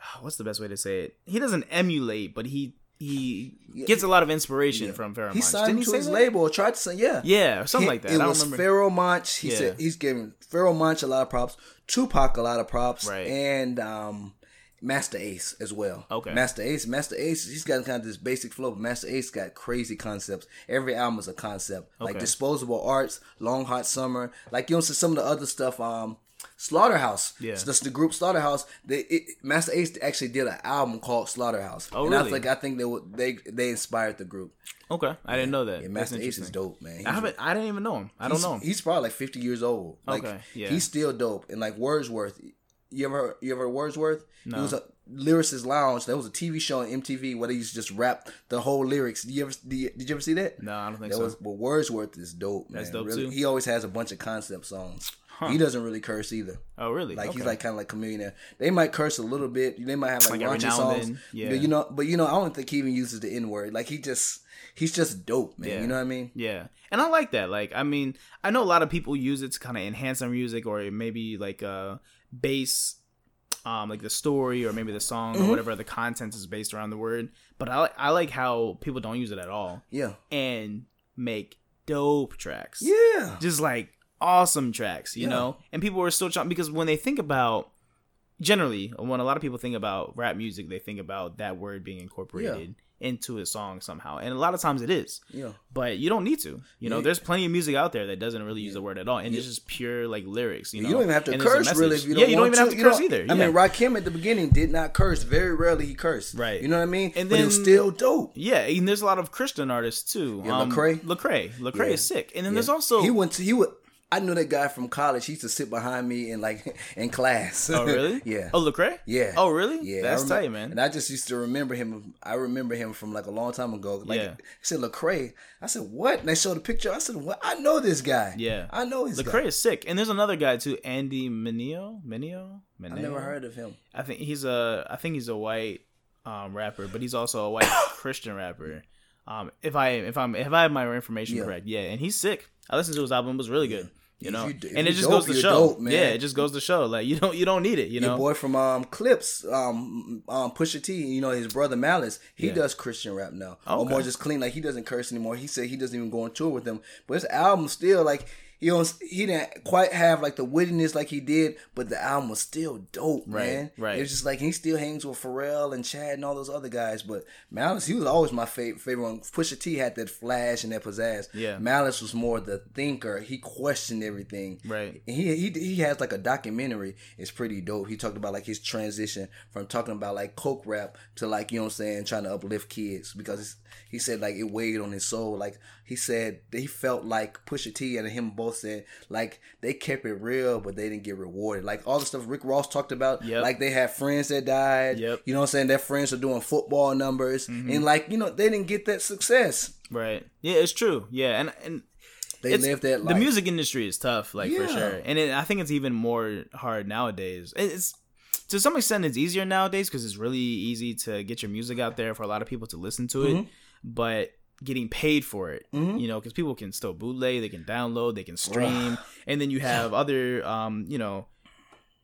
<sighs> what's the best way to say it? He doesn't emulate, but he he gets a lot of inspiration from Pharoahe He Monch. signed Didn't he to his that? label or tried to say yeah. Yeah, or something He- like that. It I don't was. Pharoahe Monch. He Yeah. said he's giving Pharoahe Monch a lot of props, Tupac a lot of props, Right. and um Masta Ace as well. Okay. Masta Ace, Masta Ace, he's got kind of this basic flow. But Masta Ace got crazy concepts. Every album is a concept. Like Disposable Arts, Long Hot Summer. Like you know, so some of the other stuff. Um, Slaughterhouse. Yeah. So that's the group Slaughterhouse. They it, Masta Ace actually did an album called Slaughterhouse. Oh, and I think I think they would they they inspired the group. Okay, I didn't know that. Yeah, Masta Ace is dope, man. I haven't. I didn't even know him. I don't he's, know. He's probably like fifty years old. Like, Okay, yeah. He's still dope. And like Wordsworth, you ever you ever heard Wordsworth? No. He was a Lyricist Lounge. There was a TV show on MTV where they used to just rap the whole lyrics. Did you ever did you, did you ever see that? No, I don't think That so. was but Wordsworth is dope. Man. That's dope, Really, too? He always has a bunch of concept songs. He doesn't really curse either. oh, really? Like he's like kind of like chameleon. They might curse a little bit. They might have like, Like raunchy songs. yeah. But you know, but you know, I don't think he even uses the N word. Like he just he's just dope, man. Yeah. You know what I mean? Yeah, and I like that. Like, I mean, I know a lot of people use it to kind of enhance their music, or maybe like uh, base, um, like the story, or maybe the song, Mm-hmm. or whatever the content is based around the word. But I, I like how people don't use it at all Yeah. and make dope tracks. Yeah. just like awesome tracks, you Yeah. know. And people are still trying because when they think about generally when a lot of people think about rap music, they think about that word being incorporated into a song somehow, and a lot of times it is. Yeah. But you don't need to. You know, Yeah. there's plenty of music out there that doesn't really use the word at all, and it's just pure like lyrics. You know, You don't even have to And curse really if you don't yeah, you don't even have to You curse either. I yeah. mean, Rakim at the beginning did not curse. Very rarely he cursed. Right. You know what I mean? And but it was then- still dope. yeah, and there's a lot of Christian artists too. Yeah, um, Lecrae. Lecrae, Lecrae Yeah. is sick, and then there's also he went to he would. I knew that guy from college. He used to sit behind me in like <laughs> in class. Oh really? <laughs> yeah. Oh Lecrae? Yeah. Oh really? Yeah, That's I remember- tight, man. And I just used to remember him. I remember him from like a long time ago. Like Yeah. he said, Lecrae. I said, what? And they showed a picture. I said, what? I know this guy. Yeah. I know his Lecrae guy. is sick, and there's another guy too, Andy Mineo. Mineo. I never heard of him. I think he's a. I think he's a white um, rapper, but he's also a white <coughs> Christian rapper. Um, if I if I'm if I have my information Yeah. correct, yeah, and he's sick. I listened to his album; it was really good. You know, you and it just dope, goes to show. dope, man. Yeah, it just goes to show. Like you don't you don't need it. You Your know, boy from um Clipse, um, um Pusha T, you know his brother Malice, he Yeah. does Christian rap now, or more just clean. Like he doesn't curse anymore. He said he doesn't even go on tour with them, but his album still like you know he didn't quite have like the wittiness like he did, but the album was still dope, Right, man. right. It's just like he still hangs with Pharrell and Chad and all those other guys, but Malice he was always my favorite favorite one. Pusha T had that flash and that pizzazz. Yeah. Malice was more the thinker. He questioned everything. Right. And he he he has like a documentary. It's pretty dope. He talked about like his transition from talking about like coke rap to like you know what I'm saying, trying to uplift kids because he said like it weighed on his soul. Like he said he felt like Pusha T and him both said like they kept it real, but they didn't get rewarded. Like all the stuff Rick Ross talked about. Yep. Like they had friends that died. Yep. You know what I'm saying? Their friends are doing football numbers, Mm-hmm. and like you know they didn't get that success. right? Yeah, it's true. Yeah, and and They lived that life. the music industry is tough, like for sure, and it, I think it's even more hard nowadays. It's to some extent it's easier nowadays because it's really easy to get your music out there for a lot of people to listen to it, Mm-hmm. but getting paid for it, you know, because people can still bootleg, they can download, they can stream, and then you have other, um, you know.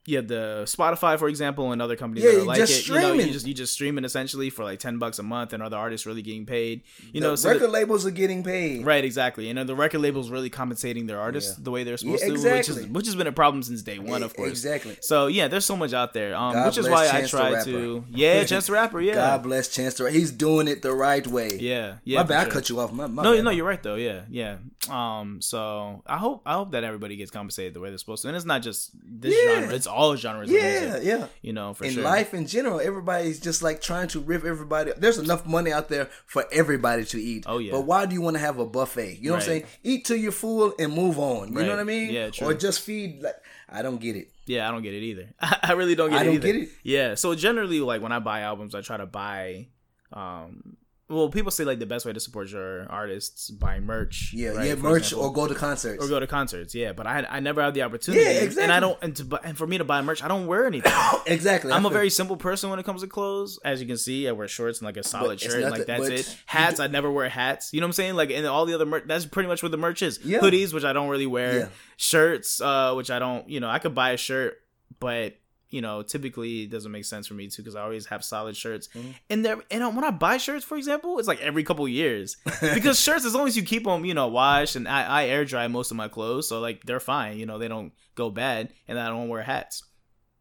You have the Spotify, for example, and other companies Yeah, that are like it. You know, you just you just stream it essentially for like ten bucks a month, and other artists really getting paid. You The know, so record that- labels are getting paid. Right, exactly. And the record labels really compensating their artists Yeah. the way they're supposed Yeah, to, which is which has been a problem since day one, of course. Exactly. So yeah, there's so much out there, um, God which is why Chance I try to, yeah, <laughs> Chance the Rapper, yeah, God bless Chance the Rapper. He's doing it the right way. yeah, yeah. my bad. I cut you off. My, my No, bad. no, you're right though. Yeah, yeah. Um, so I hope I hope that everybody gets compensated the way they're supposed to, and it's not just this Yeah. genre; it's all genres. of Yeah, music, yeah. You know, for in sure. life in general, everybody's just like trying to rip everybody. There's enough money out there for everybody to eat. Oh, yeah. But why do you want to have a buffet? You know what I'm saying? Eat till you're full and move on. You Right. know what I mean? Yeah, true. Or just feed. Like I don't get it. Yeah, I don't get it either. <laughs> I really don't get I it don't either. get it. Yeah, so generally, like when I buy albums, I try to buy. um Well, people say like the best way to support your artists buy merch. Yeah, right, yeah. for Merch example. or go to concerts. or go to concerts. Yeah, but I I never have the opportunity. Yeah, exactly. And I don't and to buy, and for me to buy merch, I don't wear anything. <coughs> exactly. I I'm a very simple person when it comes to clothes. As you can see, I wear shorts and like a solid shirt, and like that's it. Hats, I never wear hats. You know what I'm saying? Like, and all the other merch, that's pretty much what the merch is. Yeah. Hoodies, which I don't really wear. Yeah. Shirts, uh, which I don't. You know, I could buy a shirt, but you know, typically it doesn't make sense for me to because I always have solid shirts. Mm-hmm. And there, and when I buy shirts, for example, it's like every couple years <laughs> because shirts, as long as you keep them, you know, washed and I, I air dry most of my clothes, so like they're fine. You know, they don't go bad, and I don't wear hats.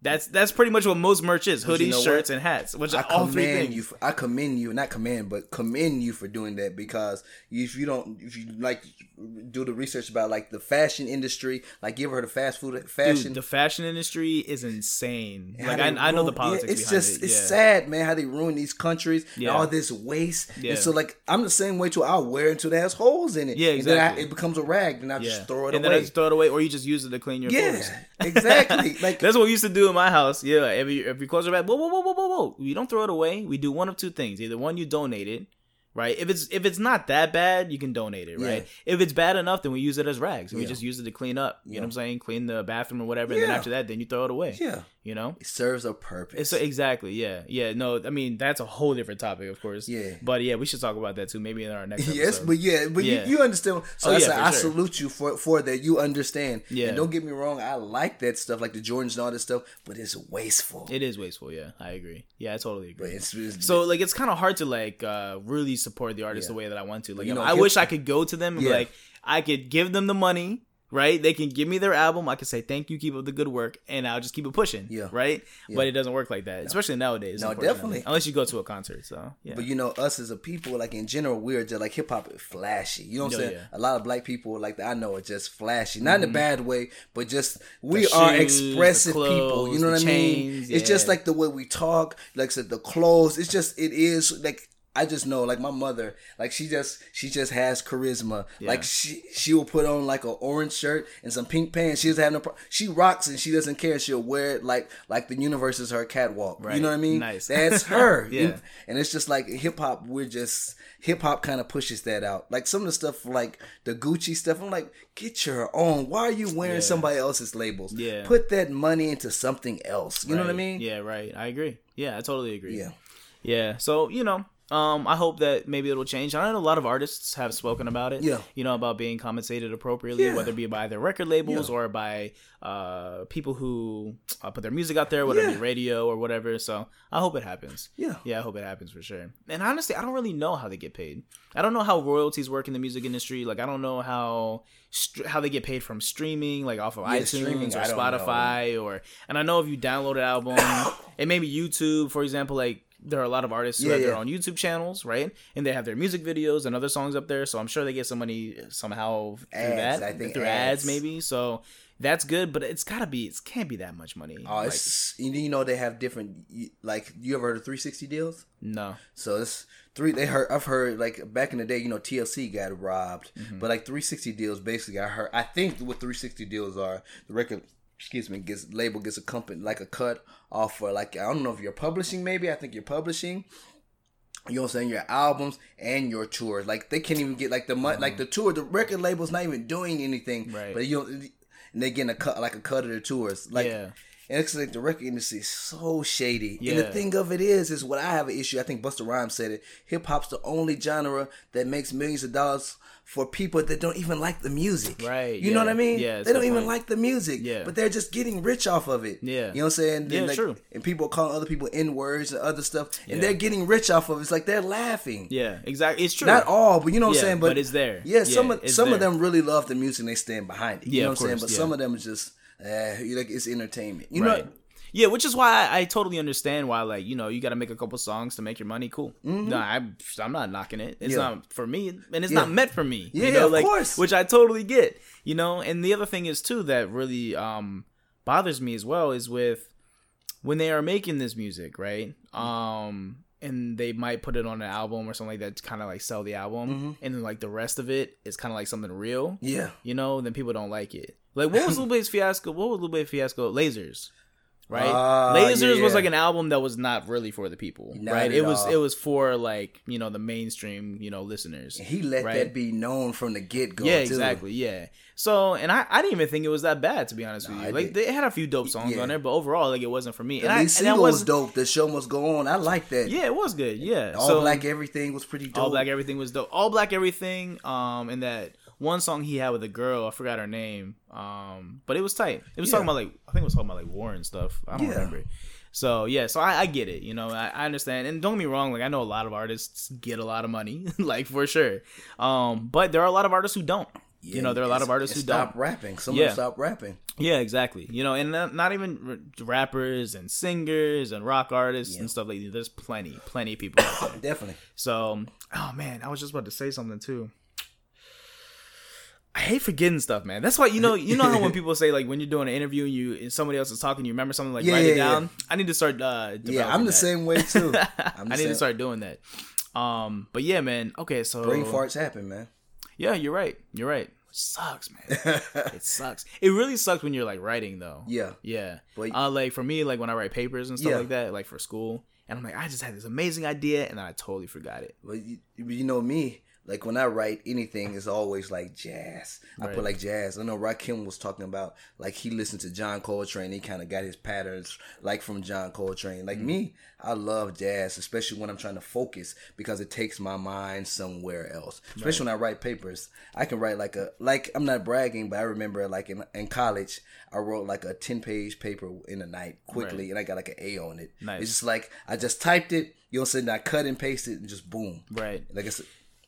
That's that's pretty much what most merch is: hoodies, you know shirts, and hats. Which I are all three commend things. you. For, I commend you, not commend, but commend you for doing that because if you don't, if you like, do the research about like the fashion industry, like give her the fast food fashion. Dude, the fashion industry is insane. Like I, I know the politics Yeah, it's behind just it. it's yeah. sad, man, how they ruin these countries Yeah. and all this waste. Yeah. And so like I'm the same way too. I'll wear it until it has holes in it. Yeah, And then I, exactly. it becomes a rag, and I just throw it and away. then I just throw it away, or you just use it to clean your yeah, clothes. exactly. Like <laughs> That's what we used to do in my house. Yeah, if you, if your clothes are bad, whoa, whoa, whoa, whoa, whoa, whoa. We don't throw it away. We do one of two things. Either one, you donate it, right? If it's if it's not that bad, you can donate it, right? If it's bad enough, then we use it as rags. We Yeah. just use it to clean up. You Yeah. know what I'm saying? Clean the bathroom or whatever. And then after that, then you throw it away. yeah, You know? it serves a purpose. It's exactly, yeah, yeah. No, I mean that's a whole different topic, of course. Yeah. but yeah, we should talk about that too, maybe in our next. <laughs> Episode. Yes, but yeah, but Yeah. You, you understand. So Oh, I yeah, for I sure. salute you for for that. You understand. Yeah. And don't get me wrong, I like that stuff, like the Jordans and all this stuff, but it's wasteful. it is wasteful. Yeah, I agree. Yeah, I totally agree. it's, it's So like it's kind of hard to like uh really support the artist Yeah. the way that I want to. Like you know, I wish I could go to them and be Yeah. like I could give them the money, right? They can give me their album. I can say thank you, keep up the good work, and I'll just keep it pushing. Yeah. Right. Yeah. But it doesn't work like that, especially nowadays. No, definitely. Unless you go to a concert. So yeah. But you know, us as a people, like in general, we're just like hip hop is flashy. You know what I'm Oh, saying? yeah. A lot of black people, like that I know, are just flashy. Not in a mm-hmm. bad way, but just we The are shoes, expressive people. You know what I mean? chains, It's just like the way we talk, like I said, the clothes. It's just it is like I just know, like my mother, like she just she just has charisma. Like she she will put on like an orange shirt and some pink pants. She doesn't have no. Pro- she rocks and she doesn't care. She'll wear it like like the universe is her catwalk. Right. You know what I mean? Nice. That's her. <laughs> Yeah. You- and it's just like hip hop. We're just hip hop kind of pushes that out. Like some of the stuff, like the Gucci stuff. I'm like, get your own. Why are you wearing Yeah. somebody else's labels? Yeah. Put that money into something else. You know what I mean? Yeah, right. I agree. Yeah, I totally agree. Yeah. Yeah. So, you know, um, I hope that maybe it'll change. I know a lot of artists have spoken about it. Yeah. You know, about being compensated appropriately, Yeah. whether it be by their record labels Yeah. or by uh, people who uh, put their music out there, whether it be radio or whatever. So I hope it happens. Yeah. Yeah, I hope it happens for sure. And honestly, I don't really know how they get paid. I don't know how royalties work in the music industry. Like, I don't know how str- how they get paid from streaming, like off of Yeah, iTunes or don't know. Spotify, or and I know if you download an album <coughs> and maybe YouTube, for example, like there are a lot of artists who Yeah, have their own YouTube channels, right? And they have their music videos and other songs up there. So I'm sure they get some money somehow through Ads, that, I think through ads. ads. maybe. So that's good, but it's gotta be. It can't be that much money. Oh, it's you you know they have different like you ever heard of 360 deals? no. So it's three. They heard. I've heard like back in the day. You know, TLC got robbed, Mm-hmm. but like 360 deals. Basically, I heard. I think what 360 deals are the record. Excuse me. Gets label gets a company like a cut off for like I don't know if you're publishing. Maybe I think you're publishing. You know what I'm saying? Your albums and your tours. Like they can't even get like the money. Like the tour. The record label's not even doing anything. Mm-hmm. Right. But you know, and they getting a cut like a cut of their tours. Like. Yeah. And it's like the record industry is so shady. And the thing of it is, is what I have an issue. I think Busta Rhymes said it. Hip hop's the only genre that makes millions of dollars for people that don't even like the music. Right, You know what I mean? Yeah, They don't even point. like the music. Yeah. But they're just getting rich off of it. Yeah. You know what I'm saying? Yeah, And, like, true. And people calling other people N words and other stuff. And Yeah. they're getting rich off of it. It's like they're laughing. Yeah, exactly. It's true. Not all, but you know what Yeah, I'm saying. But, but it's there. Yeah, some Yeah, of some of them really love the music and they stand behind it. You Yeah, know what I'm saying? But yeah. some of them is just eh, like it's entertainment. You right. know Yeah, which is why I, I totally understand why, like, you know, you got to make a couple songs to make your money. Cool. No, I'm, I'm not knocking it. It's Mm-hmm. Yeah. not for me, and it's Yeah. not meant for me. Yeah, you know, of like, course. Which I totally get. You know, and the other thing is too that really um bothers me as well is with when they are making this music, right? Um, and they might put it on an album or something like that to kind of like sell the album, Mm-hmm. and then like the rest of it is kind of like something real. Yeah. You know, then people don't like it. Like, what was <laughs> Lupe Fiasco's? What was Lupe Fiasco's? Lasers, right? Ah, Lasers yeah, was like an album that was not really for the people, Not right? It was all. it was for like you know the mainstream you know listeners. He let Right. that be known from the get go. Yeah, too. exactly. Yeah. So, and I, I didn't even think it was that bad to be honest with you. I Like did. they had a few dope songs Yeah. on there, but overall, like it wasn't for me. The And I, and single was was dope. The show must go on. I like that. yeah, it was good. Yeah, All so, black everything was pretty dope. all black everything was dope. All black everything. Um, and that one song he had with a girl, I forgot her name. Um, but it was tight. It was talking about like I think it was talking about like war and stuff. I don't Yeah. remember. So yeah, so I, I get it. You know, I, I understand. And don't get me wrong. Like I know a lot of artists get a lot of money, <laughs> like for sure. Um, but there are a lot of artists who don't. you know, there are a lot of artists who stop don't. rapping. Some Yeah. stop rapping. Yeah, exactly. You know, and not, not even rappers and singers and rock artists and stuff like that. There's plenty, plenty of people. <coughs> Definitely. So, oh man, I was just about to say something too. I hate forgetting stuff, man. That's why you know you know how when people say like when you're doing an interview and you and somebody else is talking, you remember something like Yeah, write it yeah, down. I need to start. Uh, Yeah, I'm the that. same way too. <laughs> I need to start doing that. Um, but yeah, man. Okay, so Brain farts happen, man. yeah, you're right. You're right. It sucks, man. <laughs> it sucks. It really sucks when you're like writing though. Yeah. Yeah. But- uh, like for me, like when I write papers and stuff Yeah. like that, like for school, and I'm like, I just had this amazing idea, and then I totally forgot it. But you, you know me, like when I write anything, it's always like jazz. I Right. put like jazz. I know Rakim was talking about like he listened to John Coltrane. He kind of got his patterns like from John Coltrane. Like mm-hmm. me, I love jazz, especially when I'm trying to focus because it takes my mind somewhere else. Especially when I write papers, I can write like a like I'm not bragging, but I remember like in in college, I wrote like a ten page paper in a night quickly, Right. and I got like an A on it. Nice. It's just like I just typed it. You know, what I'm saying I cut and pasted and just boom. Right. Like it's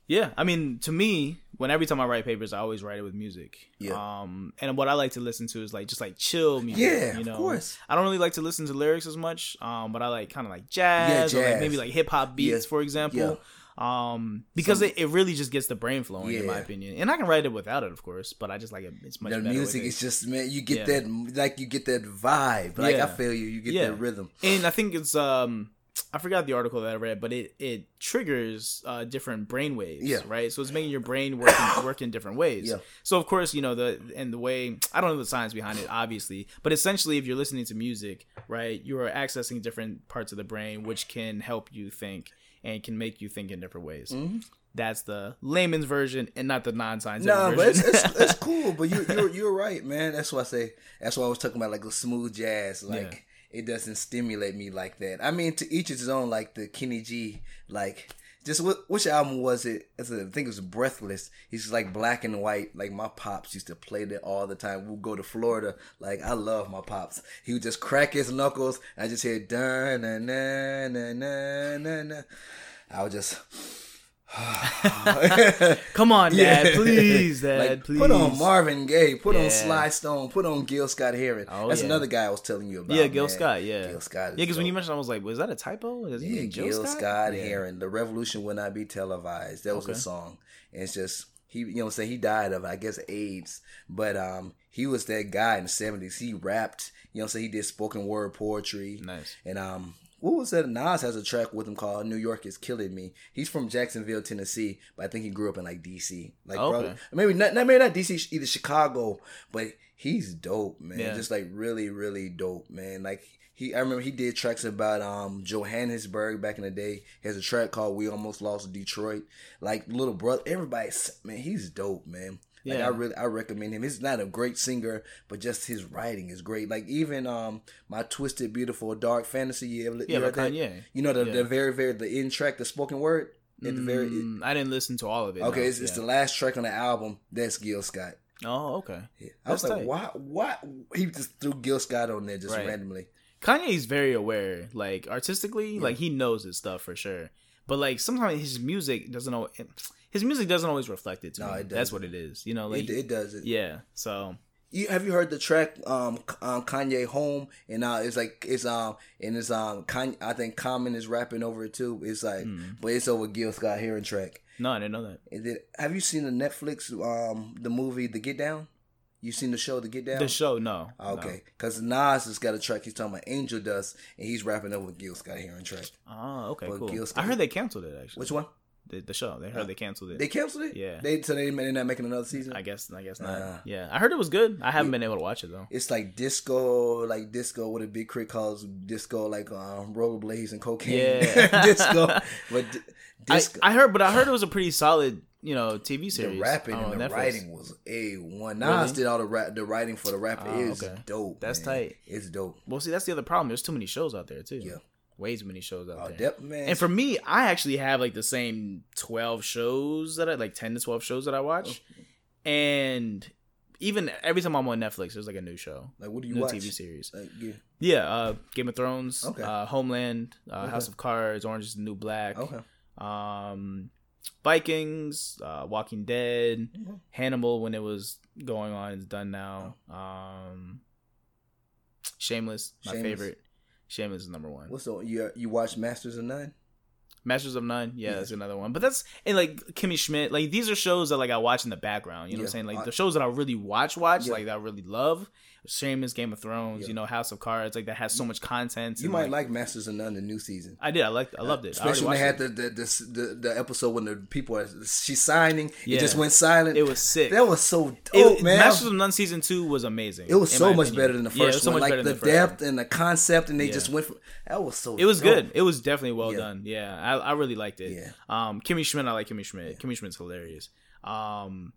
Yeah, I mean, to me, when every time I write papers, I always write it with music. Yeah. Um, and what I like to listen to is like just like chill music. Yeah, you of course. I don't really like to listen to lyrics as much. Um, but I like kind of like jazz, or like maybe like hip hop beats, Yeah, for example. Yeah. Um, because it, it really just gets the brain flowing, in my opinion. And I can write it without it, of course, but I just like it. It's much the better music is just man, you get Yeah. that like you get that vibe. Like Yeah. I feel you, you get Yeah. that rhythm. and I think it's um I forgot the article that I read, but it it triggers uh, different brain waves, Yeah. right? So it's making your brain work in, work in different ways. Yeah. So of course, you know the and the way I don't know the science behind it, obviously, but essentially, if you're listening to music, right, you are accessing different parts of the brain, which can help you think and can make you think in different ways. That's the layman's version and not the non-scientific version. No, but it's, it's, it's <laughs> cool. But you you're you're right, man. That's why I say. That's why I was talking about like the smooth jazz. Like Yeah. It doesn't stimulate me like that. I mean, to each his own. Like the Kenny G. Like just what which album was it? I think it was Breathless. He's just like black and white. Like my pops used to play that all the time. We'll go to Florida. Like I love my pops. He would just crack his knuckles. I just hear da na na na na na na. I would just. <sighs> Come on, Dad, Yeah. please, Dad, Like, please. Put on Marvin Gaye. Put on Yeah. Sly Stone. Put on Gil Scott Heron. Oh, That's yeah. another guy I was telling you about. Yeah, Gil man. Scott. Yeah, Gil Scott. Is Yeah, because when you mentioned, I was like, "Was that a typo? Does yeah, Gil Jill Scott, Yeah. Heron. The revolution will not be televised. That was Okay. a song. And it's just he, you know, what I'm saying he died of I guess AIDS, but um, he was that guy in the '70s. He rapped. You know, what I'm saying he did spoken word poetry. Nice. And um, what was that? Nas has a track with him called "New York Is Killing Me." He's from Jacksonville, Tennessee, but I think he grew up in like D.C. Like, Okay. probably, maybe not, not maybe not D.C. Either Chicago, but he's dope, man. Yeah. Just like really, really dope, man. Like he, I remember he did tracks about um Johannesburg back in the day. He has a track called "We Almost Lost Detroit." Like little brother, everybody, man, he's dope, man. Like Yeah. I really, I recommend him. He's not a great singer, but just his writing is great. Like even um my twisted, beautiful, dark fantasy. You ever, Yeah, you? Kanye. You know the, Yeah. the very very the end track, the spoken word at the very. Mm, I didn't listen to all of it. Okay, no. it's, it's Yeah. the last track on the album. That's Gil Scott. Oh, okay. Yeah. I was That's like, tight. why? Why he just threw Gil Scott on there just Right. randomly? Kanye's very aware, like artistically, like he knows his stuff for sure. But like sometimes his music doesn't know his music doesn't always reflect it to No, me. it That's doesn't. what it is. You know, like it, it does it. yeah. So You have you heard the track um, um Kanye Home and uh it's like it's um and it's um Kanye, I think Common is rapping over it too. It's like Mm. but it's over Gil Scott Heron track. no, I didn't know that. Then, have you seen the Netflix um the movie The Get Down? You seen the show The Get Down? The show, no. no. Okay, because Nas has got a track he's talking about Angel Dust, and he's rapping over Gil Scott Heron track. Oh, okay, But cool. Gil I heard they canceled it actually. Which one? The, the show. They heard they canceled it. They canceled it. Yeah. They so they they're not making another season. I guess. I guess not. Uh, yeah, I heard it was good. I haven't been able to watch it though. It's like disco, like disco. What a big crit calls disco, like um, rollerblades and cocaine. Yeah. <laughs> disco. But <laughs> I, disco. I heard, but I heard it was a pretty solid, you know, TV series. the rapping on and the Netflix. writing was a one. Nas Really? did all the rap, the writing for the rapper Oh, is okay. dope. That's man. tight. It's dope. Well, see, that's the other problem. There's too many shows out there too. Yeah. Way too many shows out Oh, there. dep- man. And for me, I actually have like the same twelve shows that I like ten to twelve shows that I watch, Oh. and even every time I'm on Netflix, there's like a new show, like, what do you new watch? TV series. Like, yeah. Yeah, uh, Game of Thrones, Okay. uh, Homeland, uh, Okay. House of Cards, Orange is the New Black. Okay. Um, Vikings, uh, Walking Dead, Mm-hmm. Hannibal when it was going on is done now. Um, Shameless, my Shameless. favorite. Shameless is number one. What's the you you watch Masters of None? Masters of None, yeah, Yeah. that's another one. But that's and like Kimmy Schmidt, like these are shows that like I watch in the background. You know what I'm saying? Like the shows that I really watch, watch, Yeah. like that I really love. Shameless, Game of Thrones, Yeah. you know, House of Cards, like that has so much content. You might like Masters of None the new season. I did. I liked. I loved it. Especially when they had the the, the the the episode when the people are she's signing, Yeah. it just went silent. it. was sick. that was so dope, It- man. Masters of None season two was amazing. it was so much opinion. better than the Yeah, it first was so one. much Like better the than the depth one. and the concept, and they Yeah. just went. From, that was so. It was dope. good. It was definitely well Yeah. done. Yeah, I, I really liked it. Yeah. Um, Kimmy Schmidt, I like Kimmy Schmidt. Kimmy Schmidt's hilarious. Um,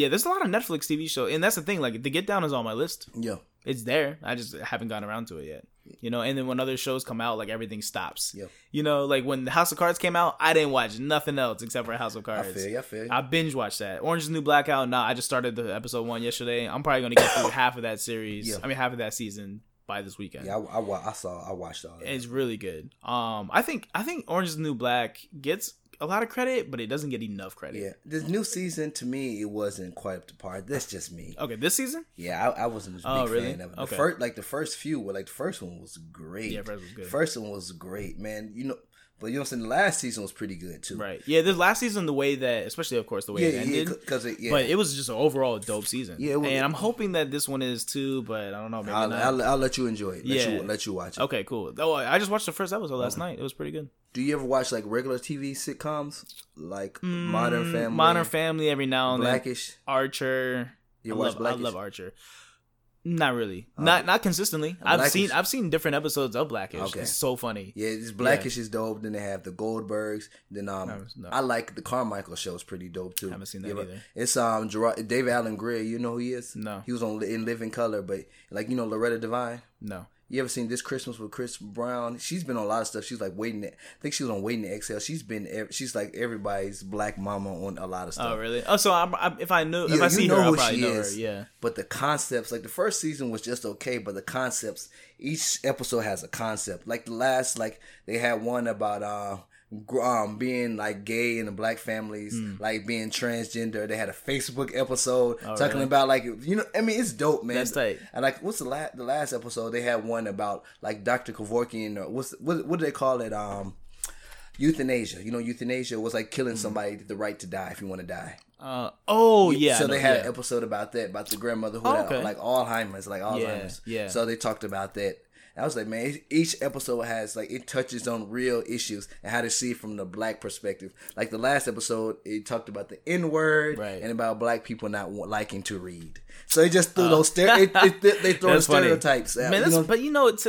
yeah, there's a lot of Netflix TV show, and that's the thing. Like, The Get Down is on my list. Yeah, It's there. I just haven't gotten around to it yet. You know, and then when other shows come out, like everything stops. Yeah. You know, like when the House of Cards came out, I didn't watch nothing else except for House of Cards. I feel you. I feel you. I binge watched that. Orange is the New Blackout. Nah, I just started the episode one yesterday. I'm probably gonna get through half of that series. Yeah. I mean, half of that season by this weekend. yeah, I, I, I saw. I watched all that. It's really good. Um, I think I think Orange is the New Black gets a lot of credit, but it doesn't get enough credit. yeah, this new season to me it wasn't quite up to par. That's just me. Okay, this season. Yeah, I, I wasn't a big Oh, really? fan of it. The Okay. first, like the first few, were like the first one was great. Yeah, first was good. First one was great, man. You know, but you know, what I'm saying the last season was pretty good too. Right. Yeah. This last season, the way that, especially of course, the way Yeah, it yeah, ended. because it, yeah. But it was just an overall dope season. Yeah, it was- and I'm hoping that this one is too, but I don't know. Maybe I'll. I'll, I'll let you enjoy it. Let Yeah. you let you watch it. okay, cool. Oh, I just watched the first episode last night. It was pretty good. Do you ever watch like regular TV sitcoms like Modern Family, Mm, Modern Family every now and then. Blackish? Archer. You I watch love, I Blackish? love Archer. Not really. not not consistently. I've seen I've seen different episodes of Blackish. Okay. It's so funny. Yeah, it's Blackish is dope. Then they have the Goldbergs. Then um, No, no. I like the Carmichael show. is pretty dope too. I Haven't seen that Yeah, either. It's um Jerrod, David Alan Grier. You know who he is? No. He was on in Living Color, but like you know Loretta Devine. No. You ever seen this Christmas with Chris Brown? She's been on a lot of stuff. She's like waiting. To, I think she was on Waiting to Exhale. She's been. She's like everybody's black mama on a lot of stuff. Oh really? Oh, so I'm, I'm, if I knew if Yeah, I see her, I'll probably know is. her. Yeah. But the concepts, like the first season was just okay, but the concepts, each episode has a concept. Like the last, like they had one about uh, um being like gay in the black families, like being transgender. They had a Facebook episode talking Hmm. really? about like you know, I mean, it's dope, man. That's tight. And like, what's the last the last episode? They had one about like Dr. Kevorkian or what's what what do they call it? Um. Euthanasia, you know, euthanasia was like killing somebody the right to die if you want to die. Uh, oh yeah. So know, they had yeah. an episode about that, about the grandmother who Oh, had okay. like Alzheimer's, like Alzheimer's. yeah. So they talked about that. I was like, man, each episode has like it touches on real issues and how to see from the black perspective. Like the last episode, it talked about the N word Right. and about black people not liking to read. So it just threw those stere- it, it, they- they <laughs> throw Uh, stereotypes. out, Man, you know? but you know, it's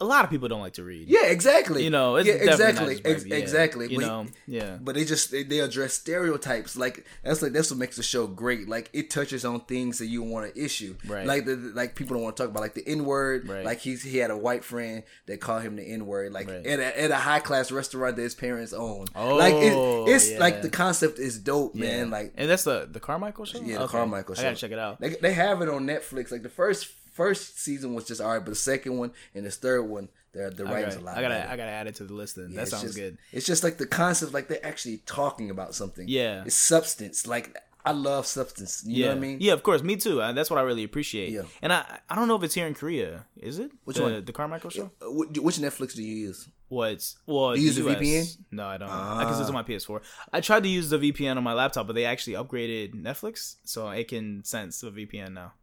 a, lot of people don't like to read. yeah, exactly. You know, it's yeah, exactly, Ex-. Yeah. exactly. You But- know, yeah. but they just they, they address stereotypes like that's like that's what makes the show great like it touches on things that you want to issue Right. like the like people don't want to talk about like the n-word Right. like he's he had a white friend that called him the n-word like Right. at, a, at a high class restaurant that his parents own Oh, like it, oh, it's yeah. like the concept is dope man like and that's the the Carmichael show. yeah the Okay. carmichael show I gotta check it out. they, they have it on netflix like the first first season was just alright but the second one and the third one the, the writing's Okay. a lot I gotta better. I gotta add it to the list then. Yeah, that sounds just- good. It's just like the concept, like they're actually talking about something. Yeah. it's substance. Like I love substance. You yeah, know what I mean? yeah, of course, me too. Uh, that's what I really appreciate. Yeah. and I I don't know if it's here in Korea. Is it? Which the, one? The Carmichael show. Uh, wh- Which Netflix do you use? What's well? you use a the US. VPN? No, I don't. I Ah. can use on my PS4. I tried to use the VPN on my laptop, but they actually upgraded Netflix, so it can sense the VPN now.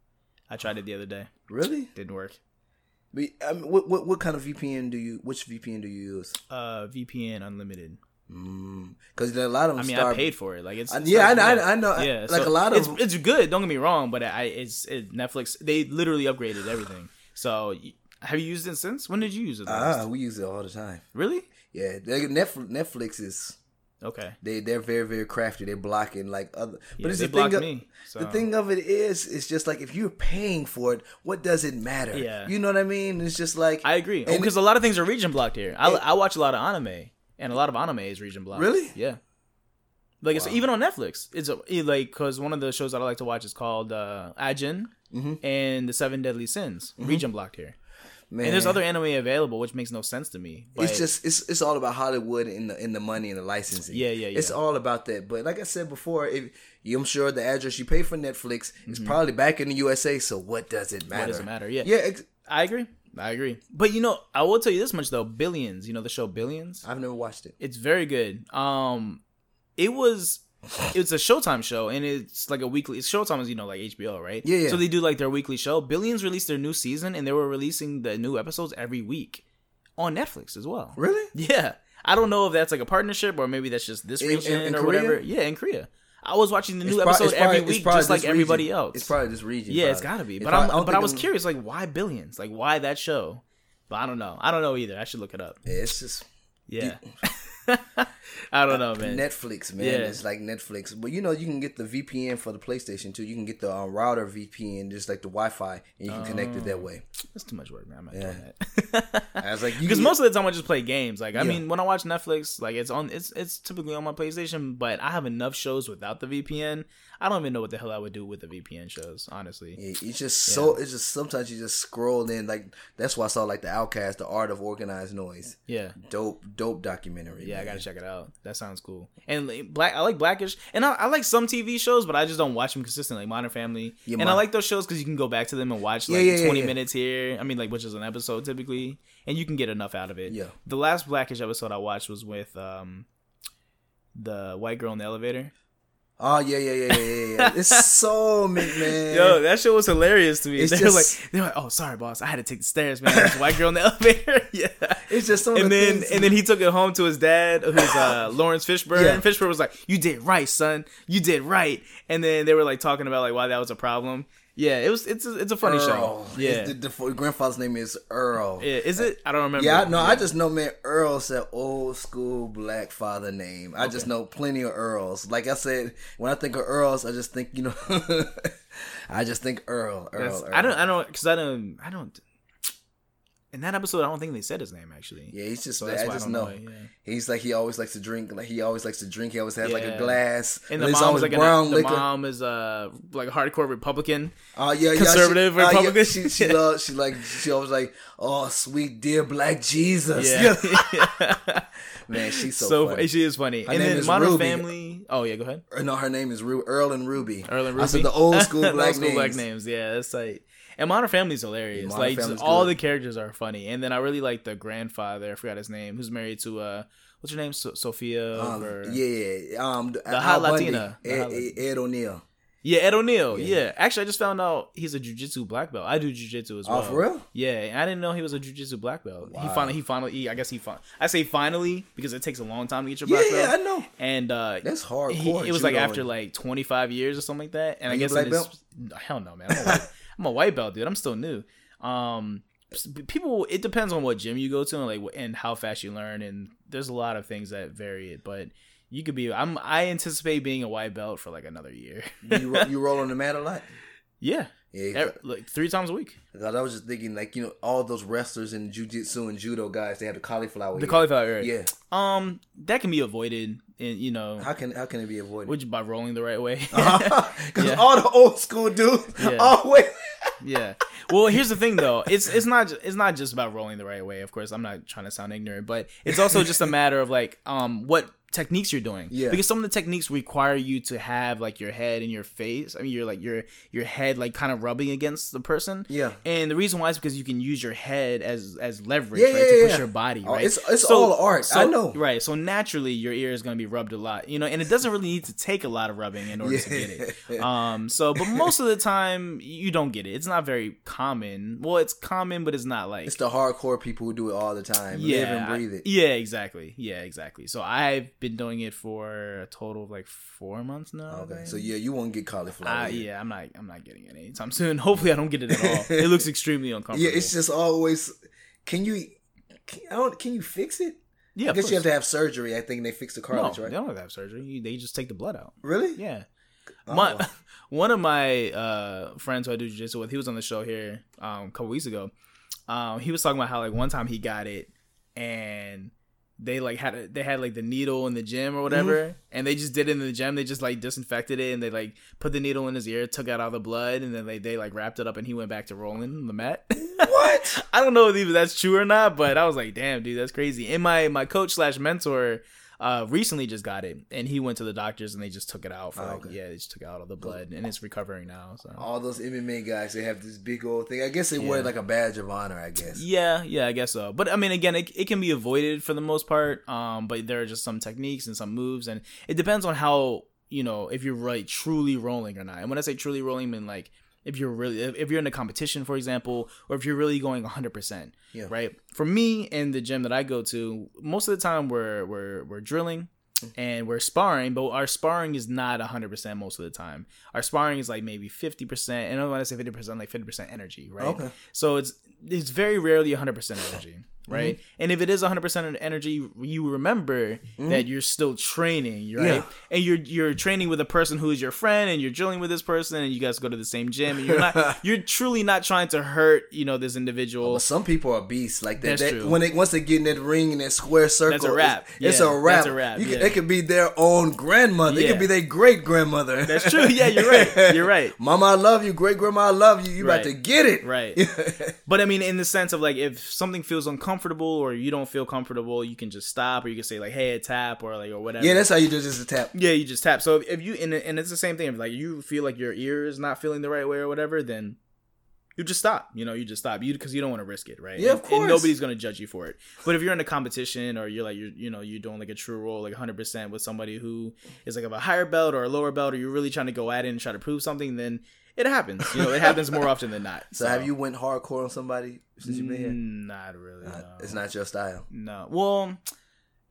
I tried it the other day. Really? Didn't work. But, I mean, what, what what kind of VPN do you? Which VPN do you use? Uh, VPN unlimited. Because a lot of them I mean, start. I paid for it. Like it's, Uh, it's yeah, I like- know- I know- I know. Yeah, Like, so a lot of it's, it's good. Don't get me wrong, but I it's it, Netflix. They literally upgraded everything. So have you used it since? When did you use it? Ah, we use it all the time. really? Yeah, Netflix, Netflix is Okay. they they're very very crafty. They're blocking like other. Yeah, but it's the thing. Of, me, so- The thing of it is, it's just like if you're paying for it, what does it matter? Yeah. you know what I mean. It's just like I agree because a lot of things are region blocked here. I, I watch a lot of anime, and a lot of anime is region blocked. Really? Yeah. Like it's even on Netflix. It's a, it, like because one of the shows that I like to watch is called uh, Ajin Mm-hmm. and the Seven Deadly Sins. Region blocked here. And there's other anime available, which makes no sense to me. But it's just it's it's all about Hollywood and the in the money and the licensing. Yeah, yeah, yeah. It's all about that. But like I said before, if I'm sure the address you pay for Netflix is probably back in the USA. So what does it matter? what does it matter? Yeah, Yeah, ex- I agree. I agree. But you know, I will tell you this much though: Billions. You know the show Billions. I've never watched it. It's very good. Um, it was. It's a Showtime show, and it's like a weekly. It's Showtime is you know like HBO, right? Yeah, yeah. So they do like their weekly show. Billions released their new season, and they were releasing the new episodes every week on Netflix as well. Really? Yeah. I don't know if that's like a partnership or maybe that's just this region in- in or Korea? whatever. Yeah, in Korea. I was watching the new It's prob- episode probably- every week, just like this everybody region. else. It's probably this region. yeah, it's got to be. It's But probably- I'm, don't but I was I'm- curious, like, why billions? Like, why that show? But I don't know. I don't know either. I should look it up. Yeah, it's just Yeah. <laughs> I don't know, man. Netflix, man. Yeah. It's like Netflix. But you know, you can get the VPN for the PlayStation too. You can get the um, router VPN, just like the Wi-Fi, and you can connect it Oh. that way. That's too much work, man. I'm not Yeah. doing that. <laughs> I was like, Because most of the time I just play games. Like I Yeah. mean, when I watch Netflix, like it's on it's it's typically on my PlayStation, but I have enough shows without the VPN. I don't even know what the hell I would do with the VPN shows, honestly. Yeah, it's just so. It's just sometimes you just scroll in like that's why I saw like the Outkast, the Art of Organized Noize. Yeah. Dope, dope documentary. Yeah, I gotta check it out. That sounds cool. And like, black, I like Blackish, and I, I like some TV shows, but I just don't watch them consistently. Like Modern Family, Yeah, and I like those shows because you can go back to them and watch like yeah, yeah, twenty yeah. minutes here. I mean, like which is an episode typically, and you can get enough out of it. Yeah. The last Blackish episode I watched was with um the white girl in the elevator. Oh yeah, yeah, yeah, yeah, yeah. yeah. it's so <laughs> man. Yo, that show was hilarious to me. It's <laughs> They're just- like, they're like, "Oh, sorry, boss, I had to take the stairs, man. There's a white girl in the <laughs> elevator." yeah. It's just of and the then things- and then he took it home to his dad, who's uh, Laurence Fishburne. Yeah. And Fishburne was like, "You did right, son. You did right." And then they were like talking about like why that was a problem. Yeah, it was. It's a, it's a funny show. Yeah. His- the, the grandfather's name is Earl. yeah, is it? I don't remember. Yeah, no, I just know, man. Earl's that old school black father name. I just know plenty of Earls. Like I said, when I think of Earls, I just think you know, <laughs> I just think Earl. Earl. Earl. I don't. I don't. Because I don't. I don't. In that episode, I don't think they said his name actually. Yeah, he's just. So that's I why I just know. know yeah. He's like he always likes to drink. Like he always likes to drink. He always has like a glass. And the it's mom always like brown an, the mom is uh like a hardcore Republican. Oh yeah, yeah, conservative she, uh, yeah, Republican. she she <laughs> loves. She like. She always like. Oh, sweet dear Black Jesus. Yeah, <laughs> <laughs> man, she's so, so, funny. she is funny. Her and name then is Modern Ruby. Family. Oh yeah, go ahead. No, her name is Ru- Earl and Ruby. Earl and Ruby. I said the old school The black old school names. black names. Yeah, that's like. And Modern Family's hilarious. Modern like Family's all good. the characters are funny. And then I really like the grandfather. I forgot his name. Who's married to uh, what's her name? So- Sofia. Um, or, yeah, yeah. Um, the hot Latina. The Ed, hot Ed, Ed O'Neill. Yeah, Ed O'Neill. Yeah. Actually, I just found out he's a jujitsu black belt. I do jujitsu as well. Oh, for real? Yeah, I didn't know he was a jujitsu black belt. He finally, he finally, he, I guess he fin- I say finally because it takes a long time to get your Yeah, black yeah, I belt. know. And uh, That's hardcore. he, it was like after like 25 years or something like that. And I guess black his, belt? hell no, man. I'm a, white, I'm a white belt, dude. I'm still new. Um, people, it depends on what gym you go to and like and how fast you learn. And there's a lot of things that vary it, but. You could be. I'm. I anticipate being a white belt for like another year. you, <laughs> you roll on the mat a lot. yeah, Yeah, like three times a week. I was just thinking, like you know, all those wrestlers in jujitsu and judo guys, they have the cauliflower. The ear. cauliflower. area. Yeah. Um, that can be avoided, and you know, How can how can it be avoided? which by rolling the right way. Because <laughs> <laughs> Yeah. all the old school dudes Yeah. <laughs> always. yeah. Well, here's the thing though. It's it's not it's not just about rolling the right way. Of course, I'm not trying to sound ignorant, but it's also just a matter of like um what techniques you're doing. Yeah. Because some of the techniques require you to have like your head and your face. I mean, you're like your your head like kind of rubbing against the person. Yeah. And the reason why is because you can use your head as as leverage, Yeah, right, yeah, to push yeah. your body, Oh, right? it's- it's all art. I know. Right. So naturally, your ear is going to be rubbed a lot, you know, and it doesn't really need to take a lot of rubbing in order to get it. <laughs> Um. So, but most of the time, you don't get it. It's not very common. Well, it's common, but it's not like It's the hardcore people who do it all the time. yeah, Live and breathe it. Yeah, exactly. Yeah, exactly. So I've been doing it for a total of like four months now. Okay. So yeah, you won't get cauliflower. Uh, yeah, I'm not. I'm not getting it anytime soon. <laughs> Hopefully, I don't get it at all. It looks <laughs> extremely uncomfortable. Yeah, it's just always. Can you? Can, I don't, can you fix it? yeah. I guess you have to have surgery. I think they fix the cartilage, No, cartilage, they don't have to have surgery. You- They just take the blood out. Really? Yeah. Oh. My <laughs> one of my uh, friends who I do jiu-jitsu with, he was on the show here um, a couple weeks ago. Um, he was talking about how like one time he got it and they like had a, they had like the needle in the gym or whatever, Mm-hmm. and they just did it in the gym. They just like disinfected it and they like put the needle in his ear, took out all the blood, and then they they like wrapped it up, and he went back to rolling the mat. <laughs> What? I don't know if even that's true or not, but I was like, damn, dude, that's crazy. And my my coach slash mentor uh recently just got it, and he went to the doctors and they just took it out for Oh, like okay. yeah, they just took out all the blood, and it's recovering now. So All those MMA guys, they have this big old thing. I guess they wear it Yeah. like a badge of honor. I guess. Yeah, yeah, I guess so. But I mean, again, it, it can be avoided for the most part. Um, but there are just some techniques and some moves, and it depends on how you know if you're right truly rolling or not. And when I say truly rolling, I mean like if you're really if, you're in a competition, for example, or if you're really going 100. percent Yeah. Right. For me in the gym that I go to, most of the time we're we're we're drilling. And we're sparring, but our sparring is not 100% most of the time. Our sparring is like maybe 50%. And when I say 50%, like 50% energy, right? Okay. So it's it's very rarely 100% energy, right? Mm-hmm. And if it is 100% of energy, you remember that you're still training, right? Yeah. And you're you're training with a person who is your friend and you're drilling with this person and you guys go to the same gym and you're not <laughs> you're truly not trying to hurt, you know, this individual. But some people are beasts like that. That's that true. when they once they get in that ring and that square circle, That's a wrap. It's, it's a wrap. that's a wrap, You can. It could be their own grandmother. It could be their great grandmother. That's true. Yeah, you're right. <laughs> You're right. Mama, I love you. Great grandma, I love you. You Right. about to get it. Right. <laughs> But I mean, in the sense of like, if something feels uncomfortable or you don't feel comfortable, you can just stop, or you can say like, "Hey, tap," or like, or whatever. yeah, that's how you do just a tap. Yeah, you just tap. So if you and, and it's the same thing. If like you feel like your ear is not feeling the right way or whatever, then you just stop. You know, you just stop. You because you don't want to risk it, right? Yeah, of course. And nobody's gonna judge you for it. But if you're in a competition or you're like you're you know you're doing like a true roll like 100 percent with somebody who is like of a higher belt or a lower belt, or you're really trying to go at it and try to prove something, then it happens. You know, it happens more often than not. <laughs> So, have you went hardcore on somebody since you've been here? Not really. Uh, no. It's not your style. No. Well,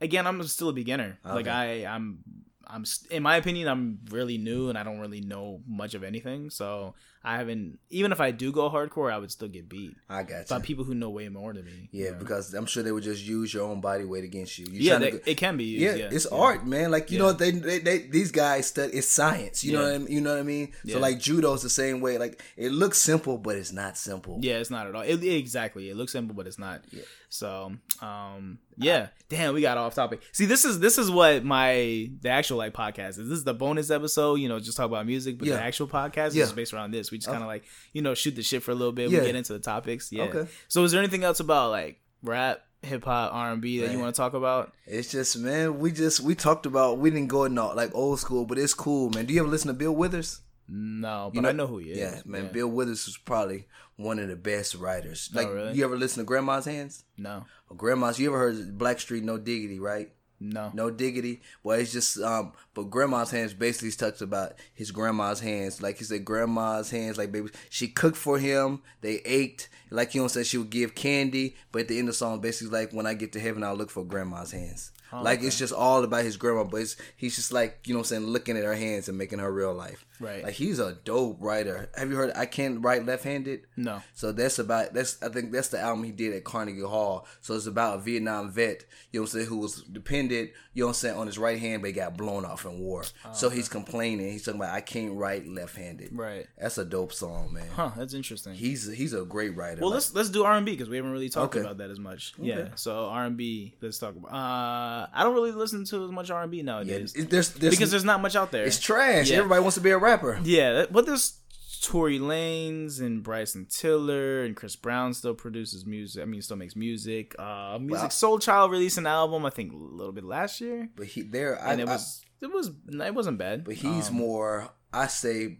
again, I'm still a beginner. Like I, I'm, I'm. In my opinion, I'm really new, and I don't really know much of anything. So I haven't. Even if I do go hardcore, I would still get beat I got by people who know way more than me. Yeah, you know? because I'm sure they would just use your own body weight against you. You yeah, they- go- it can be used. yeah, Yeah, it's yeah. art, man. Like you Yeah. know, they, they they these guys study. It's science. You know what I mean? You know what I mean? So like judo's the same way. Like it looks simple, but it's not simple. Yeah, it's not at all. It, exactly. It looks simple, but it's not. Yeah. So, um, yeah. Damn, we got off topic. See, this is this is what my the actual like podcast is. This is the bonus episode. You know, just talk about music, but the actual podcast is based around this. We just kind of like you know shoot the shit for a little bit. Yeah. We get into the topics. Yeah. Okay. So, is there anything else about like rap, hip hop, R and B that you want to talk about? It's just man, we just we talked about we didn't go in all, like old school, but it's cool, man. Do you ever listen to Bill Withers? No, but You know- I know who he is. Yeah, man. Bill Withers was probably one of the best writers. Oh, like Oh, really? you ever listen to Grandma's Hands? No, Or Grandma's. You ever heard Blackstreet No Diggity? Right? No, No diggity. Well, it's just um. But grandma's hands basically talks about his grandma's hands. Like he said, grandma's hands. Like baby, she cooked for him. They ached. Like you know, said she would give candy. But at the end of the song, basically like when I get to heaven, I'll look for grandma's hands. Oh, like it's just all about his grandma. But it's, he's just like you know, what I'm saying looking at her hands and making her real life. Right. Like he's a dope writer. Have you heard? I can't write left-handed. no. So that's about that's I think that's the album he did at Carnegie Hall. So it's about a Vietnam vet, you know what I'm saying, who was dependent, you know what I'm saying, on his right hand but he got blown off in war. so he's complaining. He's talking about I can't write left handed. Right. That's a dope song, man. Huh. That's interesting. He's he's a great writer. Well, Like, let's let's do R and B because we haven't really talked Okay. about that as much. Yeah, so R and B. Let's talk about. Uh, I don't really listen to as much R and B yeah, nowadays it- there's, there's because there's not much out there. it's trash. Yeah. Everybody wants to be a rapper. yeah, but there's Tory Lanez and Bryson Tiller and Chris Brown still produces music. I mean, still makes music. Uh, Music Wow. Soul Child released an album I think a little bit last year, But he there I, and it I- was it was it wasn't bad. but he's Um, more I say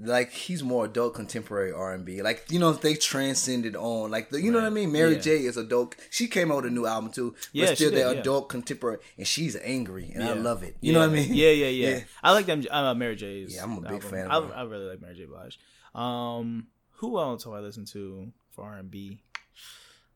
like he's more adult contemporary R and B. Like you know they transcended on like the, you know what I mean. Mary Yeah. J is a dope. She came out with a new album too. But Yeah, still did, they're yeah. adult contemporary, and she's angry, and I love it. You know what I mean? Yeah, yeah, yeah. <laughs> I like them. Uh, Mary J's. Yeah, I'm a big album. fan of I, her. I really like Mary J. Blige. Um, who else do I listen to for R and B?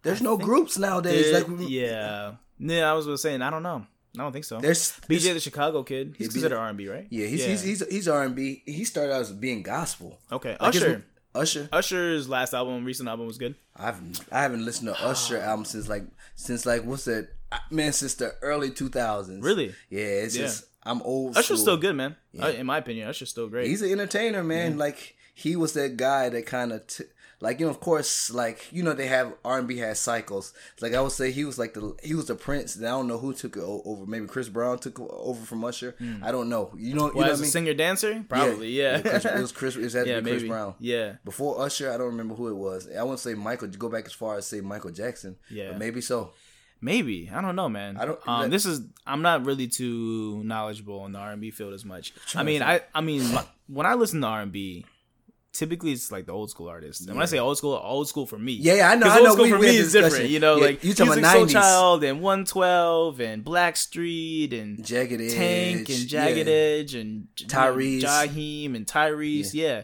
There's no groups nowadays. like yeah, yeah. I was gonna say, and I don't know. I don't think so. there's BJ the Chicago Kid. He's Yeah, considered R and B, right? yeah, he's he's he's he's R and B. He started out as being gospel. okay. Like his- Usher. Usher. Usher's last album, recent album, was good. I've I haven't listened to Usher <sighs> album since like since like what's that man since the early 2000s. Really? Yeah, it's Yeah. just I'm old. Usher's school. still good, man. Uh, in my opinion, Usher's still great. He's an entertainer, man. Like he was that guy that kind of t- like you know, of course, like you know, they have R and B has cycles. Like I would say, he was like the he was the Prince. And I don't know who took it over. Maybe Chris Brown took over from Usher. I don't know. You know, you. Well, know as a singer dancer, probably, yeah. Chris- it was <laughs> Chris. It had to yeah, be Chris maybe. Brown. Yeah, Before Usher, I don't remember who it was. I wouldn't say Michael. Go back as far as say Michael Jackson. Yeah. but maybe so. maybe. I don't know, man. I don't- Um, that- this is. I'm not really too knowledgeable in the R and B field as much. I mean, I. I mean, my- when I listen to R and B, typically it's like the old school artists. And when I say old school, old school for me. Yeah, yeah, I know, I old know, school we- for me is different. You know, Yeah, like you talking about Soul 90s. Child and 112 and Blackstreet and Jagged Edge, Tank and Jagged yeah. Edge and Tyrese. Jaheim and Tyrese. Yeah.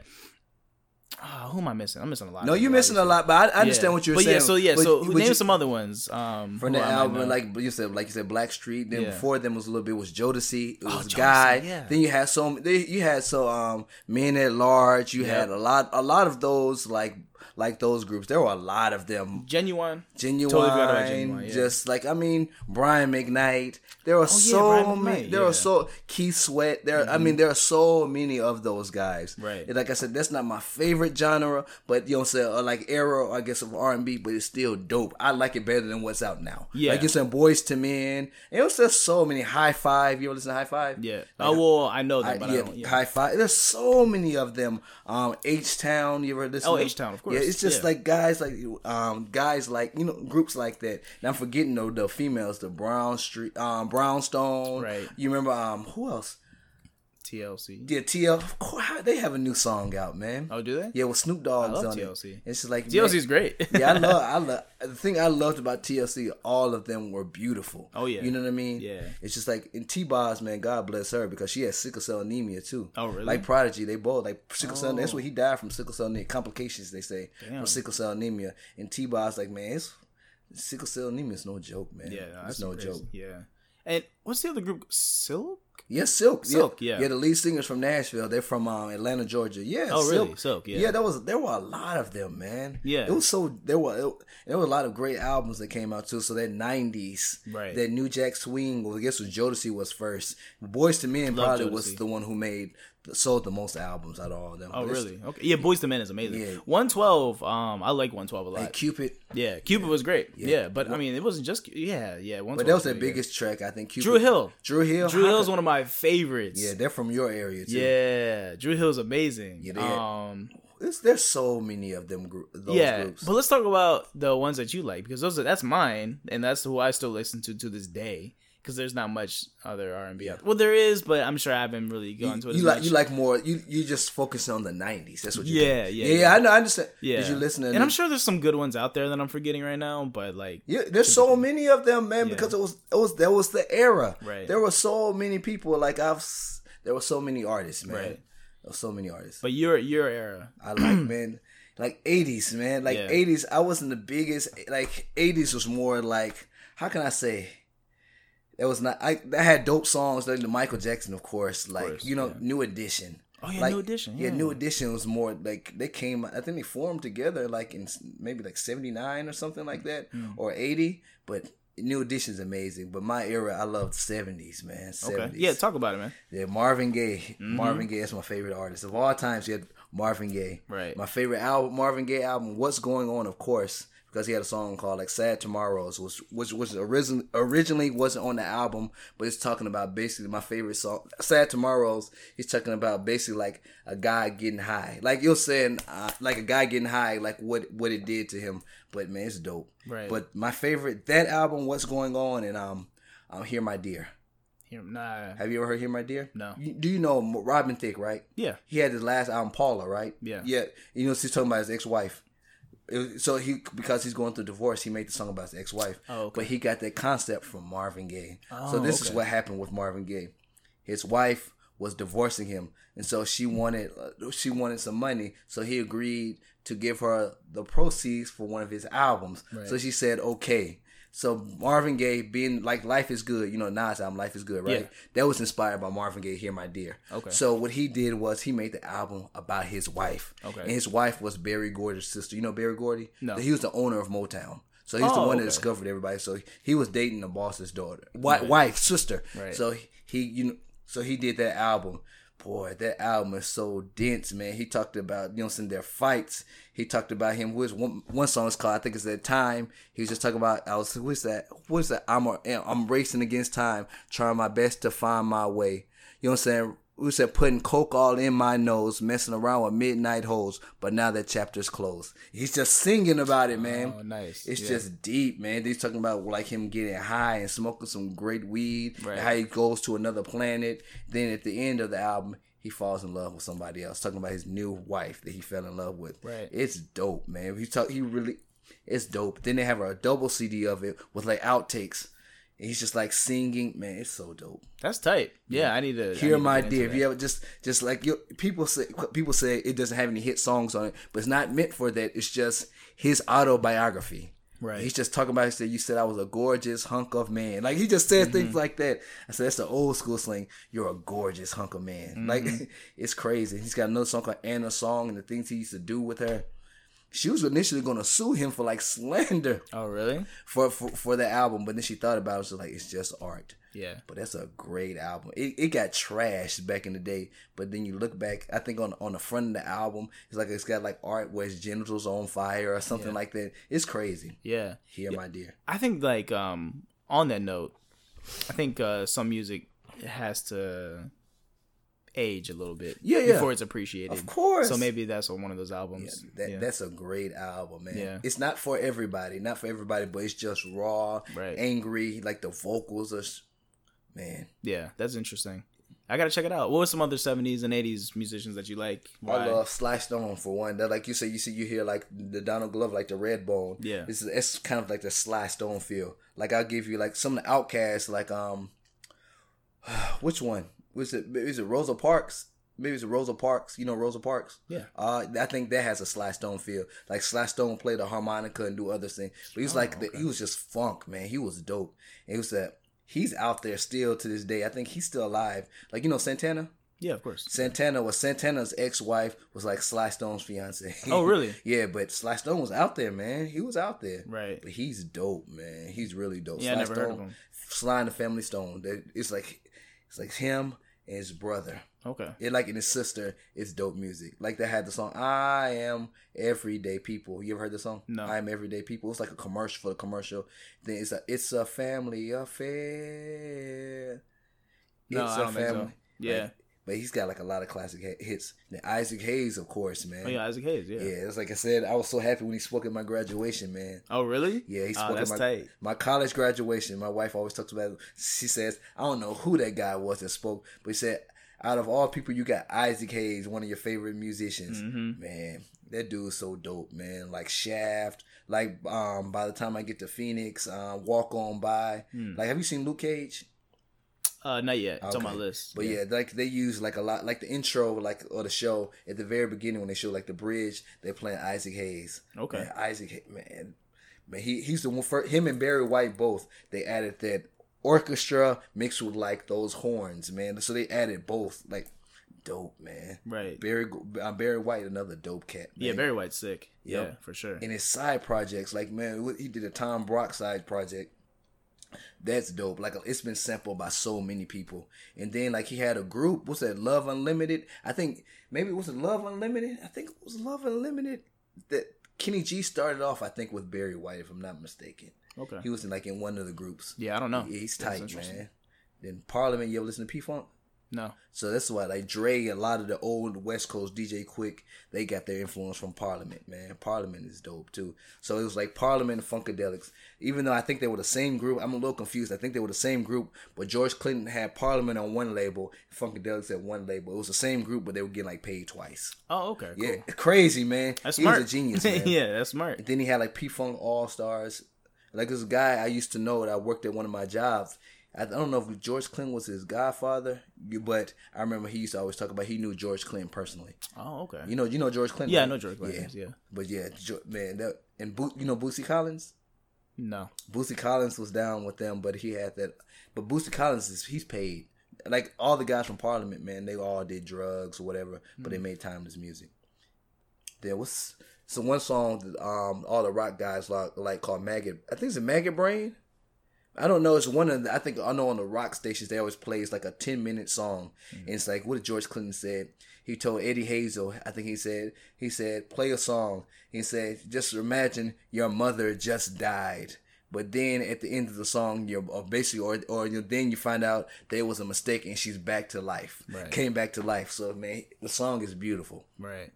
Ah, who am I missing? I'm missing a lot. No, you're missing a lot, but I, I understand Yeah. what you're saying. but saying. yeah, so yeah, But- so name you- some other ones. Um, from the album, like you said, like you said, Blackstreet. Then Yeah. before them was a little bit was Jodeci. It was Jodeci, Guy. yeah. Then you had so you had so um Men at Large. You Yeah. had a lot a lot of those like like those groups. There were a lot of them. genuine. Ginuwine, Totally Ginuwine, yeah. just like I mean, Brian McKnight. There are so Oh, Brian many. There yeah. Mm-hmm. are so Keith Sweat. There, I mean, there are so many of those guys. Right. And like I said, that's not my favorite genre, but you know, what I'm saying or like era, I guess of R and B, but it's still dope. I like it better than what's out now. Yeah. Like you said, Boyz II Men. And it was just so many. Hi-Five. You ever listen to Hi-Five? Yeah. Like, oh well, I know that, I- but yeah, I don't. Yeah. Hi-Five. There's so many of them. Um, H-Town. You ever listen? Oh, to- H-Town, of course. Yeah, it's just Yeah. like guys like um guys like you know groups like that. And I'm forgetting though the females, the Brown Street, um Brownstone. Right. You remember um who else? TLC. Yeah, TL. Of course, they have a new song out, man. Oh, do they? Yeah, with Snoop Dogg's I love on TLC. it. It's just like TLC is great. <laughs> yeah, I <laughs> love. I love the thing I loved about TLC. All of them were beautiful. Oh, yeah. you know what I mean. Yeah. it's just like in T-Boz, man. God bless her because she has sickle cell anemia too. Oh, really? Like Prodigy, they both like sickle cell. That's Oh. what he died from sickle cell anemia complications. They say Damn. from sickle cell anemia. And T-Boz, like man, it's sickle cell anemia is no joke, man. Yeah, no, it's no crazy. joke. Yeah. And what's the other group? Silk. Yes, Silk. Silk, yeah. yeah. the lead singers from Nashville. They're from um, Atlanta, Georgia. Yeah. Oh, really? Silk, yeah. Yeah, there was there were a lot of them, man. Yeah. It was so there were it, there were a lot of great albums that came out too. So that '90s, Right. That New Jack Swing. Well, I guess was Jodeci was first. Boyz II Men Love probably was the one who made sold the most albums out of all of them. Oh, But really? Okay. Yeah, Boyz II Men is amazing. Yeah. 112. Um, I like 112 a lot. Like Cupid, yeah, Cupid was great. Yeah. but I mean, it wasn't just. Yeah, yeah. but that was their biggest track, I think. Cupid. Dru Hill. Dru Hill. Dru Hill's could- one of my favorites. Yeah, they're from your area too. Yeah, Dru Hill's amazing. Yeah, they- um, there's so many of them. Group, those yeah, groups. but let's talk about the ones that you like because those are that's mine and that's who I still listen to to this day. Because there's not much other R and B. Well, there is, but I'm sure I haven't really gone to it. you like much. you like more you you just focus on the nineties. That's what you Yeah, yeah, yeah, yeah. I know. I understand. yeah. Did you listen? And I'm sure there's some good ones out there that I'm forgetting right now. But like, Yeah, there's so many of them, man. Yeah. Because it was it was that was the era. Right. There were so many people. Like I've there were so many artists, man. Right. There were so many artists. but your your era, I like <clears throat> man, like '80s, man. Like Yeah. '80s. I wasn't the biggest. Like '80s was more like how can I say? It was not. I, I had dope songs like the Michael Jackson, of course. Like course, you know, yeah. New Edition. Oh, yeah, like, New Edition, Yeah. yeah. New Edition was more like they came. I think they formed together like in maybe like '79 or something like that, Mm. or '80. But New Edition is amazing. But my era, I loved '70s, man. '70s. okay, yeah, talk about it, man. Yeah, Marvin Gaye. Mm-hmm. Marvin Gaye is my favorite artist of all times. He had Marvin Gaye. Right. My favorite album, Marvin Gaye album, What's Going On, of course, because he had a song called like Sad Tomorrows, which which was originally originally wasn't on the album, but it's talking about basically my favorite song, Sad Tomorrows. He's talking about basically like a guy getting high, like you're saying, uh, like a guy getting high, like what what it did to him. But man, it's dope. Right. But my favorite that album, What's Going On, and um, um, Here My Dear. Nah, Have you ever heard Here My Dear? No. You, do you know Robin Thicke, right? yeah, He had his last album, Paula, right? Yeah. Yeah. You know, she's talking about his ex-wife. Was- so he, because he's going through divorce, he made the song about his ex-wife. Oh, okay. But he got that concept from Marvin Gaye. so Oh, this is what happened with Marvin Gaye. His wife was divorcing him, and so she wanted uh, she wanted some money. So he agreed to give her the proceeds for one of his albums. So she said, "Okay." So Marvin Gaye, being like "Life Is Good," you know Nas album "Life Is Good," right? Yeah. That was inspired by Marvin Gaye, "Here My Dear." Okay. So what he did was he made the album about his wife. Okay. And his wife was Berry Gordy's sister. You know Berry Gordy? No. He was the owner of Motown. So he's the Oh, one that discovered everybody. So he was dating the boss's daughter, wife, wife sister. Right. So he, you know, so he did that album. Boy, that album is so dense, man. He talked about, you know, some their fights. He talked about him. What's one one song is called? I think it's that time. He was just talking about. I was. Like, What's that? What's that? I'm a, I'm racing against time, trying my best to find my way. You know what I'm saying? We said putting coke all in my nose, messing around with midnight holes, but now that chapter's closed. He's just singing about it, man. Oh, nice. It's Yeah. just deep, man. He's talking about like him getting high and smoking some great weed, Right. how he goes to another planet. Then at the end of the album, he falls in love with somebody else, talking about his new wife that he fell in love with. Right. It's dope, man. He talk, he really, it's dope. Then they have a double CD of it with like outtakes. And he's just like singing, man. It's so dope. That's tight. Yeah, I need to Hear my dear. If you ever just just like you, people say people say it doesn't have any hit songs on it, but it's not meant for that. It's just his autobiography. Right. He's just talking about. He said, "You said I was a gorgeous hunk of man." Like he just said Mm-hmm. things like that. I said, "That's the old school slang. You're a gorgeous hunk of man." Mm-hmm. Like <laughs> it's crazy. He's got another song called "Anna Song" and the things he used to do with her. She was initially going to sue him for like slander Oh, really? for, for for the album, but then she thought about it. She was like, "It's just art." Yeah. But that's a great album. It, it got trashed back in the day, but then you look back. I think on on the front of the album, it's like it's got like art where his genitals on fire or something like that. It's crazy. Yeah. Here, my dear. I think like um on that note, I think uh some music has to age a little bit Yeah, yeah. before it's appreciated. Of course. So maybe that's on one of those Yeah, albums. that yeah. that's a great album, man. Yeah. It's not for everybody, not for everybody, but it's just raw, Right. angry. Like the vocals are, man. Yeah, that's interesting. I gotta check it out. What were some other seventies and eighties musicians that you like? Why? I love Sly Stone for one. That like you say, you see, you hear like the Donald Glove, like the Redbone. Yeah. this is it's kind of like the Sly Stone feel. Like I'll give you like some of the Outcasts, like um, <sighs> which one was it? Is it Rosa Parks? Maybe it's Rosa Parks. You know Rosa Parks. Yeah. Uh, I think that has a Sly Stone feel. Like Sly Stone played the harmonica and do other things, but he was like the, he was just funk man. He was dope. And he was that. He's out there still to this day. I think he's still alive. Like you know Santana. yeah, of course. Santana was Santana's ex-wife was like Sly Stone's fiance. Oh, <laughs> really? yeah, but Sly Stone was out there, man. He was out there. Right. But he's dope, man. He's really dope. Yeah, I Sly never heard Stone, of him. Sly and the Family Stone. It's like it's like him and his brother. Okay. It like in his sister. It's dope music. Like they had the song "I Am Everyday People." You ever heard the song? No. I am everyday people. It's like a commercial for the commercial. Then it's a it's a family affair. No, It's I a don't think so. Yeah. Like, but he's got like a lot of classic hi- hits. Then Isaac Hayes, of course, man. Oh yeah, Isaac Hayes. Yeah. Yeah, it's like I said, I was so happy when he spoke at my graduation, man. Oh really? Yeah, he Oh, spoke that's at my, tight. my college graduation. My wife always talks about it. She says, I don't know who that guy was that spoke, but he said, out of all people, you got Isaac Hayes, one of your favorite musicians. Mm-hmm. Man, that dude's so dope, man. Like Shaft, like um by the time I get to Phoenix, um, Walk On By. Hmm. Like, have you seen Luke Cage? Uh, not yet. It's on my list. But yeah. like they use like a lot, like the intro, like or the show at the very beginning when they show like the bridge, they're playing Isaac Hayes. Okay. Man, Isaac, man, man, he he's the one for him and Barry White both. They added that orchestra mixed with like those horns, man. So they added both, like dope, man. Right. Barry uh, Barry White, another dope cat. Man. Yeah, Barry White's sick. Yep. Yeah, for sure. And his side projects, like man, he did a Tom Brock side project. That's dope. Like it's been sampled by so many people. And then like he had a group. What's that? Love Unlimited. I think maybe it was Love Unlimited. I think it was Love Unlimited that Kenny G started off. I think with Barry White, if I'm not mistaken. Okay. He was in like in one of the groups. Yeah, I don't know. Yeah, he's tight, man. Then Parliament. You ever listen to P Funk? No. So that's why like Dre, a lot of the old West Coast DJ Quik, they got their influence from Parliament, man. Parliament is dope too. So it was like Parliament and Funkadelics. Even though I think they were the same group, I'm a little confused. I think they were the same group, but George Clinton had Parliament on one label, Funkadelics at one label. It was the same group, but they were getting like paid twice. Oh, okay. Cool. Yeah, <laughs> crazy man. That's he smart. was a genius, <laughs> man. yeah, that's smart. And then he had like P Funk All Stars. Like this guy I used to know that I worked at one of my jobs. I don't know if George Clinton was his godfather, but I remember he used to always talk about he knew George Clinton personally. Oh, okay. You know, you know George Clinton. Yeah, I know George Clinton. Yeah. yeah, But yeah, man, that and Bo- you know Bootsy Collins. No. Bootsy Collins was down with them, but he had that. But Bootsy Collins is he's paid. Like all the guys from Parliament, man, they all did drugs or whatever, but they made time to music. There was so one song that um all the rock guys like, like called Maggot. I think it's a Maggot Brain. I don't know. It's one of the, I think I know on the rock stations they always plays like a ten minute song, Mm-hmm. and it's like what did George Clinton said. He told Eddie Hazel, I think he said he said play a song. He said just imagine your mother just died. But then at the end of the song, you're or basically, or or you then you find out there was a mistake and she's back to life, Right. came back to life. So man, the song is beautiful. Right.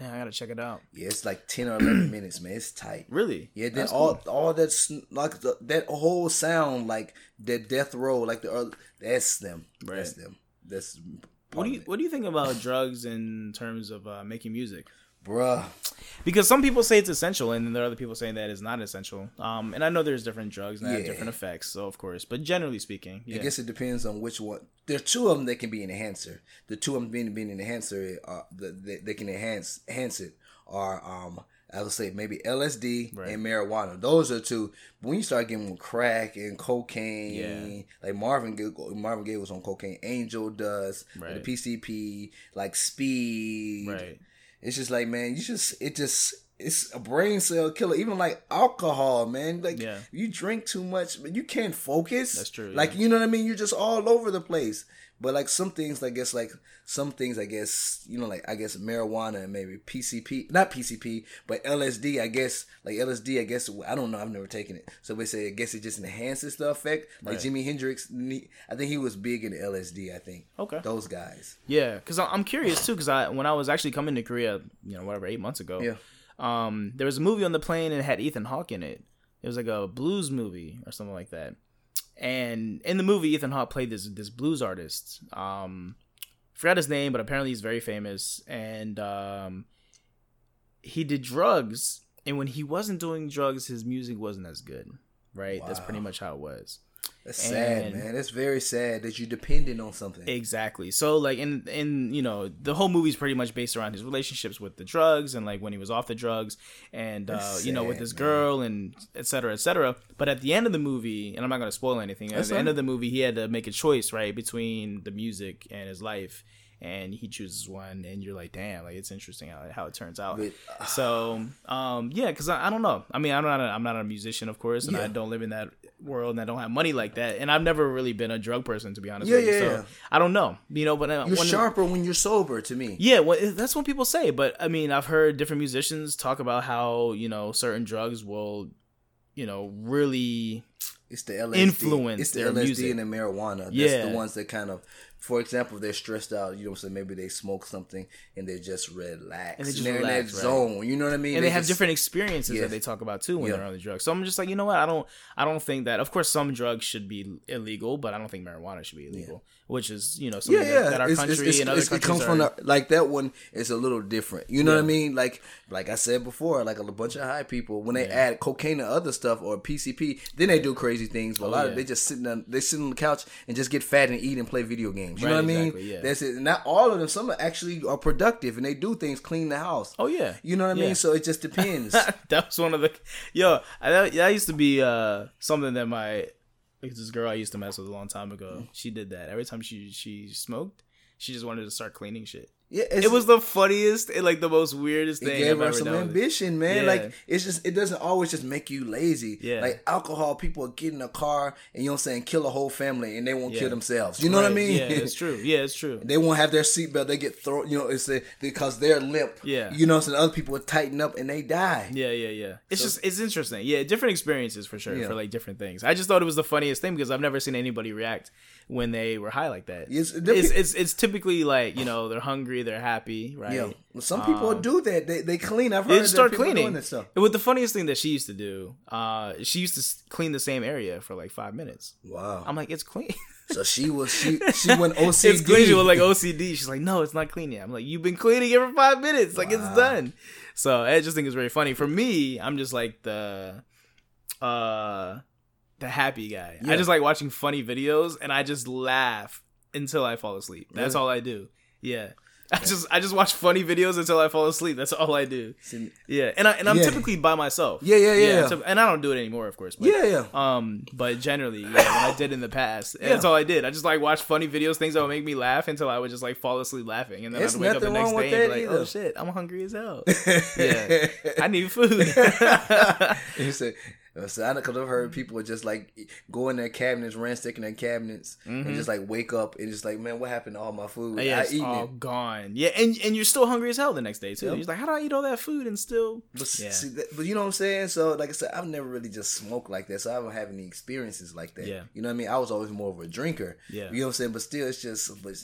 Yeah, I gotta check it out. Yeah, it's like ten or eleven <clears throat> minutes, man. It's tight. Really? Yeah, then That's all cool. all that's like the, that whole sound, like that death row, like the early, that's them. That's them. That's What do you What do you think about drugs in terms of uh, making music? Bruh? Because some people say it's essential, and then there are other people saying that it's not essential. Um, and I know there's different drugs and Yeah. different effects, so of course. But generally speaking, yeah, I guess it depends on which one. There are two of them that can be an enhancer. The two of them being being an enhancer, uh, the, they, they can enhance enhance it. Are um, I would say maybe LSD Right. and marijuana. Those are two. But when you start getting crack and cocaine, Yeah. like Marvin Gaye, Marvin Gaye was on cocaine. Angel dust Right. the PCP, like speed. right. It's just like man, you just it just it's a brain cell killer. Even like alcohol, man. Like Yeah. you drink too much, but you can't focus. That's true, Like yeah. you know what I mean. You're just all over the place. But like some things, I guess like some things, I guess you know, like I guess marijuana and maybe PCP, not PCP, but LSD. I guess like LSD. I guess I don't know. I've never taken it. So they say I guess it just enhances the effect. Like Right. Jimi Hendrix, I think he was big in LSD. I think. Okay. Those guys. Yeah, because I'm curious too. Because I when I was actually coming to Korea, you know, whatever, eight months ago, Yeah. um, there was a movie on the plane and it had Ethan Hawke in it. It was like a blues movie or something like that. And in the movie, Ethan Hawke played this this blues artist. Um, forgot his name, but apparently he's very famous. And um, he did drugs. And when he wasn't doing drugs, his music wasn't as good. Right. That's pretty much how it was. That's sad, man. That's very sad that you're dependent on something. Exactly. So like in in you know the whole movie's pretty much based around his relationships with the drugs and like when he was off the drugs and uh, That's you know with sad, his man. girl and etc. cetera, et cetera. But at the end of the movie, and I'm not gonna spoil anything. That's at the end of the movie, he had to make a choice right between the music and his life. And he chooses one, and you're like, "Damn!" Like it's interesting how, how it turns out. But, so, um, yeah, because I, I don't know. I mean, I'm not a, I'm not a musician, of course, and I don't live in that world, and I don't have money like that, and I've never really been a drug person, to be honest. Yeah, with you. yeah, so yeah. I don't know, you know, but uh, You're sharper when you're sober. To me, Yeah, well, that's what people say, but I mean, I've heard different musicians talk about how you know certain drugs will, you know, really it's the LSD. Influence It's the LSD music. and the marijuana. That's Yeah. the ones that kind of, for example, they're stressed out. You know I'm? Maybe they smoke something and they just relax. And they just they're in relax, that right. zone. You know what I mean? and they have just- different experiences Yeah. that they talk about too when Yeah. they're on the drugs. So I'm just like, you know what? I don't, I don't think that. Of course, some drugs should be illegal, but I don't think marijuana should be illegal. Which is, you know, something Yeah, yeah. that, that our It's- country it's- and other countries it comes are. from the, like that one is a little different. You know what I mean? Like like I said before, like a bunch of high people when they add cocaine to other stuff or PCP, then they do crazy things. But a Oh, lot yeah. of they just sitting on they sit on the couch and just get fat and eat and play video games. You know Right, what I mean? yeah. That's it. Not all of them. Some actually are productive and they do things, clean the house. oh yeah, You know what I mean? So it just depends. <laughs> that was one of the yo. I, that, that used to be uh something that my like this girl I used to mess with a long time ago. She did that every time she she smoked. She just wanted to start cleaning shit. Yeah, it's, It was the funniest and like the most weirdest It thing gave I've ever some ambition, man. Yeah. Like it's just it doesn't always just make you lazy. Yeah. Like alcohol, people get in a car and you know what I'm saying, kill a whole family and they won't Yeah. kill themselves. You know what I mean? Yeah, it's true. Yeah, it's true. they won't have their seatbelt. They get thrown. You know, it's a, because they're limp. Yeah. You know, so other people would tighten up and they die. Yeah, yeah, yeah. It's just it's interesting. Yeah, different experiences for sure for like different things. I just thought it was the funniest thing because I've never seen anybody react when they were high like that. It's- It's it's, it's, typically like you know they're hungry, they're happy, right? Yeah. Well, some people Um, do that. They they clean. I've They heard that start people cleaning. doing that stuff. And with the funniest thing that she used to do, uh, she used to clean the same area for like five minutes. Wow. I'm like, it's clean. <laughs> so she was she <laughs> she went OCD. it's clean. She was like OCD. She's like, no, it's not clean yet. I'm like, you've been cleaning it for five minutes. Like Wow. it's done. So I just think it's very funny. For me, I'm just like the, uh, the happy guy. Yeah. I just like watching funny videos and I just laugh until I fall asleep. That's Really? all I do. Yeah. <laughs> I just I just watch funny videos until I fall asleep. That's all I do. Yeah, and I and I'm Yeah. typically by myself. Yeah, yeah, yeah. so- and I don't do it anymore, of course. But, yeah, yeah. Um, but generally, yeah, I did in the past, yeah. that's all I did. I just like watch funny videos, things that would make me laugh until I would just like fall asleep laughing, and then I'd wake up the next day and be like, "Oh shit, I'm hungry as hell. <laughs> yeah, I need food." <laughs> he said, So I because I've heard mm-hmm. people just like go in their cabinets, ransacking their cabinets, and mm-hmm. just like wake up and just like, man, what happened to all my food? Yeah, I it's all it. gone. Yeah, and and you're still hungry as hell the next day too. Yep. You're like, how do I eat all that food and still? But, Yeah. see, that, but you know what I'm saying? So, like I said, I've never really just smoked like that, so I don't have any experiences like that. Yeah. You know what I mean? I was always more of a drinker. Yeah. You know what I'm saying? But still, it's just, but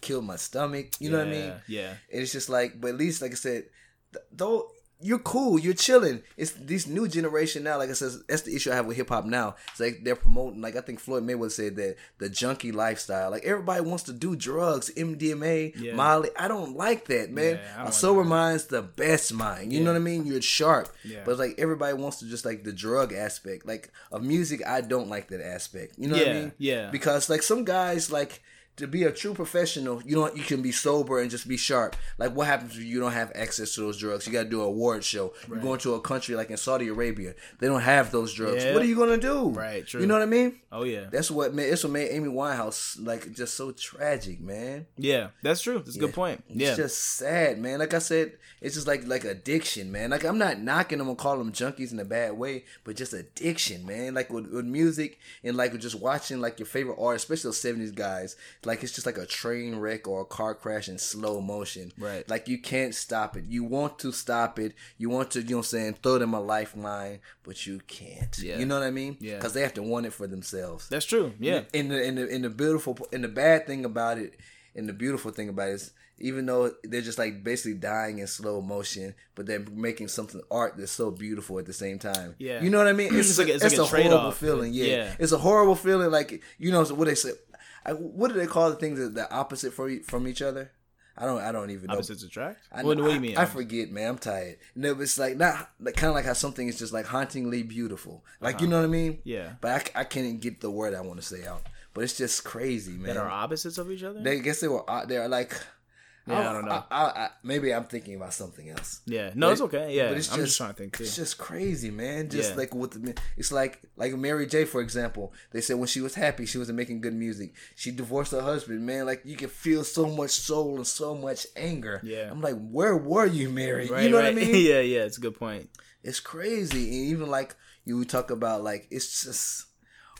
killed my stomach. You know what I mean? Yeah. And it's just like, but at least, like I said, th- though you're cool, you're chilling. It's this new generation now. Like I said, that's the issue I have with hip hop now. It's like they're promoting, like I think Floyd Mayweather said that the junkie lifestyle. Like everybody wants to do drugs, MDMA, Yeah. Molly. I don't like that, man. Yeah, a sober mind's the best mind. You know what I mean? You're sharp. Yeah. But like everybody wants to just like the drug aspect. Like of music, I don't like that aspect. You know what I mean? yeah. Because like some guys like to be a true professional, you know, you can be sober and just be sharp. Like, what happens if you don't have access to those drugs? You got to do an award show. You're going to a country like in Saudi Arabia, they don't have those drugs. Yeah. What are you gonna do? Right, true. You know what I mean? Oh yeah. That's what made. It's what made Amy Winehouse like just so tragic, man. Yeah, that's true. That's a good point. Yeah. It's Yeah. just sad, man. Like I said, it's just like like addiction, man. Like I'm not knocking them and calling them junkies in a bad way, but just addiction, man. Like with, with music and like with just watching like your favorite artists, especially those '70s guys. Like it's just like a train wreck or a car crash in slow motion. Right. Like you can't stop it. You want to stop it. You want to, you know, what I'm saying, throw them a lifeline, but you can't. Yeah. You know what I mean? Yeah. Because they have to want it for themselves. That's true. Yeah. And the and the and the beautiful and the bad thing about it, and the beautiful thing about it is, even though they're just like basically dying in slow motion, but they're making something art that's so beautiful at the same time. Yeah. you know what I mean? <clears throat> It's like a- it's like a a horrible feeling. Yeah. Yeah. it's a horrible feeling. Like you know what they say. I, what do they call the things that the opposite for e- from each other? I don't. I don't even know. Opposites attract. I, what, what do you mean? I, forget, man. I'm tired. No, it's like not like kind of like how something is just like hauntingly beautiful. Like you know what I mean? Uh-huh. Yeah. But I, I can't get the word I want to say out. But it's just crazy, man. that are opposites of each other. They I guess they were. uh, They're like. Yeah, I oh, don't know. I, I, maybe I'm thinking about something else. yeah. No, it's okay. Yeah. But it's I'm just trying to think too. It's just crazy, man. Just Yeah. like with the, it's like like Mary J. For example, they said when she was happy, she wasn't making good music. She divorced her husband, man. Like you can feel so much soul and so much anger. Yeah. I'm like, where were you, Mary? Right, you know right. what I mean? <laughs> yeah, yeah. It's a good point. It's crazy, and even like you talk about, like it's just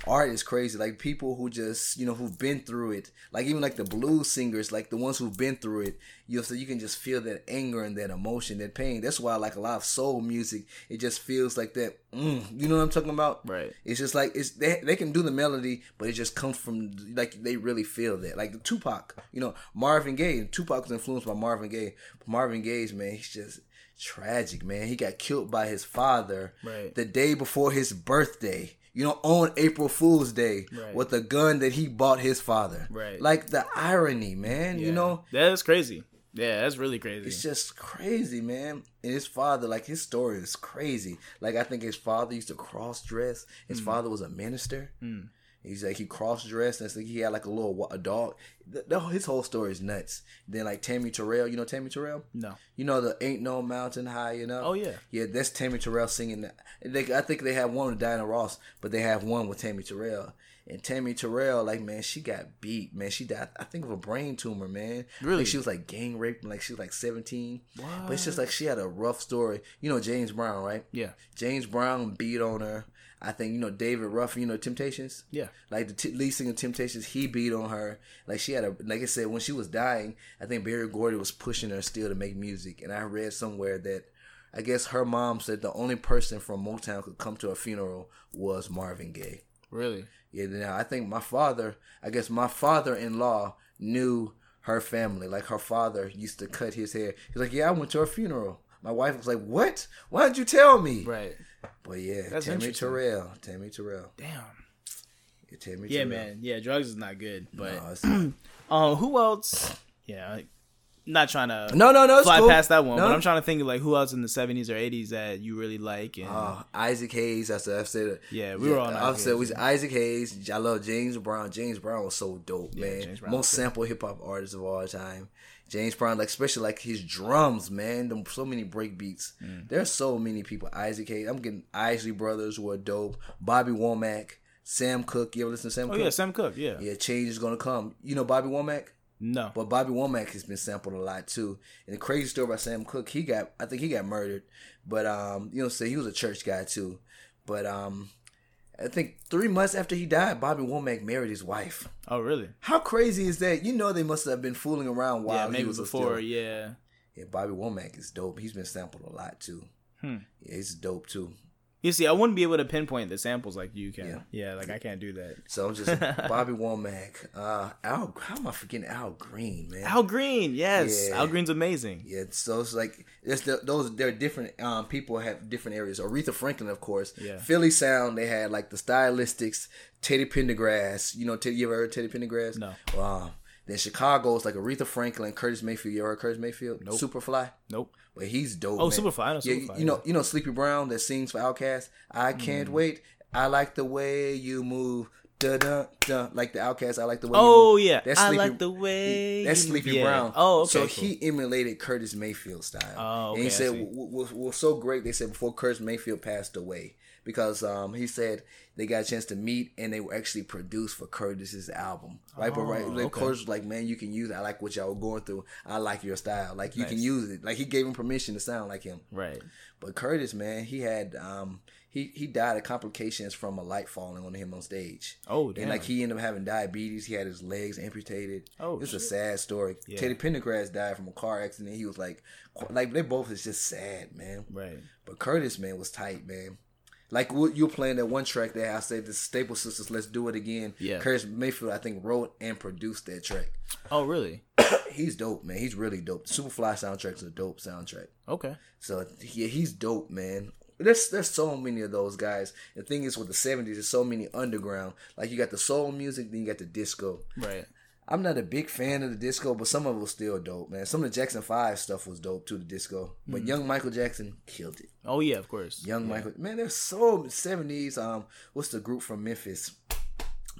art is crazy. Like people who just you know who've been through it, like even like the blues singers, like the ones who've been through it. You know, so you can just feel that anger and that emotion, that pain. That's why I like a lot of soul music, it just feels like that. Mm, you know what I'm talking about? Right. It's just like it's they they can do the melody, but it just comes from like they really feel that. Like the Tupac, you know, Marvin Gaye. Tupac was influenced by Marvin Gaye. Marvin Gaye's man, he's just tragic, man. He got killed by his father Right. the day before his birthday. You know, on April Fool's Day, Right. with a gun that he bought his father. Right. Like the irony, man. You know, That's crazy. Yeah, that's really crazy. it's just crazy, man. And his father, like his story is crazy. Like I think his father used to cross dress. Mm. His father was a minister. He's like he cross dressed and like he had like a little a dog. The, the- his whole story is nuts. Then like Tammy Terrell, you know Tammy Terrell? no. You know the ain't no mountain high enough. Oh, yeah. yeah. That's Tammy Terrell singing. They, I think they have one with Diana Ross, but they have one with Tammy Terrell. And Tammy Terrell, like man, she got beat. Man, she died. I think of a brain tumor. Man, Really? Like, she was like gang raped. Like she was like seventeen. But it's just like she had a rough story. You know James Brown, right? Yeah. James Brown beat on her. I think you know David Ruffin. You know Temptations. Yeah. Like the t- lead singer of Temptations, he beat on her. Like she had a, like I said, when she was dying, I think Berry Gordy was pushing her still to make music. And I read somewhere that I guess her mom said the only person from Motown could come to her funeral was Marvin Gaye. Really. Yeah, now I think my father, I guess my father-in-law knew her family. Like her father used to cut his hair. He's like, yeah, I went to her funeral. My wife was like, what? Why didn't you tell me? Right. But yeah, That's Tammy. Terrell, Tammy Terrell, Damn. yeah, Tammy Yeah, Terrell. man. Yeah, drugs is not good. But No, <clears throat> um, who else? Yeah, like, not trying to no, no, no, fly cool. past that one, No. but I'm trying to think of like who else in the 70s or 80s that you really like. And Uh, Isaac Hayes. That's I've said. Yeah, we were on I've Isaac said Hayes, Isaac Hayes. I love James Brown. James Brown was so dope, man. James Brown Most sample hip hop artist of all time. James Brown, like especially like his drums, man. Them so many break beats. Mm. There's so many people. Isaac Hayes. I'm getting Isley Brothers were dope. Bobby Womack, Sam Cooke. You ever listen to Sam oh Cooke? yeah, Sam Cooke. Yeah. Yeah, change is gonna come. You know Bobby Womack? No. But Bobby Womack has been sampled a lot too. And the crazy story about Sam Cooke, he got I think he got murdered. But um, you know, say he was a church guy too. But um, I think three months after he died, Bobby Womack married his wife. Oh, really? How crazy is that? You know they must have been fooling around while yeah, he was before. Still, yeah. yeah, Bobby Womack is dope. He's been sampled a lot too. Hmm. Yeah, he's dope too. You see, I wouldn't be able to pinpoint the samples like you can. Yeah. Yeah, like I can't do that. So I'm just <laughs> Bobby Womack. Uh, Al, how am I forgetting Al Green, man? Al Green, yes, Yeah. Al Green's amazing. Yeah, so it's like it's the, those. They're different. Um, people have different areas. Aretha Franklin, of course. Yeah. Philly sound. They had like the stylistics. Teddy Pendergrass. You know, Teddy. You ever heard Teddy Pendergrass? No. Wow. Then Chicago's like Aretha Franklin, Curtis Mayfield. You ever heard Curtis Mayfield? Nope. Superfly. Nope. But he's dope. Oh, man. Superfly. I know Yeah, Superfly. you know, you know Sleepy Brown that sings for Outkast. I Mm. can't wait. I like the way you move. Da da da. Like the Outkast. I like the way. Oh you move. yeah, That's I Sleepy- like the way. That's Sleepy yeah. Brown. Oh, okay. So cool. he emulated Curtis Mayfield style. Oh, And he okay, I said, see. w- w- was so great. They said before Curtis Mayfield passed away, because um, he said they got a chance to meet and they were actually produced for Curtis's album. Right, but right, Oh, like, okay. Curtis was like, man, you can use. It. I like what y'all were going through. I like your style. Like you can use it. Like he gave him permission to sound like him. Right. But Curtis, man, he had um, he he died of complications from a light falling on him on stage. Oh damn. And like he ended up having diabetes. He had his legs amputated. Oh, it's a sad story. Yeah. Teddy Pendergrass died from a car accident. He was like, like they both is just sad, man. right. But Curtis, man, was tight, man. Like you're playing that one track that I said the Staple Sisters, "Let's Do It Again." Yeah. Curtis Mayfield, I think, wrote and produced that track. Oh really? <coughs> He's dope, man. He's really dope. Superfly soundtrack's a dope soundtrack. Okay. So yeah, he's dope, man. There's there's so many of those guys. The thing is with the '70s, there's so many underground. Like you got the soul music, then you got the disco. Right. I'm not a big fan of the disco, but some of it was still dope, man. Some of the Jackson Five stuff was dope too, the disco. But young Michael Jackson killed it. Oh yeah, of course. Young Yeah. Michael, man, there's so '70s. Um, what's the group from Memphis?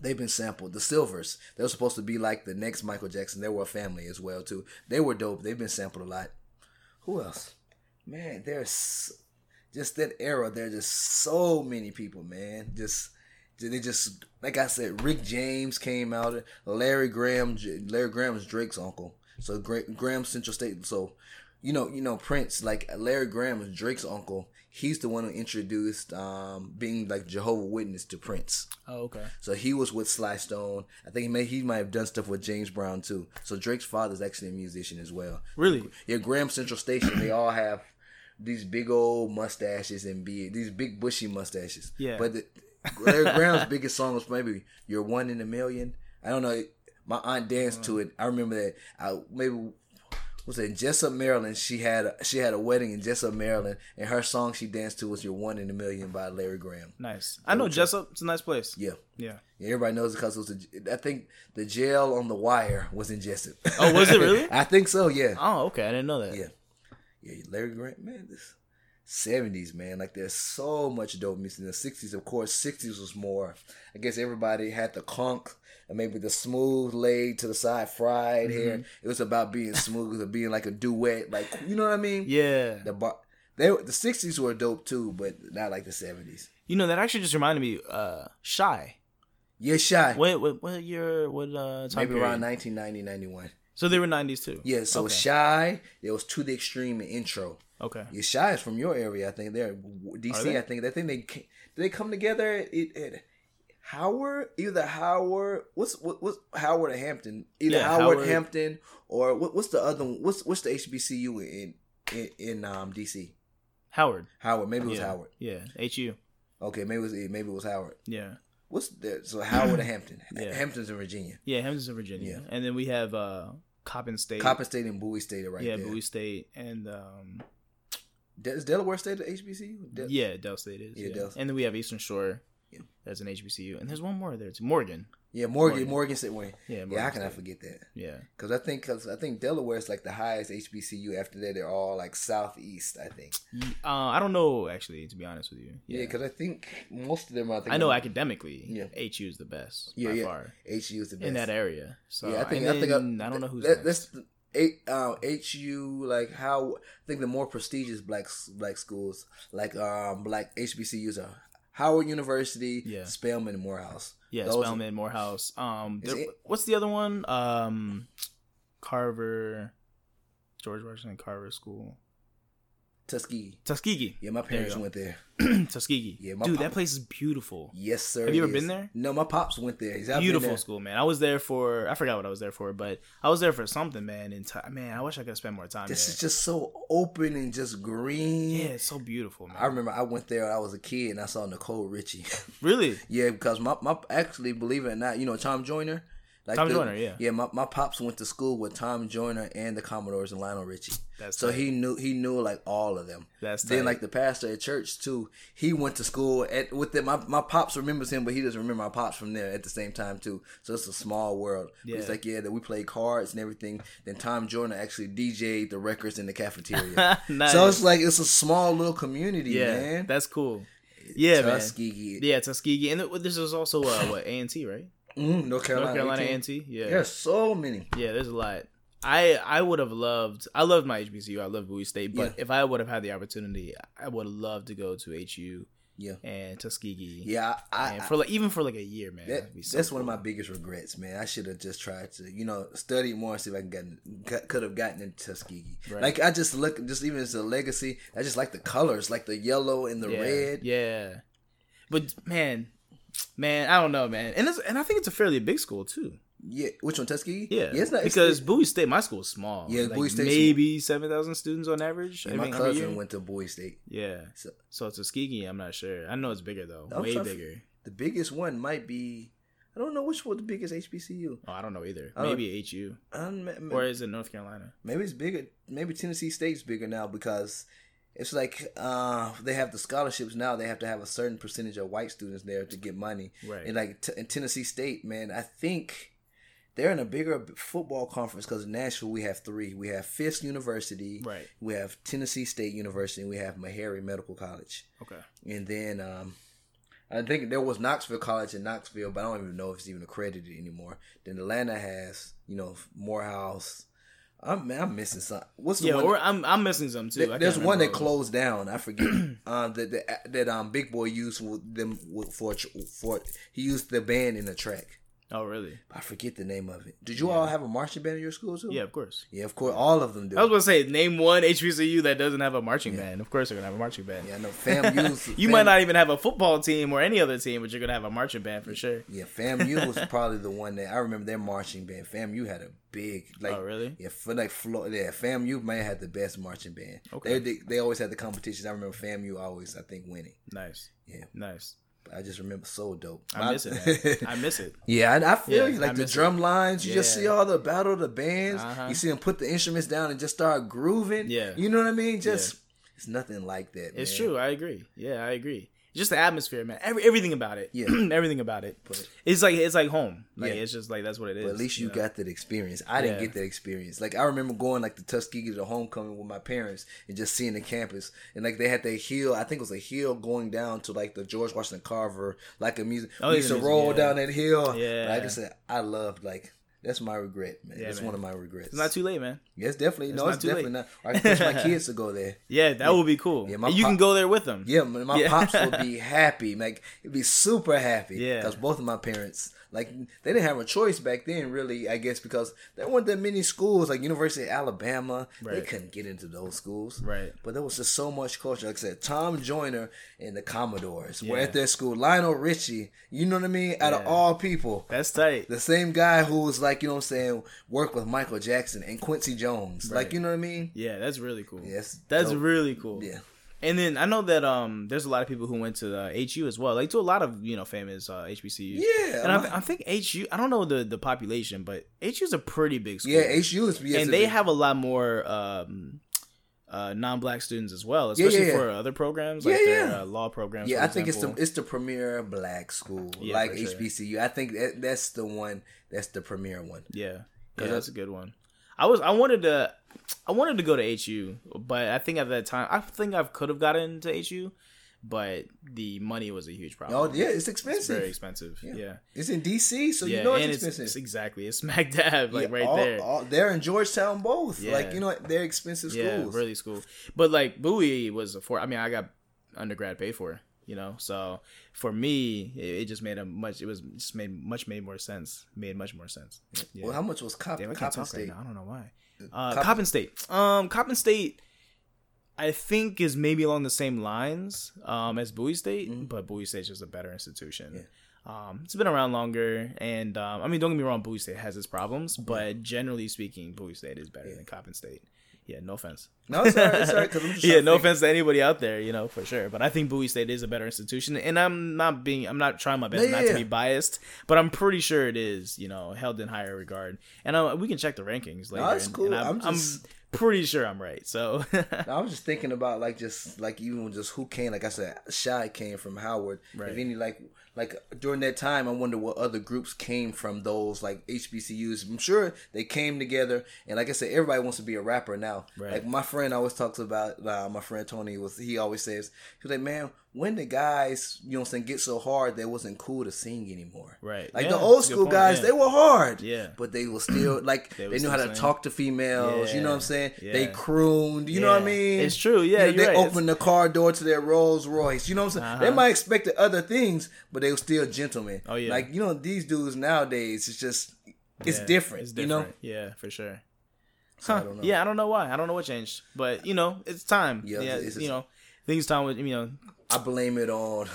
They've been sampled. The Sylvers. They were supposed to be like the next Michael Jackson. They were a family as well too. They were dope. They've been sampled a lot. Who else? Man, there's just that era. There's just so many people, man. Just they just like I said, Rick James came out. Larry Graham. Larry Graham is Drake's uncle. So Graham Central State. So you know, you know Prince. Like Larry Graham is Drake's uncle. He's the one who introduced um, being like Jehovah Witness to Prince. Oh okay. So he was with Sly Stone. I think he may he might have done stuff with James Brown too. So Drake's father is actually a musician as well. Really? Yeah, Graham Central Station. They all have these big old mustaches and beard, these big bushy mustaches. Yeah. But the, Larry <laughs> Graham's biggest song was maybe "You're One in a Million. I don't know. My aunt danced to it. I remember that. I maybe was it in Jessup, Maryland? She had a, she had a wedding in Jessup, Maryland, and her song she danced to was "You're One in a Million by Larry Graham. Nice. I know Jessup. It's a nice place. Yeah. Yeah. Yeah, everybody knows because it was. A, I think the jail on the wire was in Jessup. Oh, was it really? <laughs> I think so. Yeah. Oh okay. I didn't know that. Yeah. Yeah, Larry Grant, man, this seventies, man. Like there's so much dope music in the sixties. Of course, sixties was more. I guess everybody had the conk and maybe the smooth laid to the side fried Mm-hmm. hair. It was about being smooth or being like a duet, like you know what I mean? Yeah. The bar, they the sixties were dope too, but not like the seventies. You know that actually just reminded me. Uh, Shai. Yeah, Shai. What what what year? What uh time Maybe period? around 1990, 91. So they were nineties too. Yeah, so Okay. Shai. There was to the extreme and intro. Okay. Yeah, Shai is from your area, I think. They're DC. They? I think. I think they did they come together at, at Howard, either Howard. What's what, what's Howard or Hampton? Either Yeah, Howard, Howard. Hampton, or what, what's the other? one? What's what's the HBCU in in, in um DC? Howard. Howard. Maybe it was yeah. Howard. Yeah. H-U. Okay, maybe it was maybe it was Howard. Yeah. What's the so Howard or <clears throat> Hampton? Yeah. Hampton's in Virginia. Yeah. Hampton's in Virginia. Yeah. And then we have uh Coppin State. Coppin State and Bowie State are right yeah, there. Bowie State and um is Delaware State an HBCU? De- yeah, Del State is. Yeah, Yeah. Del- And then we have Eastern Shore. Yeah. That's an HBCU. And there's one more there. It's Morgan. Yeah, Morgan. Morgan. Morgan State. Wayne. Yeah. Yeah, Morgan can I State. forget that? Yeah. Because I think cause I think Delaware is like the highest HBCU. After that, they're all like southeast. I think. Uh, I don't know actually, to be honest with you. Yeah, because I think most of them. I think I know academically, Yeah. HU is the best Yeah, by yeah. far HU is the best. in that area. So yeah, I think. I think. then I don't know who's that, next. that's the, uh, HU. Like how I think the more prestigious black black schools, like um black HBCUs are Howard University, Yeah. Spelman, and Morehouse. yeah, Those- Spelman, Morehouse. Um, there- it- what's the other one? Um, Carver, George Washington Carver School. Tuskegee. Tuskegee. Yeah, my parents went there. <clears throat> Tuskegee. Yeah, dude, pop- that place is beautiful. Yes, sir. Have you ever it been there? No, my pops went there. He's Beautiful there. school, man. I was there for I forgot what I was there for, but I was there for something, man. And ti man, I wish I could have spent more time This there. is just so open and just green. yeah, it's so beautiful, man. I remember I went there when I was a kid and I saw Nicole Richie. <laughs> really? yeah, because my, my actually believe it or not, you know Tom Joyner. Like Tom the- Joyner, yeah. Yeah, my, my pops went to school with Tom Joyner and the Commodores and Lionel Richie. That's so tight. he knew he knew like all of them. That's then tight. like the pastor at church too. He went to school at with them. My, my pops remembers him, but he doesn't remember my pops from there at the same time too. So it's a small world. But It's like yeah, that we played cards and everything. Then Tom Joyner actually DJ'd the records in the cafeteria. <laughs> Nice. So it's like it's a small little community, Yeah, man. that's cool. Yeah, man. Tuskegee. Yeah, Tuskegee, and this is also uh, what A and T, right? Mm, North Carolina. North Carolina A and T. and Yeah, There's so many. yeah. There's a lot. I I would have loved. I loved my HBCU. I love Bowie State, but Yeah. if I would have had the opportunity, I would have loved to go to HU Yeah. and Tuskegee. Yeah, I, and for like even for like a year, man. that, so that's one of my biggest regrets, man. I should have just tried to, you know, study more and see if I can get, could have gotten into Tuskegee. Right. Like I just look, just even as a legacy, I just like the colors, like the yellow and the yeah, red. Yeah, but man, man, I don't know, man, and it's, and I think it's a fairly big school too. Yeah, which one, Tuskegee? Yeah, it's not because It's, Bowie State, my school is small. Yeah, like Bowie State's maybe seven thousand students on average. yeah, I my mean, cousin year. went to Bowie State. Yeah, So so Tuskegee, I'm not sure. I know it's bigger though, I'm way to- bigger. the biggest one might be. I don't know which one the biggest HBCU. Oh, I don't know either. I don't- Maybe HU Um, or is it North Carolina? Maybe it's bigger. Maybe Tennessee State's bigger now because it's like uh, they have the scholarships now. They have to have a certain percentage of white students there to get money. Right. And like t- in Tennessee State, man, I think they're in a bigger football conference because in Nashville we have three. We have Fisk University. Right. We have Tennessee State University. and We have Meharry Medical College. Okay. And then um, I think there was Knoxville College in Knoxville, but I don't even know if it's even accredited anymore. Then Atlanta has, you know, Morehouse. I'm I'm missing something. What's the Yeah, one? or I'm I'm missing some too. There's one that closed down. I forget. um, that that that um Big Boi used them for for he used the band in the track. Oh, really? I forget the name of it. Did you all have a marching band in your school too? Yeah, of course. Yeah, of course. All of them do. I was gonna say, name one HBCU that doesn't have a marching band. Of course, they're gonna have a marching band. yeah, I know. FAMU. <laughs> You might not even have a football team or any other team, but you're gonna have a marching band for sure. Yeah, FAMU was <laughs> probably the one that I remember their marching band. FAMU had a big like. Oh, really? Yeah, for like Florida, yeah, FAMU may have had the best marching band. Okay. they, they they always had the competitions. I remember FAMU always, I think, winning. Nice, Yeah, nice. I just remember so dope. I miss it. Man. I miss it. <laughs> Yeah, and I feel Yeah, you. Like I the drum lines, you just see all the battle of the bands. Uh-huh. You see them put the instruments down and just start grooving. Yeah. you know what I mean. Just it's nothing like that. It's man. true. I agree. Yeah, I agree. Just the atmosphere, man. Every, everything about it. Yeah. <clears throat> everything about it. But- It's like it's like home. Like Yeah. it's just like that's what it is. But at least you know? got that experience. I didn't Yeah. get that experience. Like I remember going like to Tuskegee to homecoming with my parents and just seeing the campus and like they had that hill. I think it was a hill going down to like the George Washington Carver, like a music. Oh, we used to roll yeah. down that hill. Yeah. like I said, I loved like that's my regret, man. Yeah, that's man. one of my regrets. It's not too late, man. Yeah, it's definitely no, not it's too definitely late. not. I can push my <laughs> kids to go there. Yeah, that would be cool. Yeah, my And you pop- can go there with them. Yeah, my, my Yeah. pops would <laughs> be happy. Like, he'd be super happy. Yeah. Because both of my parents, like, they didn't have a choice back then, really, I guess, because there weren't that many schools, like University of Alabama. They couldn't get into those schools. Right. But there was just so much culture. Like I said, Tom Joyner and the Commodores were at their school. Lionel Richie, you know what I mean? Out of all people. That's tight. The same guy who was like, you know what I'm saying, worked with Michael Jackson and Quincy Jones. Like, you know what I mean? Yeah, that's really cool. Yes, that's dope. really cool. Yeah. And then I know that um, there's a lot of people who went to the HU as well, like to a lot of you know famous uh, HBCUs. Yeah, and I, th- I think HU. I don't know the the population, but HU is a pretty big school. Yeah, HU is. yes, and they have a lot more um, uh, non-black students as well, especially yeah, yeah. for other programs like Yeah, their uh, law programs. Yeah, I think it's the it's the premier black school, Yeah, like sure. HBCU. I think that, that's the one. That's the premier one. Yeah, Yeah. yeah, that's a good one. I was I wanted to I wanted to go to HU, but I think at that time I think I could have gotten into HU, but the money was a huge problem. Oh yeah, it's it's expensive. very expensive. Yeah. Yeah, It's in DC, so yeah, you know it's expensive. It's, exactly it's smack dab like Yeah, right all- there. all- they're in Georgetown both. Like you know, they're expensive yeah, schools. really school. But like Bowie was a for. I mean, I got undergrad paid for. You know, so for me, it, it just made a much. It was just made much made more sense. Made much more sense. Yeah. Well, how much was Cop- Damn, I State? right now. I don't know why. Uh, Coppin- Coppin State. Um, Coppin State. I think is maybe along the same lines um, as Bowie State, but Bowie State's just a better institution. Um, it's been around longer, and um, I mean, don't get me wrong, Bowie State has its problems, but generally speaking, Bowie State is better than Coppin State. Yeah, no offense. No, it's alright. It's alright. 'cause I'm just <laughs> yeah, no think- offense to anybody out there, you know, for sure. But I think Bowie State is a better institution, and I'm not being, I'm not trying my best Yeah, not yeah, to be biased, but I'm pretty sure it is, you know, held in higher regard. And uh, we can check the rankings later. that's and- cool. and I'm, I'm just- I'm pretty sure I'm right. So <laughs> I was just thinking about like just like even just who came. Like I said, Shy came from Howard. Right. If any like like during that time, I wonder what other groups came from those like HBCUs. I'm sure they came together. And like I said, everybody wants to be a rapper now. Right. Like my friend always talks about. Uh, my friend Tony was he always says he's like, man, when the guys you know what I'm saying get so hard, they wasn't cool to sing anymore. Right. Like Yeah, the old that's a good school point, guys, yeah. they were hard. Yeah. But they were still <clears throat> like They they, knew how to saying- talk to females. You know what I'm Yeah. saying? They crooned. You know what I mean? It's true, yeah, You know, they right. opened the car door to their Rolls Royce. You know what I'm saying? Uh-huh. They might expect other things, but they were still gentlemen. Oh, yeah. Like you know, these dudes nowadays, it's just it's Yeah, different. It's You know? Yeah, for sure. So I Huh. know. Yeah, I don't know why. I don't know what changed, but you know, it's time. Yeah, Yeah, it's- you know, things time with you know. I blame it on.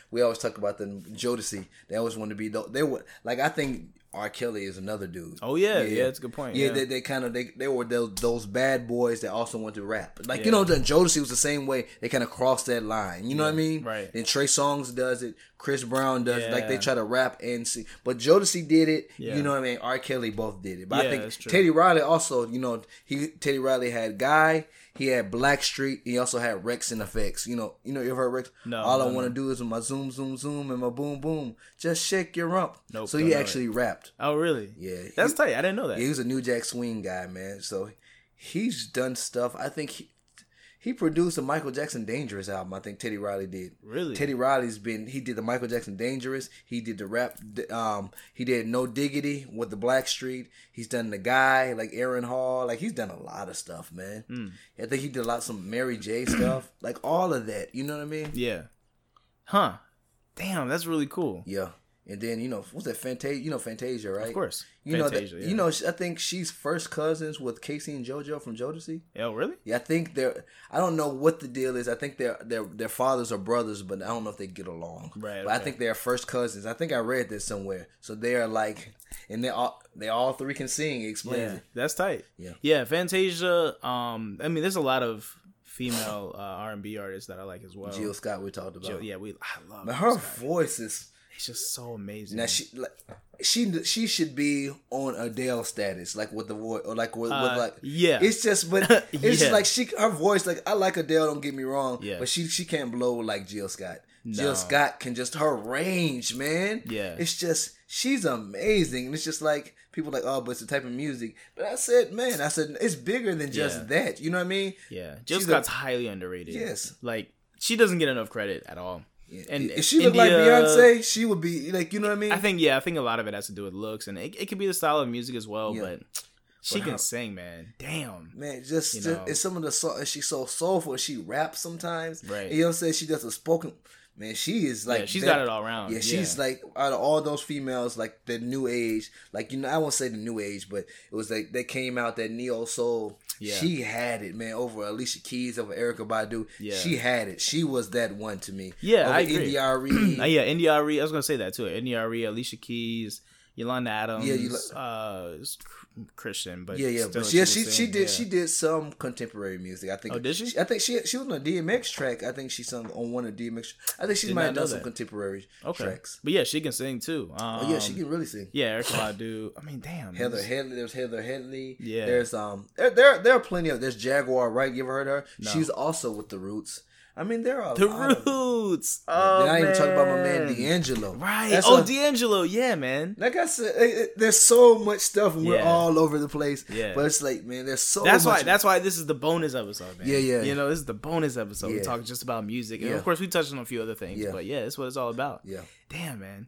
<laughs> we always talk about the Jodeci. They always want to be. They were like I think R. Kelly is another dude. Oh yeah, yeah, that's a good point. Yeah, Yeah, they, they kind of they, they were those, those bad boys that also want to rap. Like Yeah. you know, the Jodeci was the same way. They kind of crossed that line. You know what I mean? right. Then Trey Songz does it. Chris Brown does it. Like they try to rap and see. But Jodeci did it. Yeah. You know what I mean? R. Kelly both did it. But Yeah, I think. Teddy Riley also. You know, he Teddy Riley had Guy. He had Blackstreet. He also had Wrecks-N-Effects. You know, you know, you ever heard Rex? No, All I want to no. do is my zoom, zoom, zoom, and my boom, boom. Just shake your rump. Nope, so he know it. actually rapped. Oh really? Yeah, That's he- tight. I didn't know that. yeah, he was a New Jack Swing guy, man. So he's done stuff. I think he he produced a Michael Jackson Dangerous album. I think Teddy Riley did. Really? Teddy Riley's been he did the Michael Jackson Dangerous. He did the rap. Um, he did No Diggity with the Blackstreet. He's done the guy like Aaron Hall. Like he's done a lot of stuff, man. Hmm. I think he did a lot of some Mary J <clears throat> stuff. Like all of that. You know what I mean? Yeah. Huh. Damn, that's really cool. Yeah. And then you know what's that Fantasia? You know Fantasia, right? Of course. You know Fantasia, that, yeah. you know I think she's first cousins with K-Ci and JoJo from Jodeci. Oh really? Yeah, I think they're. I don't know what the deal is. I think their their their fathers are brothers, but I don't know if they get along. Right, But I think they're first cousins. I think I read this somewhere. So they're like, and they all they all three can sing. It explains Yeah, it. that's tight. Yeah. yeah. Fantasia. Um, I mean, there's a lot of female uh, R and B artists that I like as well. Jill Scott we talked about. Jill- yeah, we. I love But her Scott. voice is It's just so amazing. now she like she she should be on Adele status like with the voice or like with, Uh, with like yeah. It's just but <laughs> it's just like she her voice like I like Adele. Don't get me wrong. Yeah. But she she can't blow like Jill Scott. No. Jill Scott can just her range, man. Yeah. It's just she's amazing. And it's just like people like, oh, but it's the type of music. But I said, man, I said it's bigger than just Yeah. that. You know what I mean? Yeah, Jill She's Scott's a- highly underrated. Yes. like she doesn't get enough credit at all. And if she looked like Beyonce, she would be like, you know what I mean? I think yeah, I think a lot of it has to do with looks, and it, it could be the style of music as well. Yeah. But she But can how- sing, man. Damn. Man, just, You just it's some of the song. She's so soulful. She raps sometimes. Right. And you know what I'm saying? She does a spoken. Man, she is like yeah, she's that- got it all around. Yeah, she's like out of all those females, like the new age, like you know, I won't say the new age, but it was like they came out that neo soul. Yeah. She had it, man, over Alicia Keys, over Erykah Badu. Yeah. She had it. She was that one to me. Yeah, over I agree. <clears throat> Uh, yeah, India I was gonna say that too. Arie, Alicia Keys, Yolanda Adams. Yeah, Yeah, you uh, Christian, but Yeah, yeah, but yeah, she she did yeah. she did some contemporary music. I think. Oh, did she? I think she she was on a DMX track. I think she sung on one of DMX. I think she Did might have done some contemporary okay. tracks. But yeah, she can sing too. Um, Oh yeah, she can really sing. Yeah, Erykah Badu. I mean, damn. Heather this- Headley. There's Heather Headley. Yeah. There's um. There there, there are plenty of. There's Jaguar Wright? You ever heard her? No. She's also with the Roots. I mean, there are The Roots. Oh, I even talk about my man. D'Angelo. Right. That's oh, a- D'Angelo. Yeah, man. Like I said, it- it- there's so much stuff, and we're all over the place. Yeah. But it's like, man, there's so. That's much why. That's why this is the bonus episode, man. Yeah, yeah. You know, this is the bonus episode. Yeah. We talk just about music, and Yeah. of course, we touched on a few other things. Yeah. But yeah, that's what it's all about. Yeah. Damn, man.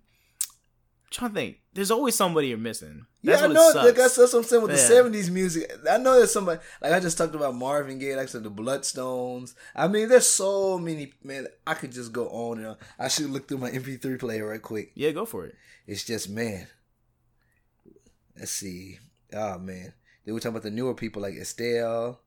Trying to think. There's always somebody you're missing. Yeah, I know. Like that's, that's what I'm saying with Yeah. the '70s music. I know there's somebody. Like I just talked about Marvin Gaye. Like I said, the Bloodstones. I mean, there's so many. Man, I could just go on and on. I should look through my MP3 player right quick. yeah, go for it. It's just man. Let's see. Oh man, they were talking about the newer people like Estelle.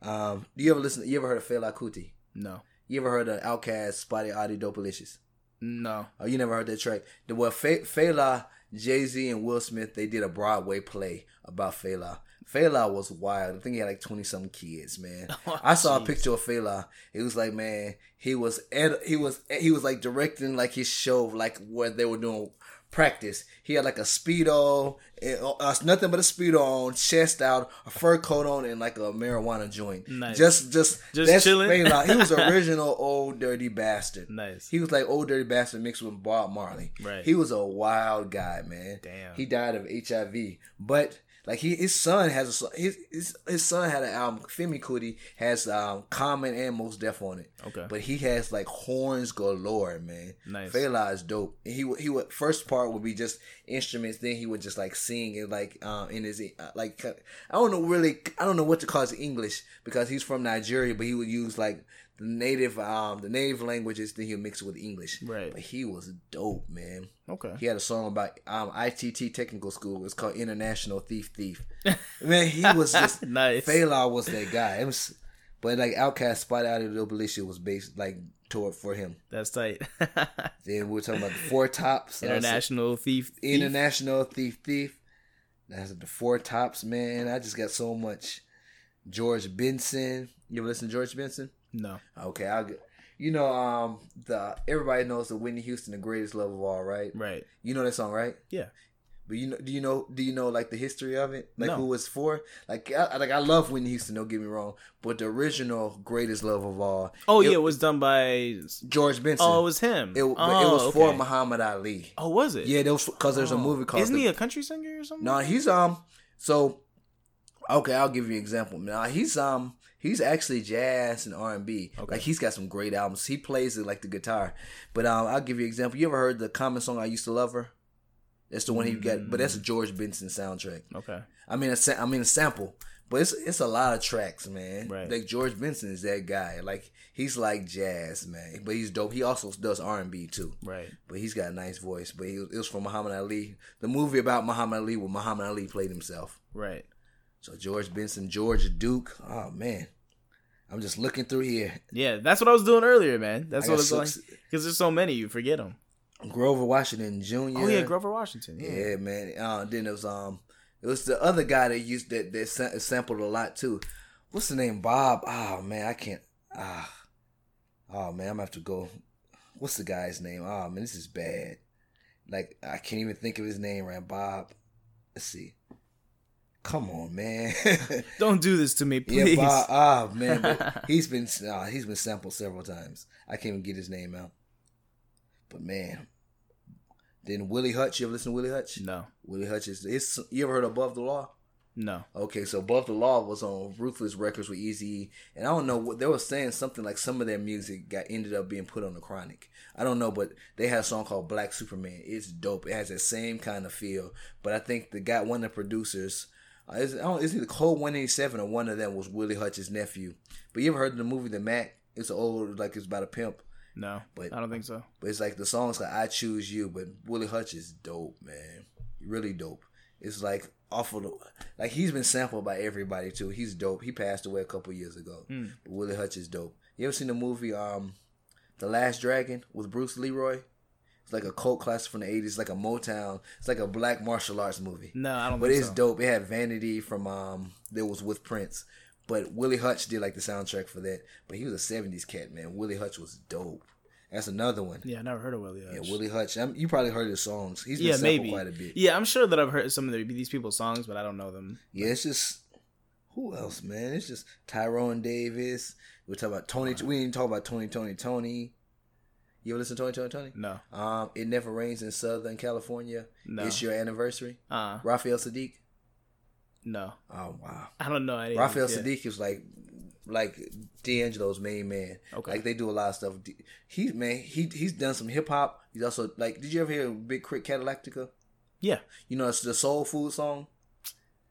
Um, do you ever listen? You ever heard of Fela Kuti? No. You ever heard of Outkast, SpottieOttieDopaliscious? No. Oh, you never heard that track? The well, Fe- Fela, Jay Z, and Will Smith they did a Broadway play about Fela. Fela was wild. I think he had like twenty something kids, man. <laughs> Oh, I saw a picture of Fela. It was like, man, he was ed- he was he was like directing like his show, like where they were doing practice. He had like a speedo, eh, uh, nothing but a speedo on, chest out, a fur coat on, and like a marijuana joint. Nice. Just, just, Just that's chilling? He was <laughs> original Ol' Dirty Bastard. Nice. He was like Ol' Dirty Bastard mixed with Bob Marley. Right. He was a wild guy, man. Damn. He died of HIV, but like he, his son has a his, his son had an album. Femi Kuti has um, Common and Mos Def on it. Okay. But he has like horns galore, man. Nice. Fela is dope. And he would he would first part would be just instruments. Then he would just like sing it like um in his uh, like I don't know really I don't know what to call his English because he's from Nigeria, but he would use like the native um the native languages. Then he'll mix it with English. Right. But he was dope, man. Okay. He had a song about um ITT Technical School. It's called International Thief Thief. <laughs> Man, he was just <laughs> Nice. Fela was that guy. It was, but like Outkast Spot Out of the Militia was based like toward for him. That's tight. <laughs> Then we are talking about the Four Tops, International thief. thief. International Thief Thief. That's the Four Tops, man. I just got so much. George Benson. You ever listen to George Benson? No. Okay, I'll get. You know, um, the everybody knows the Whitney Houston, the greatest love of all, right? Right. You know that song, right? Yeah. But you know, do you know, do you know like the history of it, like No. who was for? Like, I, like I love Whitney Houston. Don't get me wrong, but the original greatest love of all. Oh it- yeah, it was done by. George Benson. Oh, it was him. It, oh, it was for. Muhammad Ali. Oh, was it? Yeah, because there's a Oh. movie called. Isn't The- he a country singer or something? No, he's um. So, okay, I'll give you an example. Now he's um. He's actually jazz and R and B. Like he's got some great albums. He plays it like the guitar. But um, I'll give you an example. You ever heard the common song "I Used to Love Her"? That's the one he got. But that's a George Benson soundtrack. Okay. I mean, a sa- I mean a sample, but it's it's a lot of tracks, man. Right. Like George Benson is that guy. Like he's like jazz, man. But he's dope. He also does R and B too. Right. But he's got a nice voice. But he, it was from Muhammad Ali. The movie about Muhammad Ali, where Muhammad Ali played himself. Right. So George Benson, George Duke. Oh man, I'm just looking through here. Yeah, that's what I was doing earlier, man. That's I what it's like. Because there's so many, you forget them. Grover Washington Jr. Oh yeah, Grover Washington. Yeah. Yeah, man. Uh, then it was um, it was the other guy that used that that sa- sampled a lot too. What's the name? Bob. Oh man, I can't. Ah, oh man, I'm gonna have to go. What's the guy's name? Oh man, this is bad. Like I can't even think of his name right. Bob. Let's see. Come on, man. <laughs> Don't do this to me, yeah, please. Bob. Ah man, but <laughs> he's been uh, he's been sampled several times. I can't even get his name out. But man. Then Willie Hutch, you ever listen to Willie Hutch? No. Willie Hutch is it's you ever heard of Above the Law? No. Okay, so Above the Law was on Ruthless Records with Eazy, and I don't know what they were saying something like some of their music got ended up being put on the Chronic. I don't know, but they had a song called Black Superman. It's dope. It has that same kind of feel. But I think the guy, one of the producers, uh, is I don't, is either Cold One Eighty Seven or one of them was Willie Hutch's nephew. But you ever heard of the movie The Mack? It's old like it's about a pimp. No. But- I don't think so. But it's like the song's like I Choose You, but Willie Hutch is dope, man. Really dope. It's like awful. To, like he's been sampled by everybody too. He's dope. He passed away a couple years ago. Mm. But Willie Hutch is dope. You ever seen the movie um The Last Dragon with Bruce Leroy? It's like a cult classic from the eighties, like a Motown. It's like a black martial arts movie. No, I don't But think it's so. dope. It had Vanity from um that was with Prince. But Willie Hutch did like the soundtrack for that. But he was a seventies cat, man. Willie Hutch was dope. That's another one. Yeah, I never heard of Willie Hutch. Yeah, Willie Hutch. Um, you probably heard his songs. He's been yeah, maybe. quite a bit. Yeah, I'm sure that I've heard some of the, these people's songs, but I don't know them. Yeah, it's just who else, man? It's just Tyrone Davis. We're talking about Tony. We didn't talk about Tony, Tony, Tony. You ever listen to Tony, Tony, Tony? No. Um, it never rains in Southern California. No. It's your anniversary. Uh, Raphael Saadiq. no. Oh wow. I don't know any. of Raphael yeah. Saadiq is like like D'Angelo's main man. Okay. Like they do a lot of stuff. He man, he he's done some hip hop. He's also like. Did you ever hear Big K.R.I.T Cadillactica? Yeah. You know, it's the soul food song.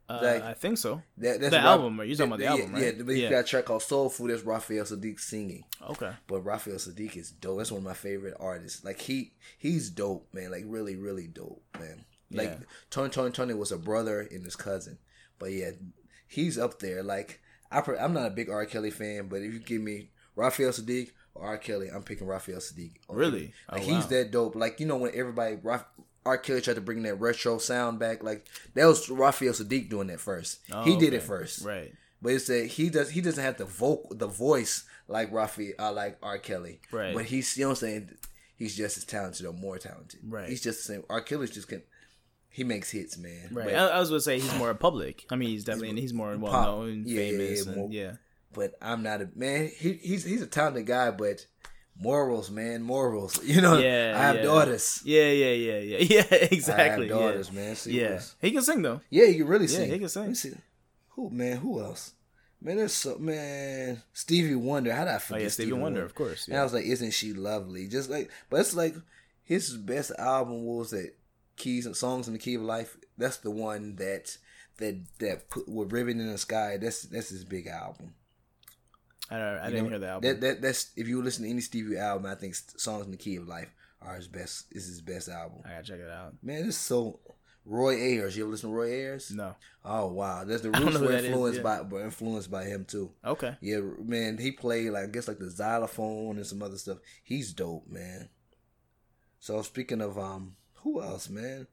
Uh, Like- I think so. That, that's The Ra- album, right? You're talking about the yeah, album, right? Yeah, but Yeah. got a track called Soul Food. That's Raphael Saadiq singing. Okay. But Raphael Saadiq is dope. That's one of my favorite artists. Like he, he's dope, man. Like really, really dope, man. Like Yeah. Tony, Tony, Tony was a brother and his cousin. But yeah, he's up there. Like I pre- I'm not a big R. Kelly fan, but if you give me Raphael Saadiq or R. Kelly, I'm picking Raphael Saadiq. Really? Like Oh, he's wow. that dope. Like you know when everybody Raf- R. Kelly tried to bring that retro sound back, like that was Raphael Saadiq doing that first. Oh, he did okay. it first. Right. But it's that he does he doesn't have the vocal the voice like Raphael uh, like R. Kelly. Right. But he's you know what I'm saying he's just as talented or more talented. Right. He's just the same. R. Kelly's just can he makes hits, man. Right. But, I, I was gonna say he's more a public. I mean, he's definitely he's more well known, Yeah, yeah, famous, yeah, and more- yeah. but I'm not a man. He, he's he's a talented guy, but morals, man, morals. <laughs> You know, Yeah, I have yeah. daughters. Yeah, yeah, yeah, yeah, <laughs> yeah. Exactly. I have daughters, yeah. man. See Yeah, he can sing though. yeah, you can really Yeah, sing. he can sing. Let me see. Who man? Who else? Man, there's so man. Stevie Wonder. How did I Oh forget? yeah, Stevie Wonder, of course. And I was like, isn't she lovely? Just like, but it's like his best album was that keys and songs in the key of life. That's the one that that that put with ribbon in the sky. That's that's his big album. I, don't, I You didn't know, hear the album. That, that that's if you listen to any Stevie album, I think songs in the key of life are his best. Is his best album. I gotta check it out. Man, it's so. Roy Ayers, you ever listen to Roy Ayers? No. Oh wow, that's the <laughs> roots were that is, influenced yeah. by were influenced by him too. Okay. Yeah, man, he played like I guess like the xylophone and some other stuff. He's dope, man. So speaking of um, who else, man?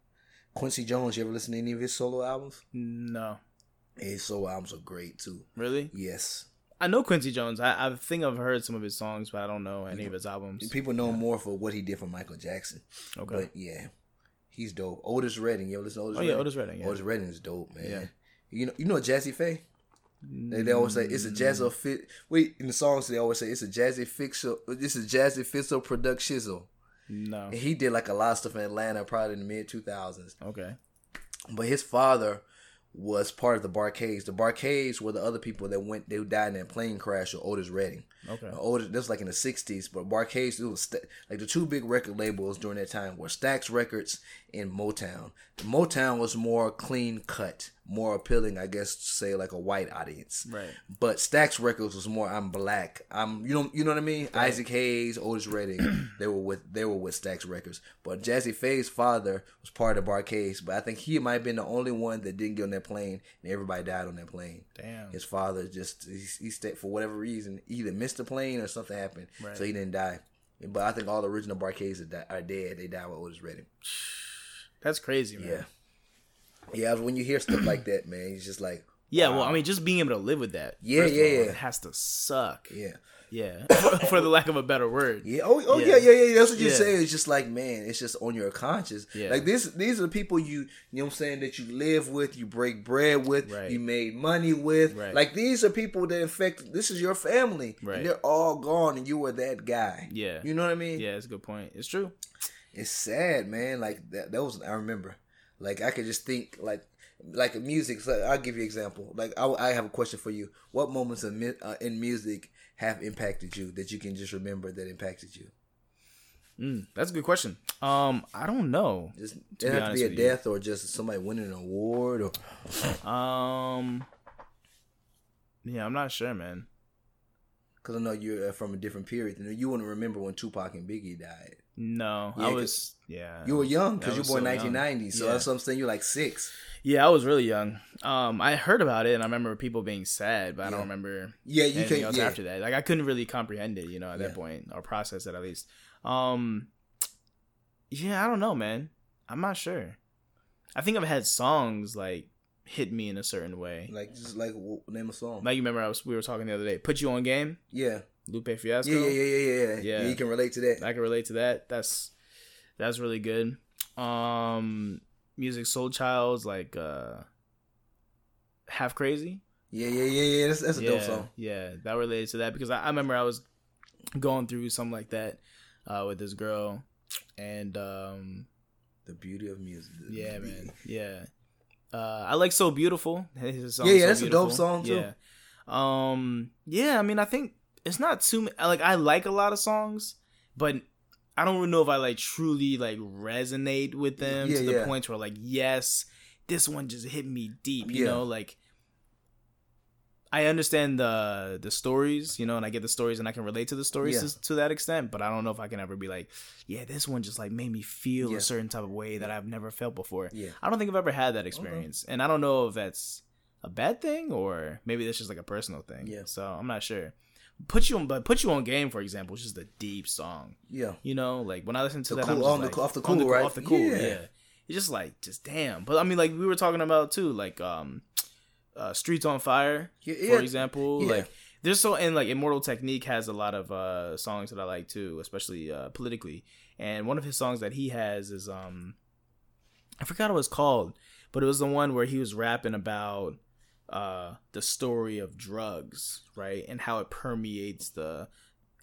Quincy Jones. You ever listen to any of his solo albums? No. His solo albums are great too. Really? Yes, I know Quincy Jones. I, I think I've heard some of his songs, but I don't know any of his albums. people know him more for what he did for Michael Jackson. Okay. But yeah, he's dope. Otis Redding. You ever listen Otis? oh yeah, Otis Redding. Yeah. Otis Redding is dope, man. Yeah. You know, you know Jazze Pha. They, they always say it's a jazz mm. fit. Wait, in the songs they always say it's a jazzy fixer. This is jazzy fixer product shizzle. No. And he did like a lot of stuff in Atlanta, probably in the mid two thousands. Okay. But his father was part of the Bar-Kays. The Bar-Kays were the other people that went. They died in that plane crash. Or Otis Redding. Okay. Uh, Otis, this was like in the '60s. But Bar-Kays, it was st- like the two big record labels during that time were Stax Records and Motown. Motown was more clean cut, more appealing, I guess, to say like a white audience. Right. But Stax Records was more I'm black. I'm you know you know what I mean? Isaac Hayes, Otis Redding, <clears throat> they were with they were with Stax Records. But Jazze Pha's father was part of Bar-Kays, but I think he might have been the only one that didn't get on that plane and everybody died on that plane. Damn. His father just he, he stayed for whatever reason, either missed the plane or something happened. Right. So he didn't die. But I think all the original Bar-Kays are, di- are dead. They died with Otis Redding. That's crazy, man. Yeah. Yeah, when you hear stuff like that, man, it's just like, Yeah, well. I mean, just being able to live with that. Yeah, yeah, all, yeah. It has to suck. yeah. Yeah, <laughs> for the lack of a better word. Yeah. Oh, oh Yeah. yeah. yeah, yeah, That's what you Yeah. say. It's just like, man, it's just on your conscience. Yeah. Like this, these are the people you, you know, what I'm saying that you live with, you break bread with, Right. you made money with. Right. Like these are people that, affect this is your family. Right. And they're all gone, and you were that guy. Yeah. You know what I mean? Yeah, it's a good point. It's true. It's sad, man. Like that. That was I remember. Like I could just think like. Like music, so I'll give you an example. Like I, I have a question for you. What moments in, mu- uh, in music have impacted you that you can just remember that impacted you? Mm, that's a good question. Um, I don't know. Just To it be have to be a with you. death or just somebody winning an award or Um, yeah, I'm not sure, man. because I know you're uh, from a different period. You wouldn't remember when Tupac and Biggie died. No, Yeah, I was. Yeah, You were young because you were born so in young. 1990, so Yeah. that's what I'm saying. You're like six. Yeah, I was really young. Um, I heard about it and I remember people being sad, but I don't remember Yeah, you anything can. else Yeah, after that. Like I couldn't really comprehend it, you know, at Yeah. that point or process it at least. Um, yeah, I don't know, man. I'm not sure. I think I've had songs like hit me in a certain way. like just like name a song. Like you remember I was we were talking the other day. Put you on game, yeah, Lupe Fiasco. yeah, yeah, yeah, yeah, Yeah. yeah. You can relate to that. I can relate to that. That's that's really good. Um, Musiq Soulchild's like uh, half crazy. Yeah, yeah, yeah, yeah. That's, that's a yeah, dope song. Yeah, that related to that because I, I remember I was going through something like that uh, with this girl, and um, The beauty of music. Yeah, the- man, yeah. Uh, I like "So Beautiful." Yeah, yeah, So that's a dope song, too. Yeah, um, yeah. I mean, I think it's not too like I like a lot of songs, but I don't really know if I like truly like resonate with them Yeah, to the yeah. point where like yes, this one just hit me deep. You Yeah. know, like I understand the the stories, you know, and I get the stories and I can relate to the stories to, to that extent, but I don't know if I can ever be like, yeah, this one just like made me feel a certain type of way that I've never felt before. Yeah. I don't think I've ever had that experience, and I don't know if that's a bad thing or maybe that's just like a personal thing. Yeah. So I'm not sure. Put you on, but put you on game, for example, is just a deep song. Yeah. You know, like when I listen to The that, cool- on the- like, off the on cool, right? Off the cool, Yeah. yeah. It's just like, just damn. But I mean, like we were talking about too, like um, uh, Streets on Fire, Yeah, for example. Yeah. Like there's so and like Immortal Technique has a lot of uh songs that I like too, especially uh politically. And one of his songs that he has is um, I forgot what it's called, but it was the one where he was rapping about uh the story of drugs, right, and how it permeates the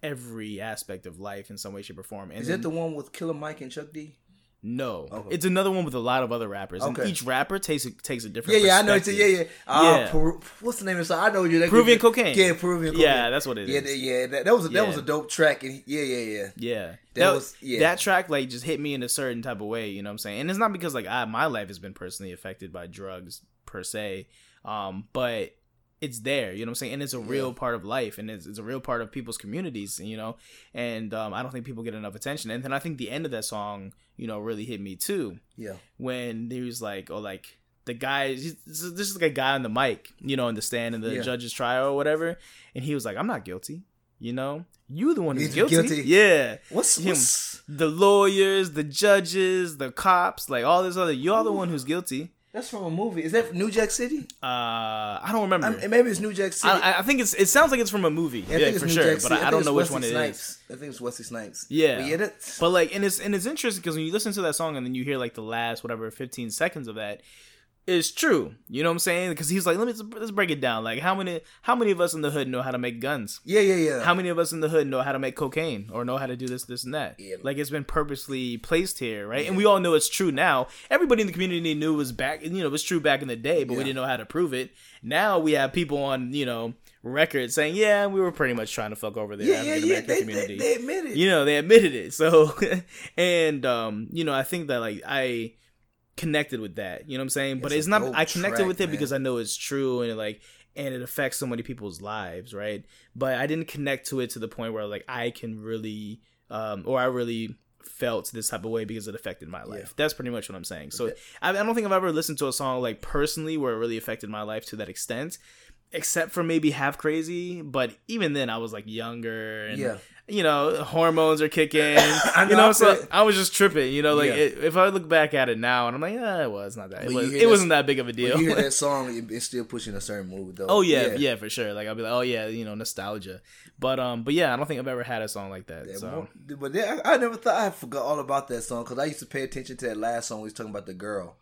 every aspect of life in some way, shape, or form. And Is then- that the one with Killer Mike and Chuck D? no, Okay. it's another one with a lot of other rappers, and each rapper takes a, takes a Yeah, different. yeah, yeah, I know. It's a, yeah, yeah. Uh, Yeah. Peru, what's the name of the song? I know you. That Peruvian Cocaine. Yeah, Peruvian cocaine. Yeah, that's what it yeah, is. that- yeah. That, that was a, that was a dope track. And yeah, yeah, yeah. Yeah. That That, was- yeah. that track like just hit me in a certain type of way, you know what I'm saying? And it's not because like I my life has been personally affected by drugs per se. Um, but it's there, you know what I'm saying? And it's a real Yeah. part of life and it's, it's a real part of people's communities, you know? And um, I don't think people get enough attention. And then I think the end of that song, you know, really hit me too Yeah. when he was like, oh, like the guy, this is like a guy on the mic, you know, in the stand in the Yeah. judge's trial or whatever, and he was like, I'm not guilty, you know, you the one who's guilty. guilty. yeah. What's, Him. what's The lawyers, the judges, the cops, like all this other, you're the one who's guilty. That's from a movie? Is that New Jack City? Uh, I don't remember. I maybe it's New Jack City. I, I think it's. It sounds like it's from a movie. Yeah, it's for New sure. Jack But I, I don't know which Wesley one it is. Snipes. I think it's Wesley Snipes. Yeah. But yeah, that's But like, and it's and it's interesting because when you listen to that song and then you hear like the last whatever fifteen seconds of that, it's true. You know what I'm saying? Because he's like, let me let's break it down. Like, how many how many of us in the hood know how to make guns? yeah, yeah, yeah. How many of us in the hood know how to make cocaine or know how to do this, this, and that? Yeah. Like it's been purposely placed here, right? And we all know it's true now. Everybody in the community knew it was back, you know, it was true back in the day, but we didn't know how to prove it. Now we have people on, you know, record saying, "Yeah, we were pretty much trying to fuck over the yeah, yeah, yeah. They, they, community." they admit it. you know, they admitted it. So, <laughs> and um, you know, I think that like I connected with that. You know what I'm saying? but It's it's not. I connected track, with it man. because I know it's true and it, like and it affects so many people's lives, right? But I didn't connect to it to the point where like I can really, um, or I really felt this type of way because it affected my life. Yeah. That's pretty much what I'm saying. So I, I don't think I've ever listened to a song like personally where it really affected my life to that extent. Except for maybe half crazy, but even then I was like younger and Yeah. You know hormones are kicking. <coughs> I you know, so. I was just tripping. You know, like Yeah. it, if I look back at it now and I'm like, yeah, it was not that. It, When you was, it that, wasn't that big of a deal. You hear that <laughs> song, it's still pushing a certain mood though. Oh yeah, yeah, for sure. Like I'll be like, oh yeah, you know, nostalgia. But um, but yeah, I don't think I've ever had a song like that. Yeah, so more- but then, I, I never thought I forgot all about that song because I used to pay attention to that last song. We was talking about the girl.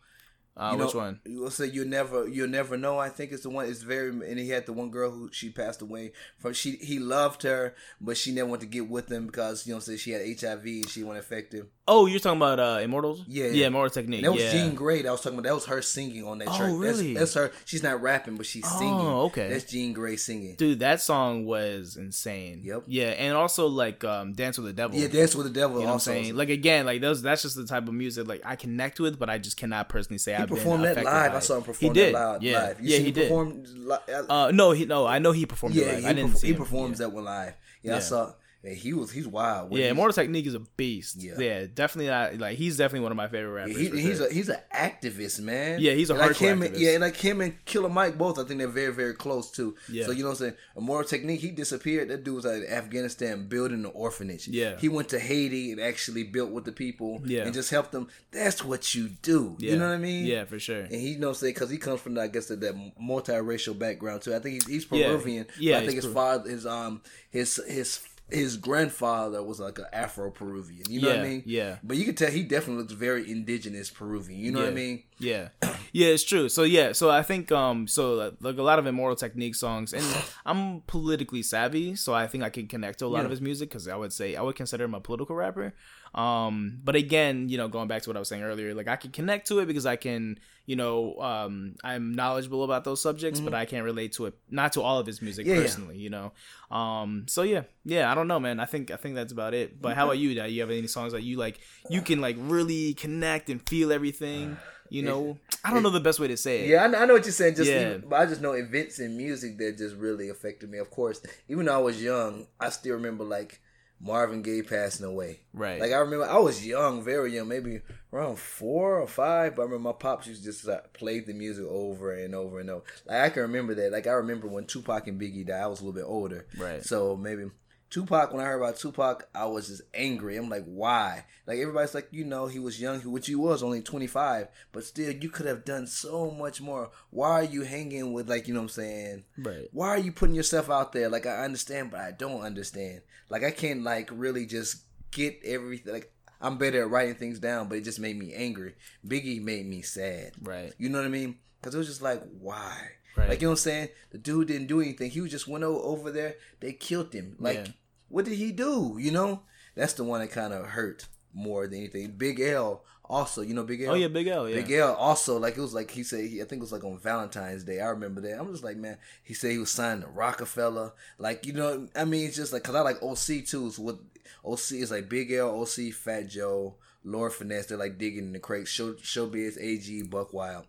Uh, You which know, one? Will say you never, you'll never know. I think it's the one. It's very, and he had the one girl who she passed away from. She he loved her, but she never wanted to get with him because you know, say she had HIV and she wasn't effective. Oh, you're talking about uh, Immortals? Yeah. yeah, Immortal Technique. That was yeah. Jean Grae. That I was talking about. That was her singing on that Oh, track. really? That's, that's her. She's not rapping, but she's singing. Oh, okay. That's Jean Grae singing. Dude, that song was insane. Yep. Yeah, and also like um, Dance with the Devil. Yeah, Dance with the Devil. You know what I'm also. saying? Like again, like those that's just the type of music like I connect with, but I just cannot personally say I've performed been that live. I saw him perform he did. that live. Yeah, live. Yeah, he did. Li- Uh, no, he no, I know he performed it yeah, live. he, I didn't perf- see he performs yeah. that one live. Yeah, I saw. Yeah, he was he's wild. When Yeah, Immortal Technique is a beast. Yeah. Yeah, definitely not like he's definitely one of my favorite rappers. He, he's sure. a he's an activist, man. Yeah, he's a like. And, activist. yeah, like him and Killer Mike both. I think they're very very close too. Yeah. So you know what I'm saying? Immortal Technique. He disappeared. That dude was at Afghanistan building an orphanage. Yeah. He went to Haiti and actually built with the people. Yeah. And just helped them. That's what you do. yeah. You know what I mean? Yeah, for sure. And he you know say because he comes from I guess that, that multiracial background too. I think he's, he's Yeah. Peruvian. but Yeah, I think his father his um his his his grandfather was like an Afro Peruvian. You know what I mean? yeah. But you can tell he definitely looks very indigenous Peruvian. You know what I mean? Yeah, yeah, it's true. So yeah, so I think um, so like a lot of Immortal Technique songs, and I'm politically savvy, so I think I can connect to a lot of his music because I would say I would consider him a political rapper. Um, but again, you know, going back to what I was saying earlier, like I can connect to it because I can, you know, um, I'm knowledgeable about those subjects, but I can't relate to it, not to all of his music Mm-hmm. Yeah, yeah. personally, you know. Um, so yeah, yeah, I don't know, man. I think I think that's about it. But how about you? Do you have any songs that you like? You can like really connect and feel everything. You know, <sighs> I don't know the best way to say it. Yeah, I know, I know what you're saying. Just, Yeah. even, but I just know events in music that just really affected me. Of course, even though I was young, I still remember like Marvin Gaye passing away. Right. Like I remember, I was young, very young, maybe around four or five. But I remember my pops used to just like, play the music over and over and over. Like I can remember that. Like I remember when Tupac and Biggie died. I was a little bit older. Right. So maybe Tupac. When I heard about Tupac, I was just angry. I'm like, why? Like everybody's like, you know, he was young, which he was only 25, but still, you could have done so much more. Why are you hanging with like, you know what I'm saying? Right. why are you putting yourself out there? Like I understand, but I don't understand. Like I can't like really just get everything. Like I'm better at writing things down, but it just made me angry. Biggie made me sad. Right. You know what I mean? Because it was just like, why? Right. Like you know what I'm saying? The dude didn't do anything. He was just went over there. They killed him. Like Yeah. what did he do? You know? That's the one that kind of hurt more than anything. Big L also. You know Big L. Oh yeah, Big L. Yeah. Big L also like it was like he said he, I think it was like on Valentine's Day. I remember that. I'm just like man, he said he was signed to Roc-A-Fella. Like you know, I mean it's just like because I like OC too. So what OC is like Big L, OC, Fat Joe, Lord Finesse. They're like digging in the crates. Show Showbiz, AG, Buck Wild.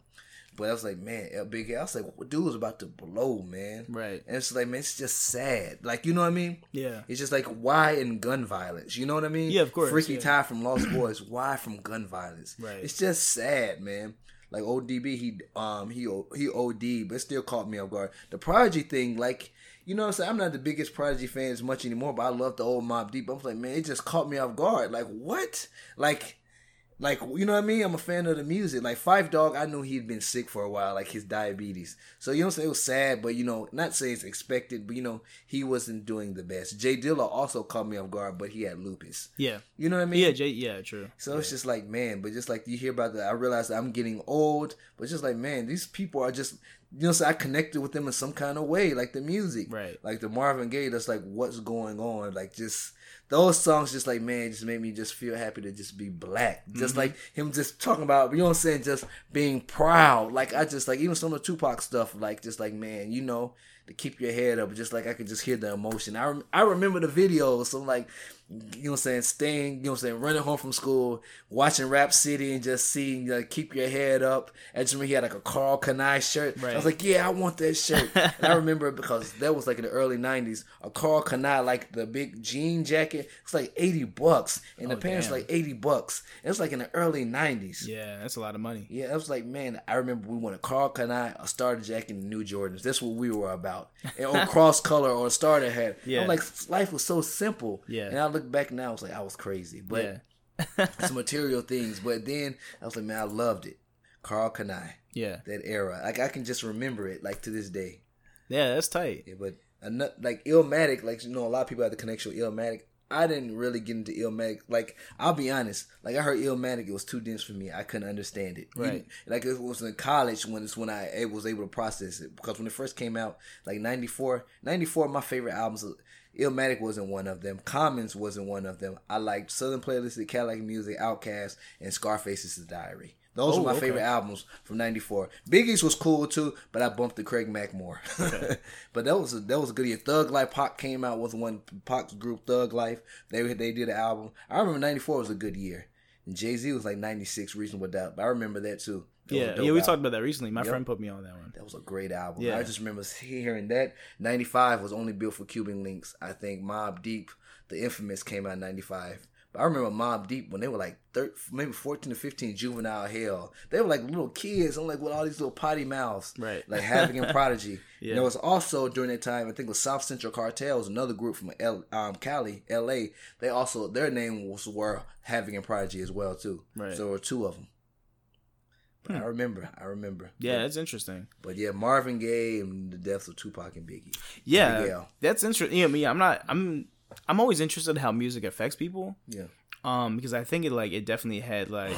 But I was like man, L, Big L. I was like what dude was about to blow man. Right. And it's like man, it's just sad. Like you know what I mean. Yeah. It's just like why in gun violence? You know what I mean? Yeah, of course, Freaky yeah. Ty from Lost Boyz. Why from gun violence? Right. It's just sad, man. Like ODB, he um he he OD, but it still caught me off guard. The Prodigy thing, like you know what I'm saying? I'm not the biggest Prodigy fan as much anymore, but I love the old Mobb Deep. I was like, man, it just caught me off guard. Like what? Like. Like you know what I mean? I'm a fan of the music. Like Phife Dawg, I knew he'd been sick for a while, like his diabetes. So you know saying? It was sad, but you know, not saying it's expected, but you know, he wasn't doing the best. J Dilla also caught me off guard, but he had lupus. Yeah. You know what I mean? Yeah. Jay. Yeah. True. So it's just like, man, but just like you hear about that, I realize that I'm getting old, but just like, man, these people are just, you know, so I connected with them in some kind of way, like the music, Right. Like the Marvin Gaye, that's like, what's going on? Like just those songs, just like, man, just made me just feel happy to just be black, just mm-hmm. like him just talking about, you know what I'm saying, just being proud. Like I just like even some of the Tupac stuff, like just like, man, you know. To keep your head up, just like I could just hear the emotion. I rem- I remember the videos. So like, you know what I'm saying, staying, you know what I'm saying, running home from school, watching Rap City and just seeing like keep your head up. I just remember he had like a Karl Kani shirt. I was like, yeah, I want that shirt. <laughs> and I remember because that was like in the early '90s. A Karl Kani, like the big jean jacket, it's like 80 bucks, and the Oh, pants damn. like 80 bucks. It was like in the early '90s. Yeah. That's a lot of money. Yeah, I was like, man, I remember we wanted Karl Kani, a starter jacket, and New Jordans. That's what we were about. And or oh, <laughs> cross color or a starter hat. Yeah. I'm like, life was so simple. Yeah. And I look back now, I was like, I was crazy. But yeah. <laughs> some <laughs> material things. But then I was like, man, I loved it. Karl Kani, Yeah. that era. Like I can just remember it like to this day. Yeah. That's tight. Yeah, but like Illmatic, like you know, a lot of people have the connection with Illmatic. I didn't really get into Illmatic. Like I'll be honest, like I heard Illmatic, it was too dense for me. I couldn't understand it. Right. like it was in college when it's when I was able to process it because when it first came out, like 94, 94, my favorite albums. Illmatic wasn't one of them. Commons wasn't one of them. I liked Southernplayalisticadillacmuzik, Outkast, and Scarface's Diary. Those Oh, were my okay. favorite albums from '94. Biggie's was cool too, but I bumped the Craig Mack more. <laughs> but that was a, that was a good year. Thug Life Pac came out with one Pac's group Thug Life. They they did an album. I remember '94 was a good year. And Jay Z was like '96 Reasonable Doubt. But I remember that too. That was a Yeah. Yeah. We album. talked about that recently. My Yep. friend put me on that one. That was a great album. Yeah. I just remember hearing that. 95 was only built for Cuban Linx. I think Mobb Deep, the infamous, came out in 95. But I remember Mobb Deep when they were like 13, maybe 14 to 15, juvenile hell. They were like little kids. I'm like with all these little potty mouths. Right. Like Havoc and <laughs> Prodigy. Yeah. And there was also during that time, I think it was South Central Cartels, another group from L, um, Cali, LA. They also, their name was were Havoc and Prodigy as well too. Right. So there were two of them. But I remember, I remember. Yeah. That's interesting. But yeah, Marvin Gaye and the deaths of Tupac and Biggie. Yeah. Miguel. That's interesting. Yeah. Me. I'm not. I'm. I'm always interested in how music affects people. Yeah. um because i think it like it definitely had like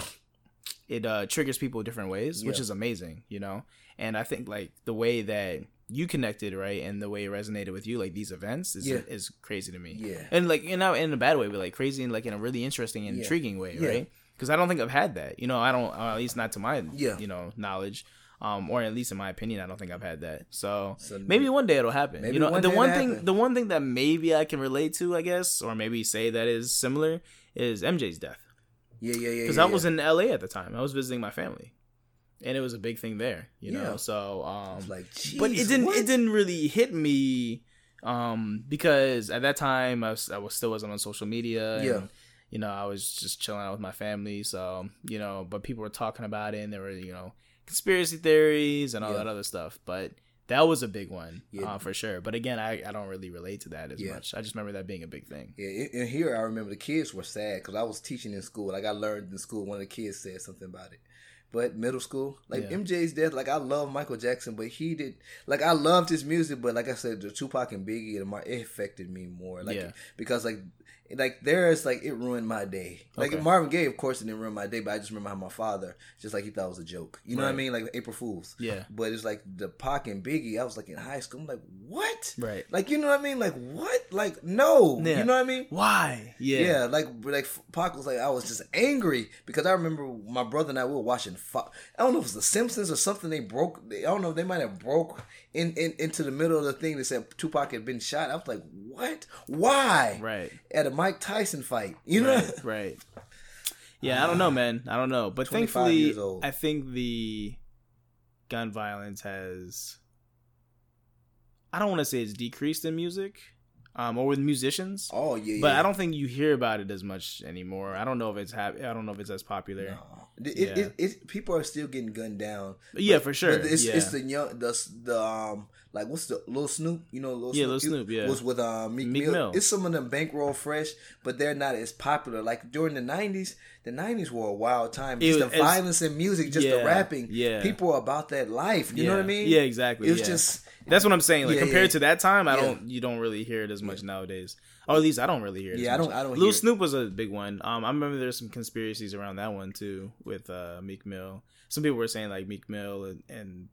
it uh triggers people different ways which is amazing you know and i think like the way that you connected right and the way it resonated with you like these events is Yeah. is crazy to me Yeah. and like you know in a bad way but like crazy and like in a really interesting and Yeah. intriguing way Yeah. right because i don't think i've had that you know i don't uh, at least not to my Yeah. you know knowledge um, or at least in my opinion, I don't think I've had that. So, So maybe one day it'll happen. you know, one the one thing, happen. the one thing that maybe I can relate to, I guess, or maybe say that is similar, is MJ's death Yeah, yeah, yeah. because yeah, I was in LA at the time. I was visiting my family, and it was a big thing there. You know, Yeah. so um, like, but it didn't what?" it didn't really hit me Um, because at that time I was, I was still wasn't on social media. And, Yeah. You know, I was just chilling out with my family. So you know, but people were talking about it, and there were you know conspiracy theories and all Yeah. that other stuff. But that was a big one Yeah. uh, for sure. But again, I, I don't really relate to that as Yeah. much. I just remember that being a big thing. Yeah, in here I remember the kids were sad because I was teaching in school. Like I learned in school, one of the kids said something about it. But middle school, like Yeah. MJ's death, like I love Michael Jackson, but he did like I loved his music, but like I said, the Tupac and Biggie it affected me more, like Yeah. because like like there's like it ruined my day. Like Okay. Marvin Gaye, of course, it didn't ruin my day, but I just remember how my father just like he thought it was a joke. You know what I mean? Like April Fools. Yeah. But it's like the Pac and Biggie. I was like in high school. I'm like, what? Right. Like you know what I mean? Like what? Like no. Yeah. You know what I mean? Why? Yeah. Yeah, like like Pac was like I was just angry because I remember my brother and I we were watching. Fo- I don't know if it was The Simpsons or something. They broke. They, I don't know. They might have broke in, in into the middle of the thing. They said Tupac had been shot. I was like, what? Why? Right. At a Mike Tyson fight, you know? right, right. Yeah, I don't know, man. I don't know, but thankfully. I think the gun violence has. I don't want to say it's decreased in music, um, or with musicians, Oh yeah, but yeah. I don't think you hear about it as much anymore. I don't know if it's hap- I don't know if it's as popular. No. It, Yeah. it, it, people are still getting gunned down. But yeah, for sure. It's, yeah. it's the young the the um like what's the Lil Snoop? You know Lil Yeah, Snoop. Lil Snoop, yeah. was with uh, Meek, Meek Mill. Mill. It's some of them bankroll fresh, but they're not as popular. Like during the nineties, the nineties were a wild time. It Just was- the it's- violence in music, just the rapping. yeah. people are about that life. You know what I mean? Yeah, exactly. It was just That's what I'm saying. Like Yeah, compared yeah. to that time, I Yeah. don't you don't really hear it as much nowadays. Or at least I don't really hear it. Yeah, I don't- I don't Lil hear it. Snoop was a big one. Um, I remember there's some conspiracies around that one too with uh Meek Mill. Some people were saying like Meek Mill and, and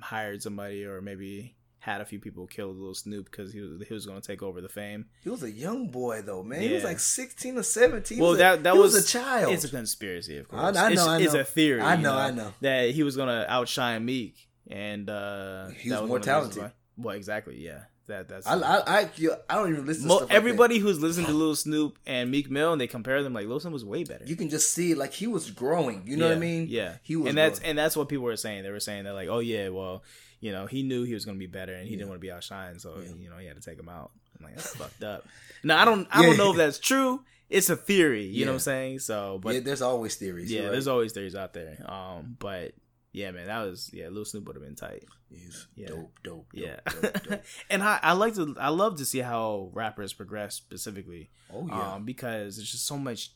hired somebody or maybe had a few people kill Lil Snoop because he was he was going to take over the fame. he was a young boy though, man. He was like sixteen or seventeen. Well, that that he was, a child. It's a conspiracy, of course. I- I know, it's, I it's a theory. I you know, I know. that he was going to outshine Meek and uh He that was more one of the reasons talented. why- Well, exactly. Yeah. That that's I, I, I, I don't even listen to Mo- like that. everybody who's listened to Lil Snoop and Meek Mill and they compare them like Lil Snoop was way better. You can just see like he was growing. You know yeah, what I mean? Yeah. He was and that's growing. and that's what people were saying. They were saying that like, oh yeah, well, you know, he knew he was gonna be better and he didn't want to be outshined, so you know he had to take him out. I'm like, that's fucked up. Now I don't I Yeah. don't know if that's true. It's a theory, you know what I'm saying? So, but yeah, yeah, there's always theories. you're right. there's always theories out there. Um, but yeah, man, that was yeah, Lil Snoop would have been tight. He's Yeah. dope, dope, dope, Yeah, dope, dope. <laughs> and I, I like to I love to see how rappers progress specifically. Oh yeah. um, because it's just so much.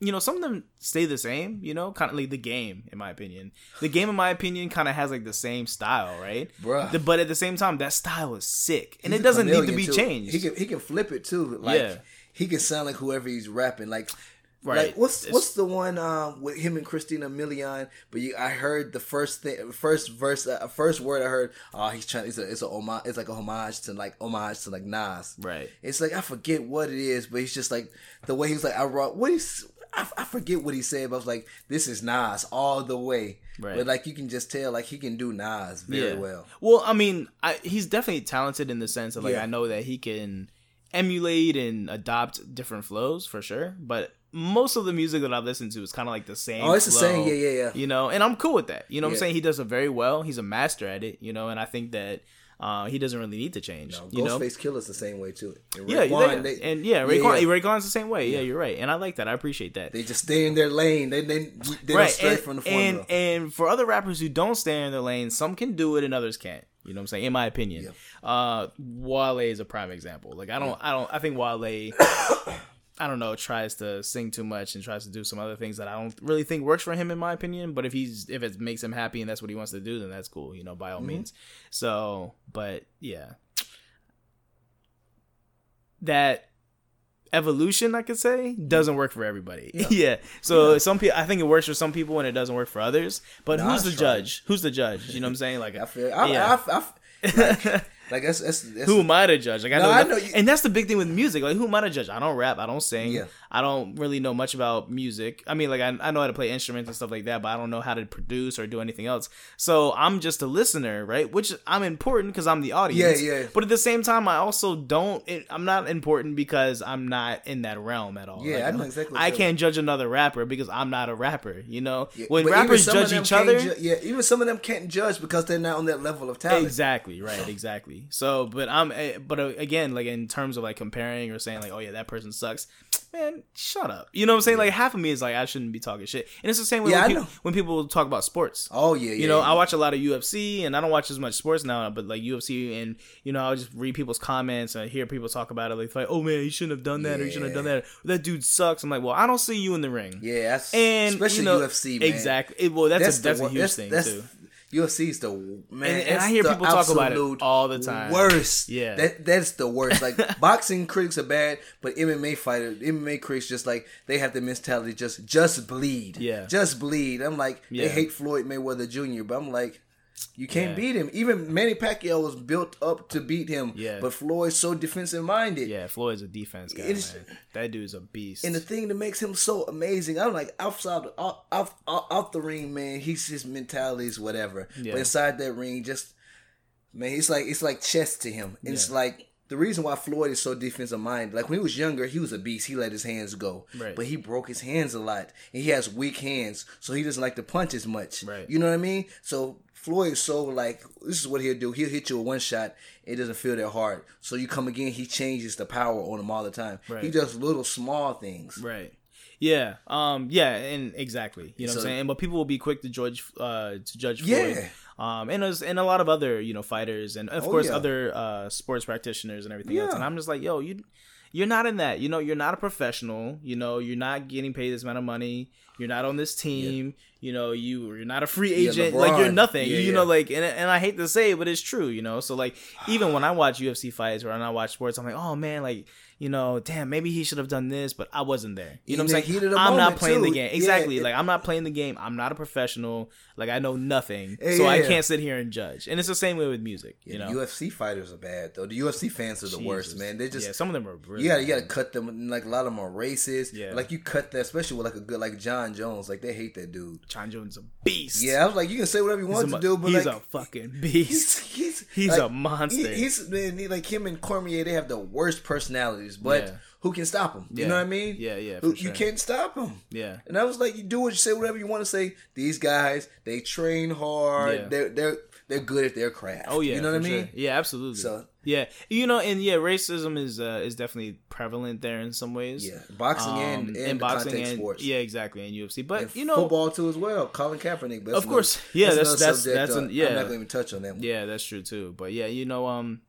You know, some of them stay the same. You know, kind of like the game, in my opinion. The game, in my opinion, kind of has like the same style, right? Bruh. The- but at the same time, that style is sick, and He's it doesn't need to be too. changed. He can he can flip it too. Like Yeah. he can sound like whoever he's rapping. Like Right. Like what's It's- what's the one um, with him and Christina Milian? But you, I heard the first thing, first verse, uh, first word I heard. Oh, he's trying. It's a it's a homage. It's like a homage to like homage to like Nas. right. It's like I forget what it is, but he's just like the way he's like I wrote what he's I, I forget what he said, but I was like, this is Nas all the way. Right. But like you can just tell like he can do Nas very well. Well, I mean, I, he's definitely talented in the sense of like Yeah. I know that he can emulate and adopt different flows for sure, but most of the music that I've listened to is kind of like the same. Oh, it's the same. Yeah, yeah, yeah. You know, and I'm cool with that. You know what I'm saying? He does it very well. He's a master at it, you know, and I think that uh, he doesn't really need to change. No, you know? Ghostface Killah's the same way too. And Yeah, Raekwon, they, they, and yeah, Raekwon, yeah. Raekwon's the same way. Yeah, you're right, and I like that. I appreciate that. they just stay in their lane. They they, they don't stray and, from the formula. and and for other rappers who don't stay in their lane, some can do it and others can't. You know what I'm saying? In my opinion, uh, Wale is a prime example. Like I don't, I don't, I think Wale, <coughs> I don't know, tries to sing too much and tries to do some other things that I don't really think works for him, in my opinion. But if he's if it makes him happy and that's what he wants to do, then that's cool. You know, by all Mm-hmm. means. So, but yeah, that evolution, I could say, doesn't work for everybody. Yeah. <laughs> So some people, I think it works for some people and it doesn't work for others. But Nah, who's I the judge? Who's the judge? You know what I'm saying? Like, I feel I, yeah. I, I, like, <laughs> like that's, that's, that's who am I to judge? Like I No, know, I know you- and that's the big thing with music. Like who am I to judge? I don't rap. I don't sing. Yeah. I don't really know much about music. I mean, like I, I know how to play instruments and stuff like that, but I don't know how to produce or do anything else. So I'm just a listener, right? Which I'm important because I'm the audience. Yeah, yeah. But at the same time, I also don't. It, I'm not important because I'm not in that realm at all. Yeah, Like, I know exactly I can't judge another rapper because I'm not a rapper. You know, Yeah, when rappers judge each other. ju- yeah, even some of them can't judge because they're not on that level of talent. Exactly right, <laughs> exactly. So, but I'm, eh, but uh, again, like in terms of like comparing or saying like, oh yeah, that person sucks. Man, shut up. You know what I'm saying? Like half of me is like, I shouldn't be talking shit, and it's the same way Yeah, when, people, when people talk about sports. Oh yeah, yeah. You know, yeah. I watch a lot of UFC, and I don't watch as much sports now, but like UFC, and you know, I'll just read people's comments and I hear people talk about it, like, like, oh man, you shouldn't have done that, or you shouldn't have done that. That dude sucks. I'm like, well, I don't see you in the ring. yeah, that's and especially you know, UFC, man. Exactly. It- well, that's, a that's a huge that's- thing that's- too. UFC's the man, And- and I hear people talk about it all the time. Worst, Yeah. That that's the worst. Like <laughs> boxing critics are bad, but MMA fighters, MMA critics just like they have the mentality just just bleed, Yeah. just bleed. I'm like Yeah. they hate Floyd Mayweather Jr., but I'm like. You can't Yeah. beat him. Even Manny Pacquiao was built up to beat him. Yeah. But Floyd's so defensive minded. Yeah, Floyd's a defense guy. It is- man. That dude's a beast. And the thing that makes him so amazing, I'm like outside, off, off, off, the ring, man. He's his mentality is whatever, Yeah. but inside that ring, just man, it's like it's like chess to him. And It's like the reason why Floyd is so defensive minded. Like when he was younger, he was a beast. He let his hands go, Right. but he broke his hands a lot, and he has weak hands, so he doesn't like to punch as much. Right. You know what I mean? So. Floyd is so like this is what he'll do. He'll hit you with one shot. It doesn't feel that hard. So you come again. He changes the power on him all the time. Right. He does little small things. Right. Yeah. Um. Yeah. And exactly. You know what I'm saying. But people will be quick to judge. Uh. To judge. Yeah. Floyd. Um. And there's and a lot of other you know fighters and of Oh, course yeah. other uh sports practitioners and everything else. And I'm just like, yo, you. You're not in that. You know, you're not a professional. You know, you're not getting paid this amount of money. You're not on this team. You know, you you're not a free Yeah, agent. like you're nothing. Yeah, you yeah. know, like and and I hate to say it, but it's true. You know, so like even when I watch UFC fights or when I watch sports, I'm like, oh man, like you know, damn, maybe he should have done this, but I wasn't there. You know what I'm the saying? the I'm not playing the too. game. Yeah, Exactly. it- like I'm not playing the game. I'm not a professional. Like I know nothing, Yeah, so I can't sit here and judge. And it's the same way with music. You know, the UFC fighters are bad though. The UFC fans are the worst, man. They just yeah, some of them are. Really you gotta you gotta cut them. Like a lot of them are racist. Yeah. Like you cut that, especially with like a good like Jon Jones. Like they hate that dude. Jon Jones is a beast. Yeah, I was like, you can say whatever you want to do, but he's like a fucking beast. he's He's <laughs> like, a monster. he- he's man, he, like him and Cormier. They have the worst personalities, but Yeah. who can stop him? You Yeah. know what I mean? Yeah, yeah, Who, sure. You can't stop him. Yeah. And I was like, you do what you say, whatever you want to say. These guys, they train hard. Yeah. They're they're they're good at their craft. Oh yeah, you know what I mean? sure. Yeah, absolutely. So- yeah, you know, and yeah, racism is uh, is definitely prevalent there in some ways. Yeah, boxing and, Um, and, in the contact sports. Yeah, exactly, and UFC. But And you know, football too as well. Colin Kaepernick, that's Of course. another- Yeah, that's- that's- subject, that's uh, an- yeah. I'm not going to even touch on that. One. yeah, that's true too. But yeah, you know, um,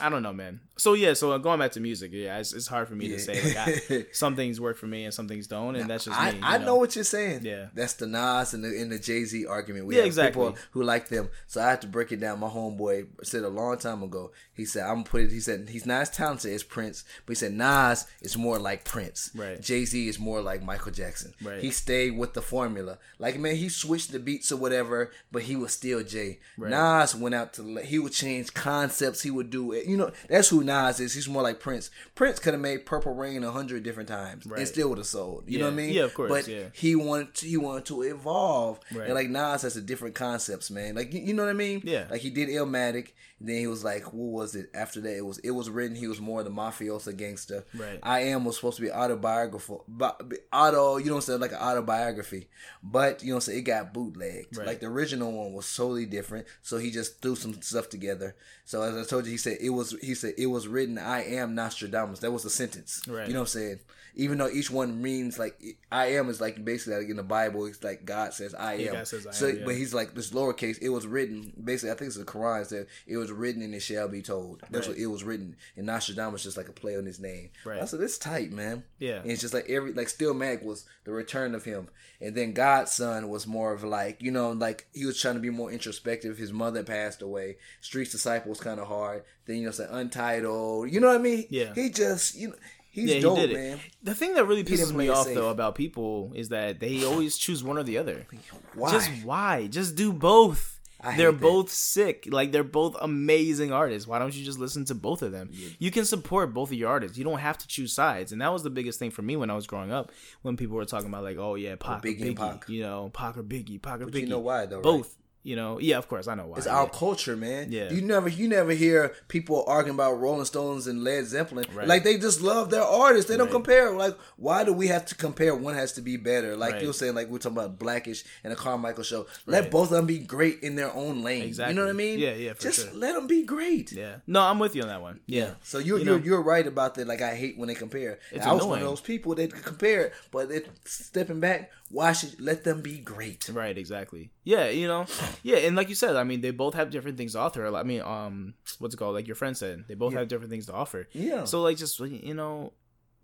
I don't know, man. So yeah, so uh, going back to music, yeah, it's, it's hard for me to say. Like, I, <laughs> some things work for me and some things don't, and that's just I, me. I know. what you're saying. Yeah. that's the Nas and the, the Jay Z argument. We Yeah, have exactly. People who like them, so I have to break it down. My homeboy said a long time ago. He said, "I'm gonna put it." He said he's not as talented as Prince, but he said Nas is more like Prince. Right. Jay Z is more like Michael Jackson. Right. He stayed with the formula. Like man, he switched the beats or whatever, but he was still Jay. Right. Nas went out to he would change concepts. He would do it. You know, that's who Nas is. He's more like Prince. Prince could have made Purple Rain a hundred different times Right. and still would have sold. You know what I mean? Yeah, of course, But yeah. he wanted to, he wanted to evolve, Right. and like Nas has a different concepts, man. Like you, you know what I mean? Yeah. Like he did Illmatic, then he was like, what was it? After that, it was it was written. He was more the mafioso gangster. Right. I am was supposed to be autobiographical, but auto. You know what I'm saying? Like an autobiography, but you know what I'm saying? It got bootlegged. Right. Like the original one was totally different. So he just threw some stuff together. So as I told you, he said it was. He said it was written. I am Nostradamus. That was the sentence. Right. You know what I'm saying? Even though each one means like I am is like basically like in the Bible, it's like God says I am. Yeah, says I so, am, yeah. but he's like this lowercase. It was written basically. I think it's the Quran said it was written and it shall be told. That's Right. what it was written. And Nostradamus just like a play on his name. Right. I said it's tight, man. Yeah. And it's just like every like Stillmatic was the return of him, and then God's Son was more of like you know like he was trying to be more introspective. His mother passed away. Streets Disciple was kind of hard. Then you know say Untitled. You know what I mean? Yeah. He just you know he's Yeah, he dope, did it. The thing that really pisses me off safe. though about people is that they always choose one or the other. Why? Just why? Just do both. I They're that. both sick. Like they're both amazing artists. Why don't you just listen to both of them? You can support both of your artists. You don't have to choose sides. And that was the biggest thing for me when I was growing up. When people were talking about like, oh yeah, oh, Pac or Biggie Biggie, Pac. you know, Pac or Biggie, Pac or But Biggie. you know why though? right? You know, yeah, of course, I know why. It's yeah. our culture, man. Yeah. You never you never hear people arguing about Rolling Stones and Led Zeppelin. Right. Like they just love their artists. They don't compare. Like why do we have to compare? One has to be better. Like Right. you were saying, like we're talking about Blackish and a Carmichael show. Let Right. both of them be great in their own lane. Exactly. You know what I mean? Yeah, yeah, for Just sure. let them be great. Yeah. No, I'm with you on that one. Yeah. So you're You you are know- you're right about that. Like I hate when they compare. It's I was one of annoying. those people that compare it, but it, stepping back, why should let them be great? Right, exactly. Yeah, you know, yeah, and like you said, I mean, they both have different things to offer. I mean, um, what's it called? Like your friend said, they both have different things to offer. Yeah. So like, just you know,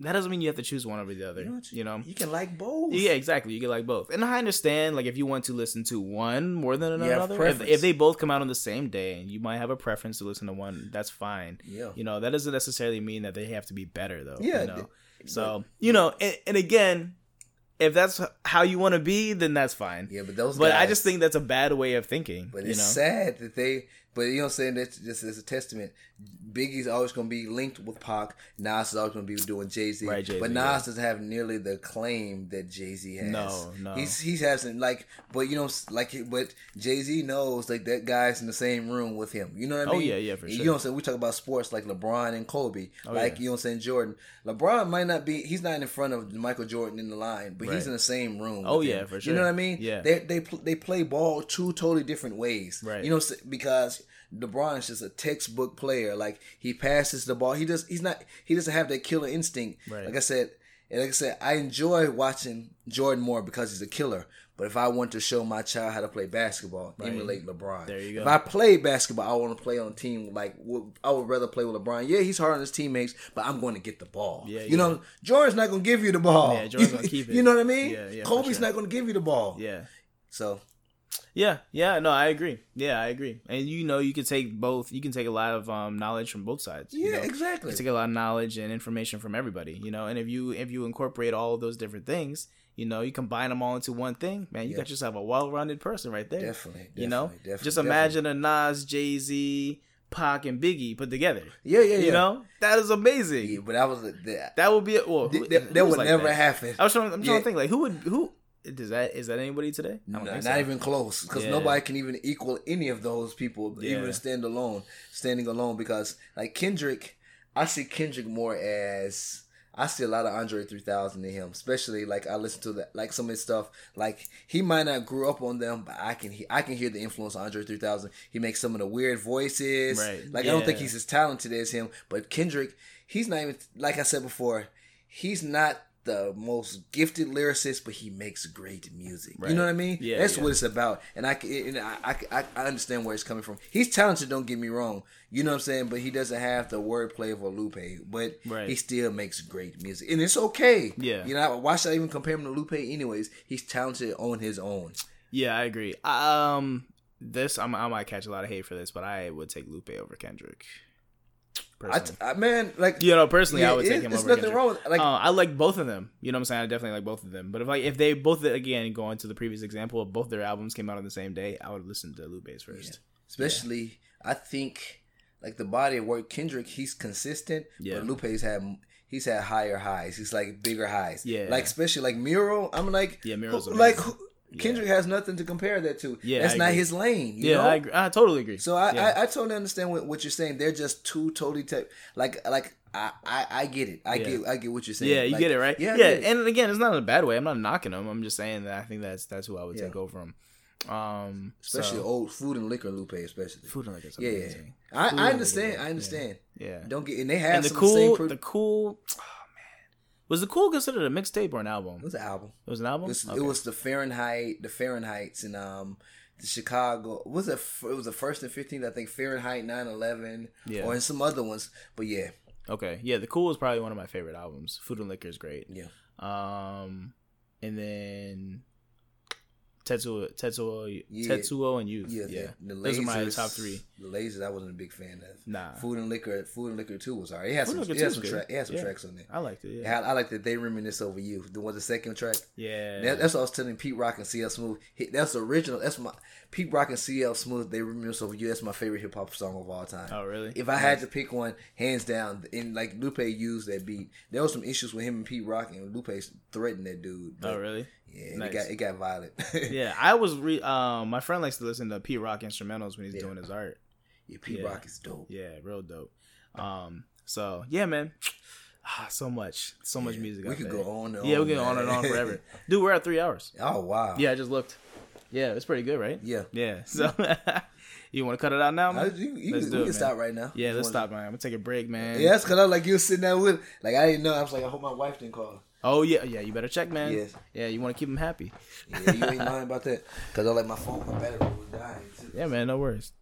that doesn't mean you have to choose one over the other. You know, You know. you can like both. Yeah, exactly. You can like both, and I understand. Like, if you want to listen to one more than another, if, if they both come out on the same day, and you might have a preference to listen to one, that's fine. Yeah. You know, that doesn't necessarily mean that they have to be better, though. Yeah, You know? So you know, and, and again, if that's how you want to be, then that's fine. Yeah, but those. But I just think that's a bad way of thinking. But you it's know, sad that they. But you know what I'm saying? That's just as a testament. Biggie's always going to be linked with Pac. Nas is always going to be doing Jay Z. Right, but Nas yeah. doesn't have nearly the claim that Jay Z has. No, no. He's he hasn't like. But you know, like, but Jay Z knows like that guy's in the same room with him. You know what I mean? Oh, mean? yeah, yeah, for You sure. know what I'm saying? We talk about sports like LeBron and Kobe. Oh, like yeah. you know what I'm saying? Jordan. LeBron might not be. He's not in front of Michael Jordan in the line, but he's in the same room. Oh, yeah, him. for sure. You know what I mean? Yeah. They they they play ball two totally different ways. Right. You know because LeBron is just a textbook player. Like he passes the ball. He does. He's not. He doesn't have that killer instinct. Right. Like I said. And like I said, I enjoy watching Jordan more because he's a killer. But if I want to show my child how to play basketball, Right. emulate LeBron. There you go. If I play basketball, I want to play on a team like I would rather play with LeBron. Yeah, he's hard on his teammates, but I'm going to get the ball. Yeah, you know. Jordan's not going to give you the ball. Yeah, Jordan's gonna <laughs> keep it. you know what I mean? Yeah, yeah, Kobe's sure. not going to give you the ball. yeah, So yeah, yeah. No, I agree. Yeah, I agree. And you know, you can take both. You can take a lot of um, knowledge from both sides. you yeah, know? exactly. You take a lot of knowledge and information from everybody. You know, and if you if you incorporate all of those different things, you know, you combine them all into one thing, man. You Yeah. got yourself a well-rounded person right there. Definitely, you know, definitely, definitely, just definitely. imagine a Nas, Jay Z, Pac, and Biggie put together. Yeah, yeah, yeah. You know, that is amazing. Yeah, but that was the, That would be well. that, who- that, that would like never that? happen. I was trying. I'm trying Yeah. to think like who would who does that is that anybody today? No, not so. even close, because Yeah. nobody can even equal any of those people, Yeah. even stand alone, standing alone. Because like Kendrick, I see Kendrick more as I see a lot of Andre 3000 in him, especially like I listen to that, like some of his stuff. Like he might not grew up on them, but I can he, I can hear the influence of Andre 3000. He makes some of the weird voices. Right. Like I don't think he's as talented as him, but Kendrick, he's not even like I said before, he's not the most gifted lyricist, but he makes great music. Right. You know what I mean? Yeah, That's yeah. what it's about. And I, can- and I, I, I understand where it's coming from. He's talented, don't get me wrong. You know what I'm saying? But he doesn't have the wordplay of a Lupe. But Right. he still makes great music. And it's okay. Yeah. You know, why should I even compare him to Lupe anyways? He's talented on his own. Yeah, I agree. Um, this I'm, I might catch a lot of hate for this, but I would take Lupe over Kendrick. I, Personally. I, man, like, you know, personally, yeah, I would take him There's over nothing Kendrick. wrong with like, uh, I like both of them. You know what I'm saying? I definitely like both of them. But if like if they both again going to the previous example, if both their albums came out on the same day, I would listen to Lupe's first. especially, I think, like the body of work, Kendrick, he's consistent. Yeah. But Lupe's had. He's had higher highs. He's like bigger highs. Yeah. Like especially like Mural. I'm like Yeah, Miro's who- like who- Kendrick has nothing to compare that to. Yeah, that's I not agree. his lane. You Yeah? I agree. I totally agree. So I, Yeah. I, I totally understand what, what you're saying. They're just two totally type. Like like I, I I get it. I Yeah. get I get what you're saying. Yeah, you Like, get it right. Yeah, Yeah, and again, it's not in a bad way. I'm not knocking them. I'm just saying that I think that's that's who I would take over him. Um, especially so- old food and liquor, Lupe, especially. food and liquor. Yeah, yeah. I, I understand. liquor, I understand. Yeah. Don't get and they have And the some of the same. cool, the cool. Was the cool considered a mixtape or an album? it was an album. It was an album. It's- Okay. It was the Fahrenheit, the Fahrenheit's, and um, the Chicago. Was it? It was the first and fifteenth. I think Fahrenheit 9/11, Yeah. or in some other ones. But yeah, Okay, yeah, the cool is probably one of my favorite albums. Food and Liquor is great. yeah. Um, and then Tetsuo, Tetsuo, Yeah. Tetsuo and Youth. Yeah, Yeah, the- the those are my top three. The Lasers, I wasn't a big fan of. Nah. Food and Liquor, Food and Liquor Two was alright. It had Food some, it had some, track, it had some Yeah. tracks on there. I liked it. Yeah. had- I like that they reminisce over you. The one, the second track. Yeah. That- that's what I was telling Pete Rock and CL Smooth. That's original. That's my Pete Rock and CL Smooth. They reminisce over you. That's my favorite hip hop song of all time. oh really? If I had to pick one, hands down, and like Lupe used that beat, there was some issues with him and Pete Rock, and Lupe threatened that dude. But, oh really? Yeah, Nice. it got it got violent. <laughs> Yeah. I was re. Um, my friend likes to listen to Pete Rock instrumentals when he's Yeah. doing his art. yeah, Pete Yeah. Rock is dope. Yeah, real dope. Um, so yeah, man. Ah, so much, so much Yeah. music. We could there. go on and Yeah, we on, can go on and on forever. Dude, we're at three hours. <laughs> Oh wow. Yeah, I just looked. Yeah, it's pretty good, right? Yeah. Yeah. <laughs> So <laughs> you want to cut it out now, man? you, you, Let's we do it, can man. stop right now. Yeah, let's stop, man. I'm gonna take a break, man. Yeah, that's because I was like you was sitting there with like I didn't know. I was like I hope my wife didn't call. Oh yeah, yeah. You better check, man. Yes. Yeah, you want to keep them happy. Yeah, you <laughs> ain't lying about that. Because I like my phone, my battery was dying. Too. Yeah, man. No worries.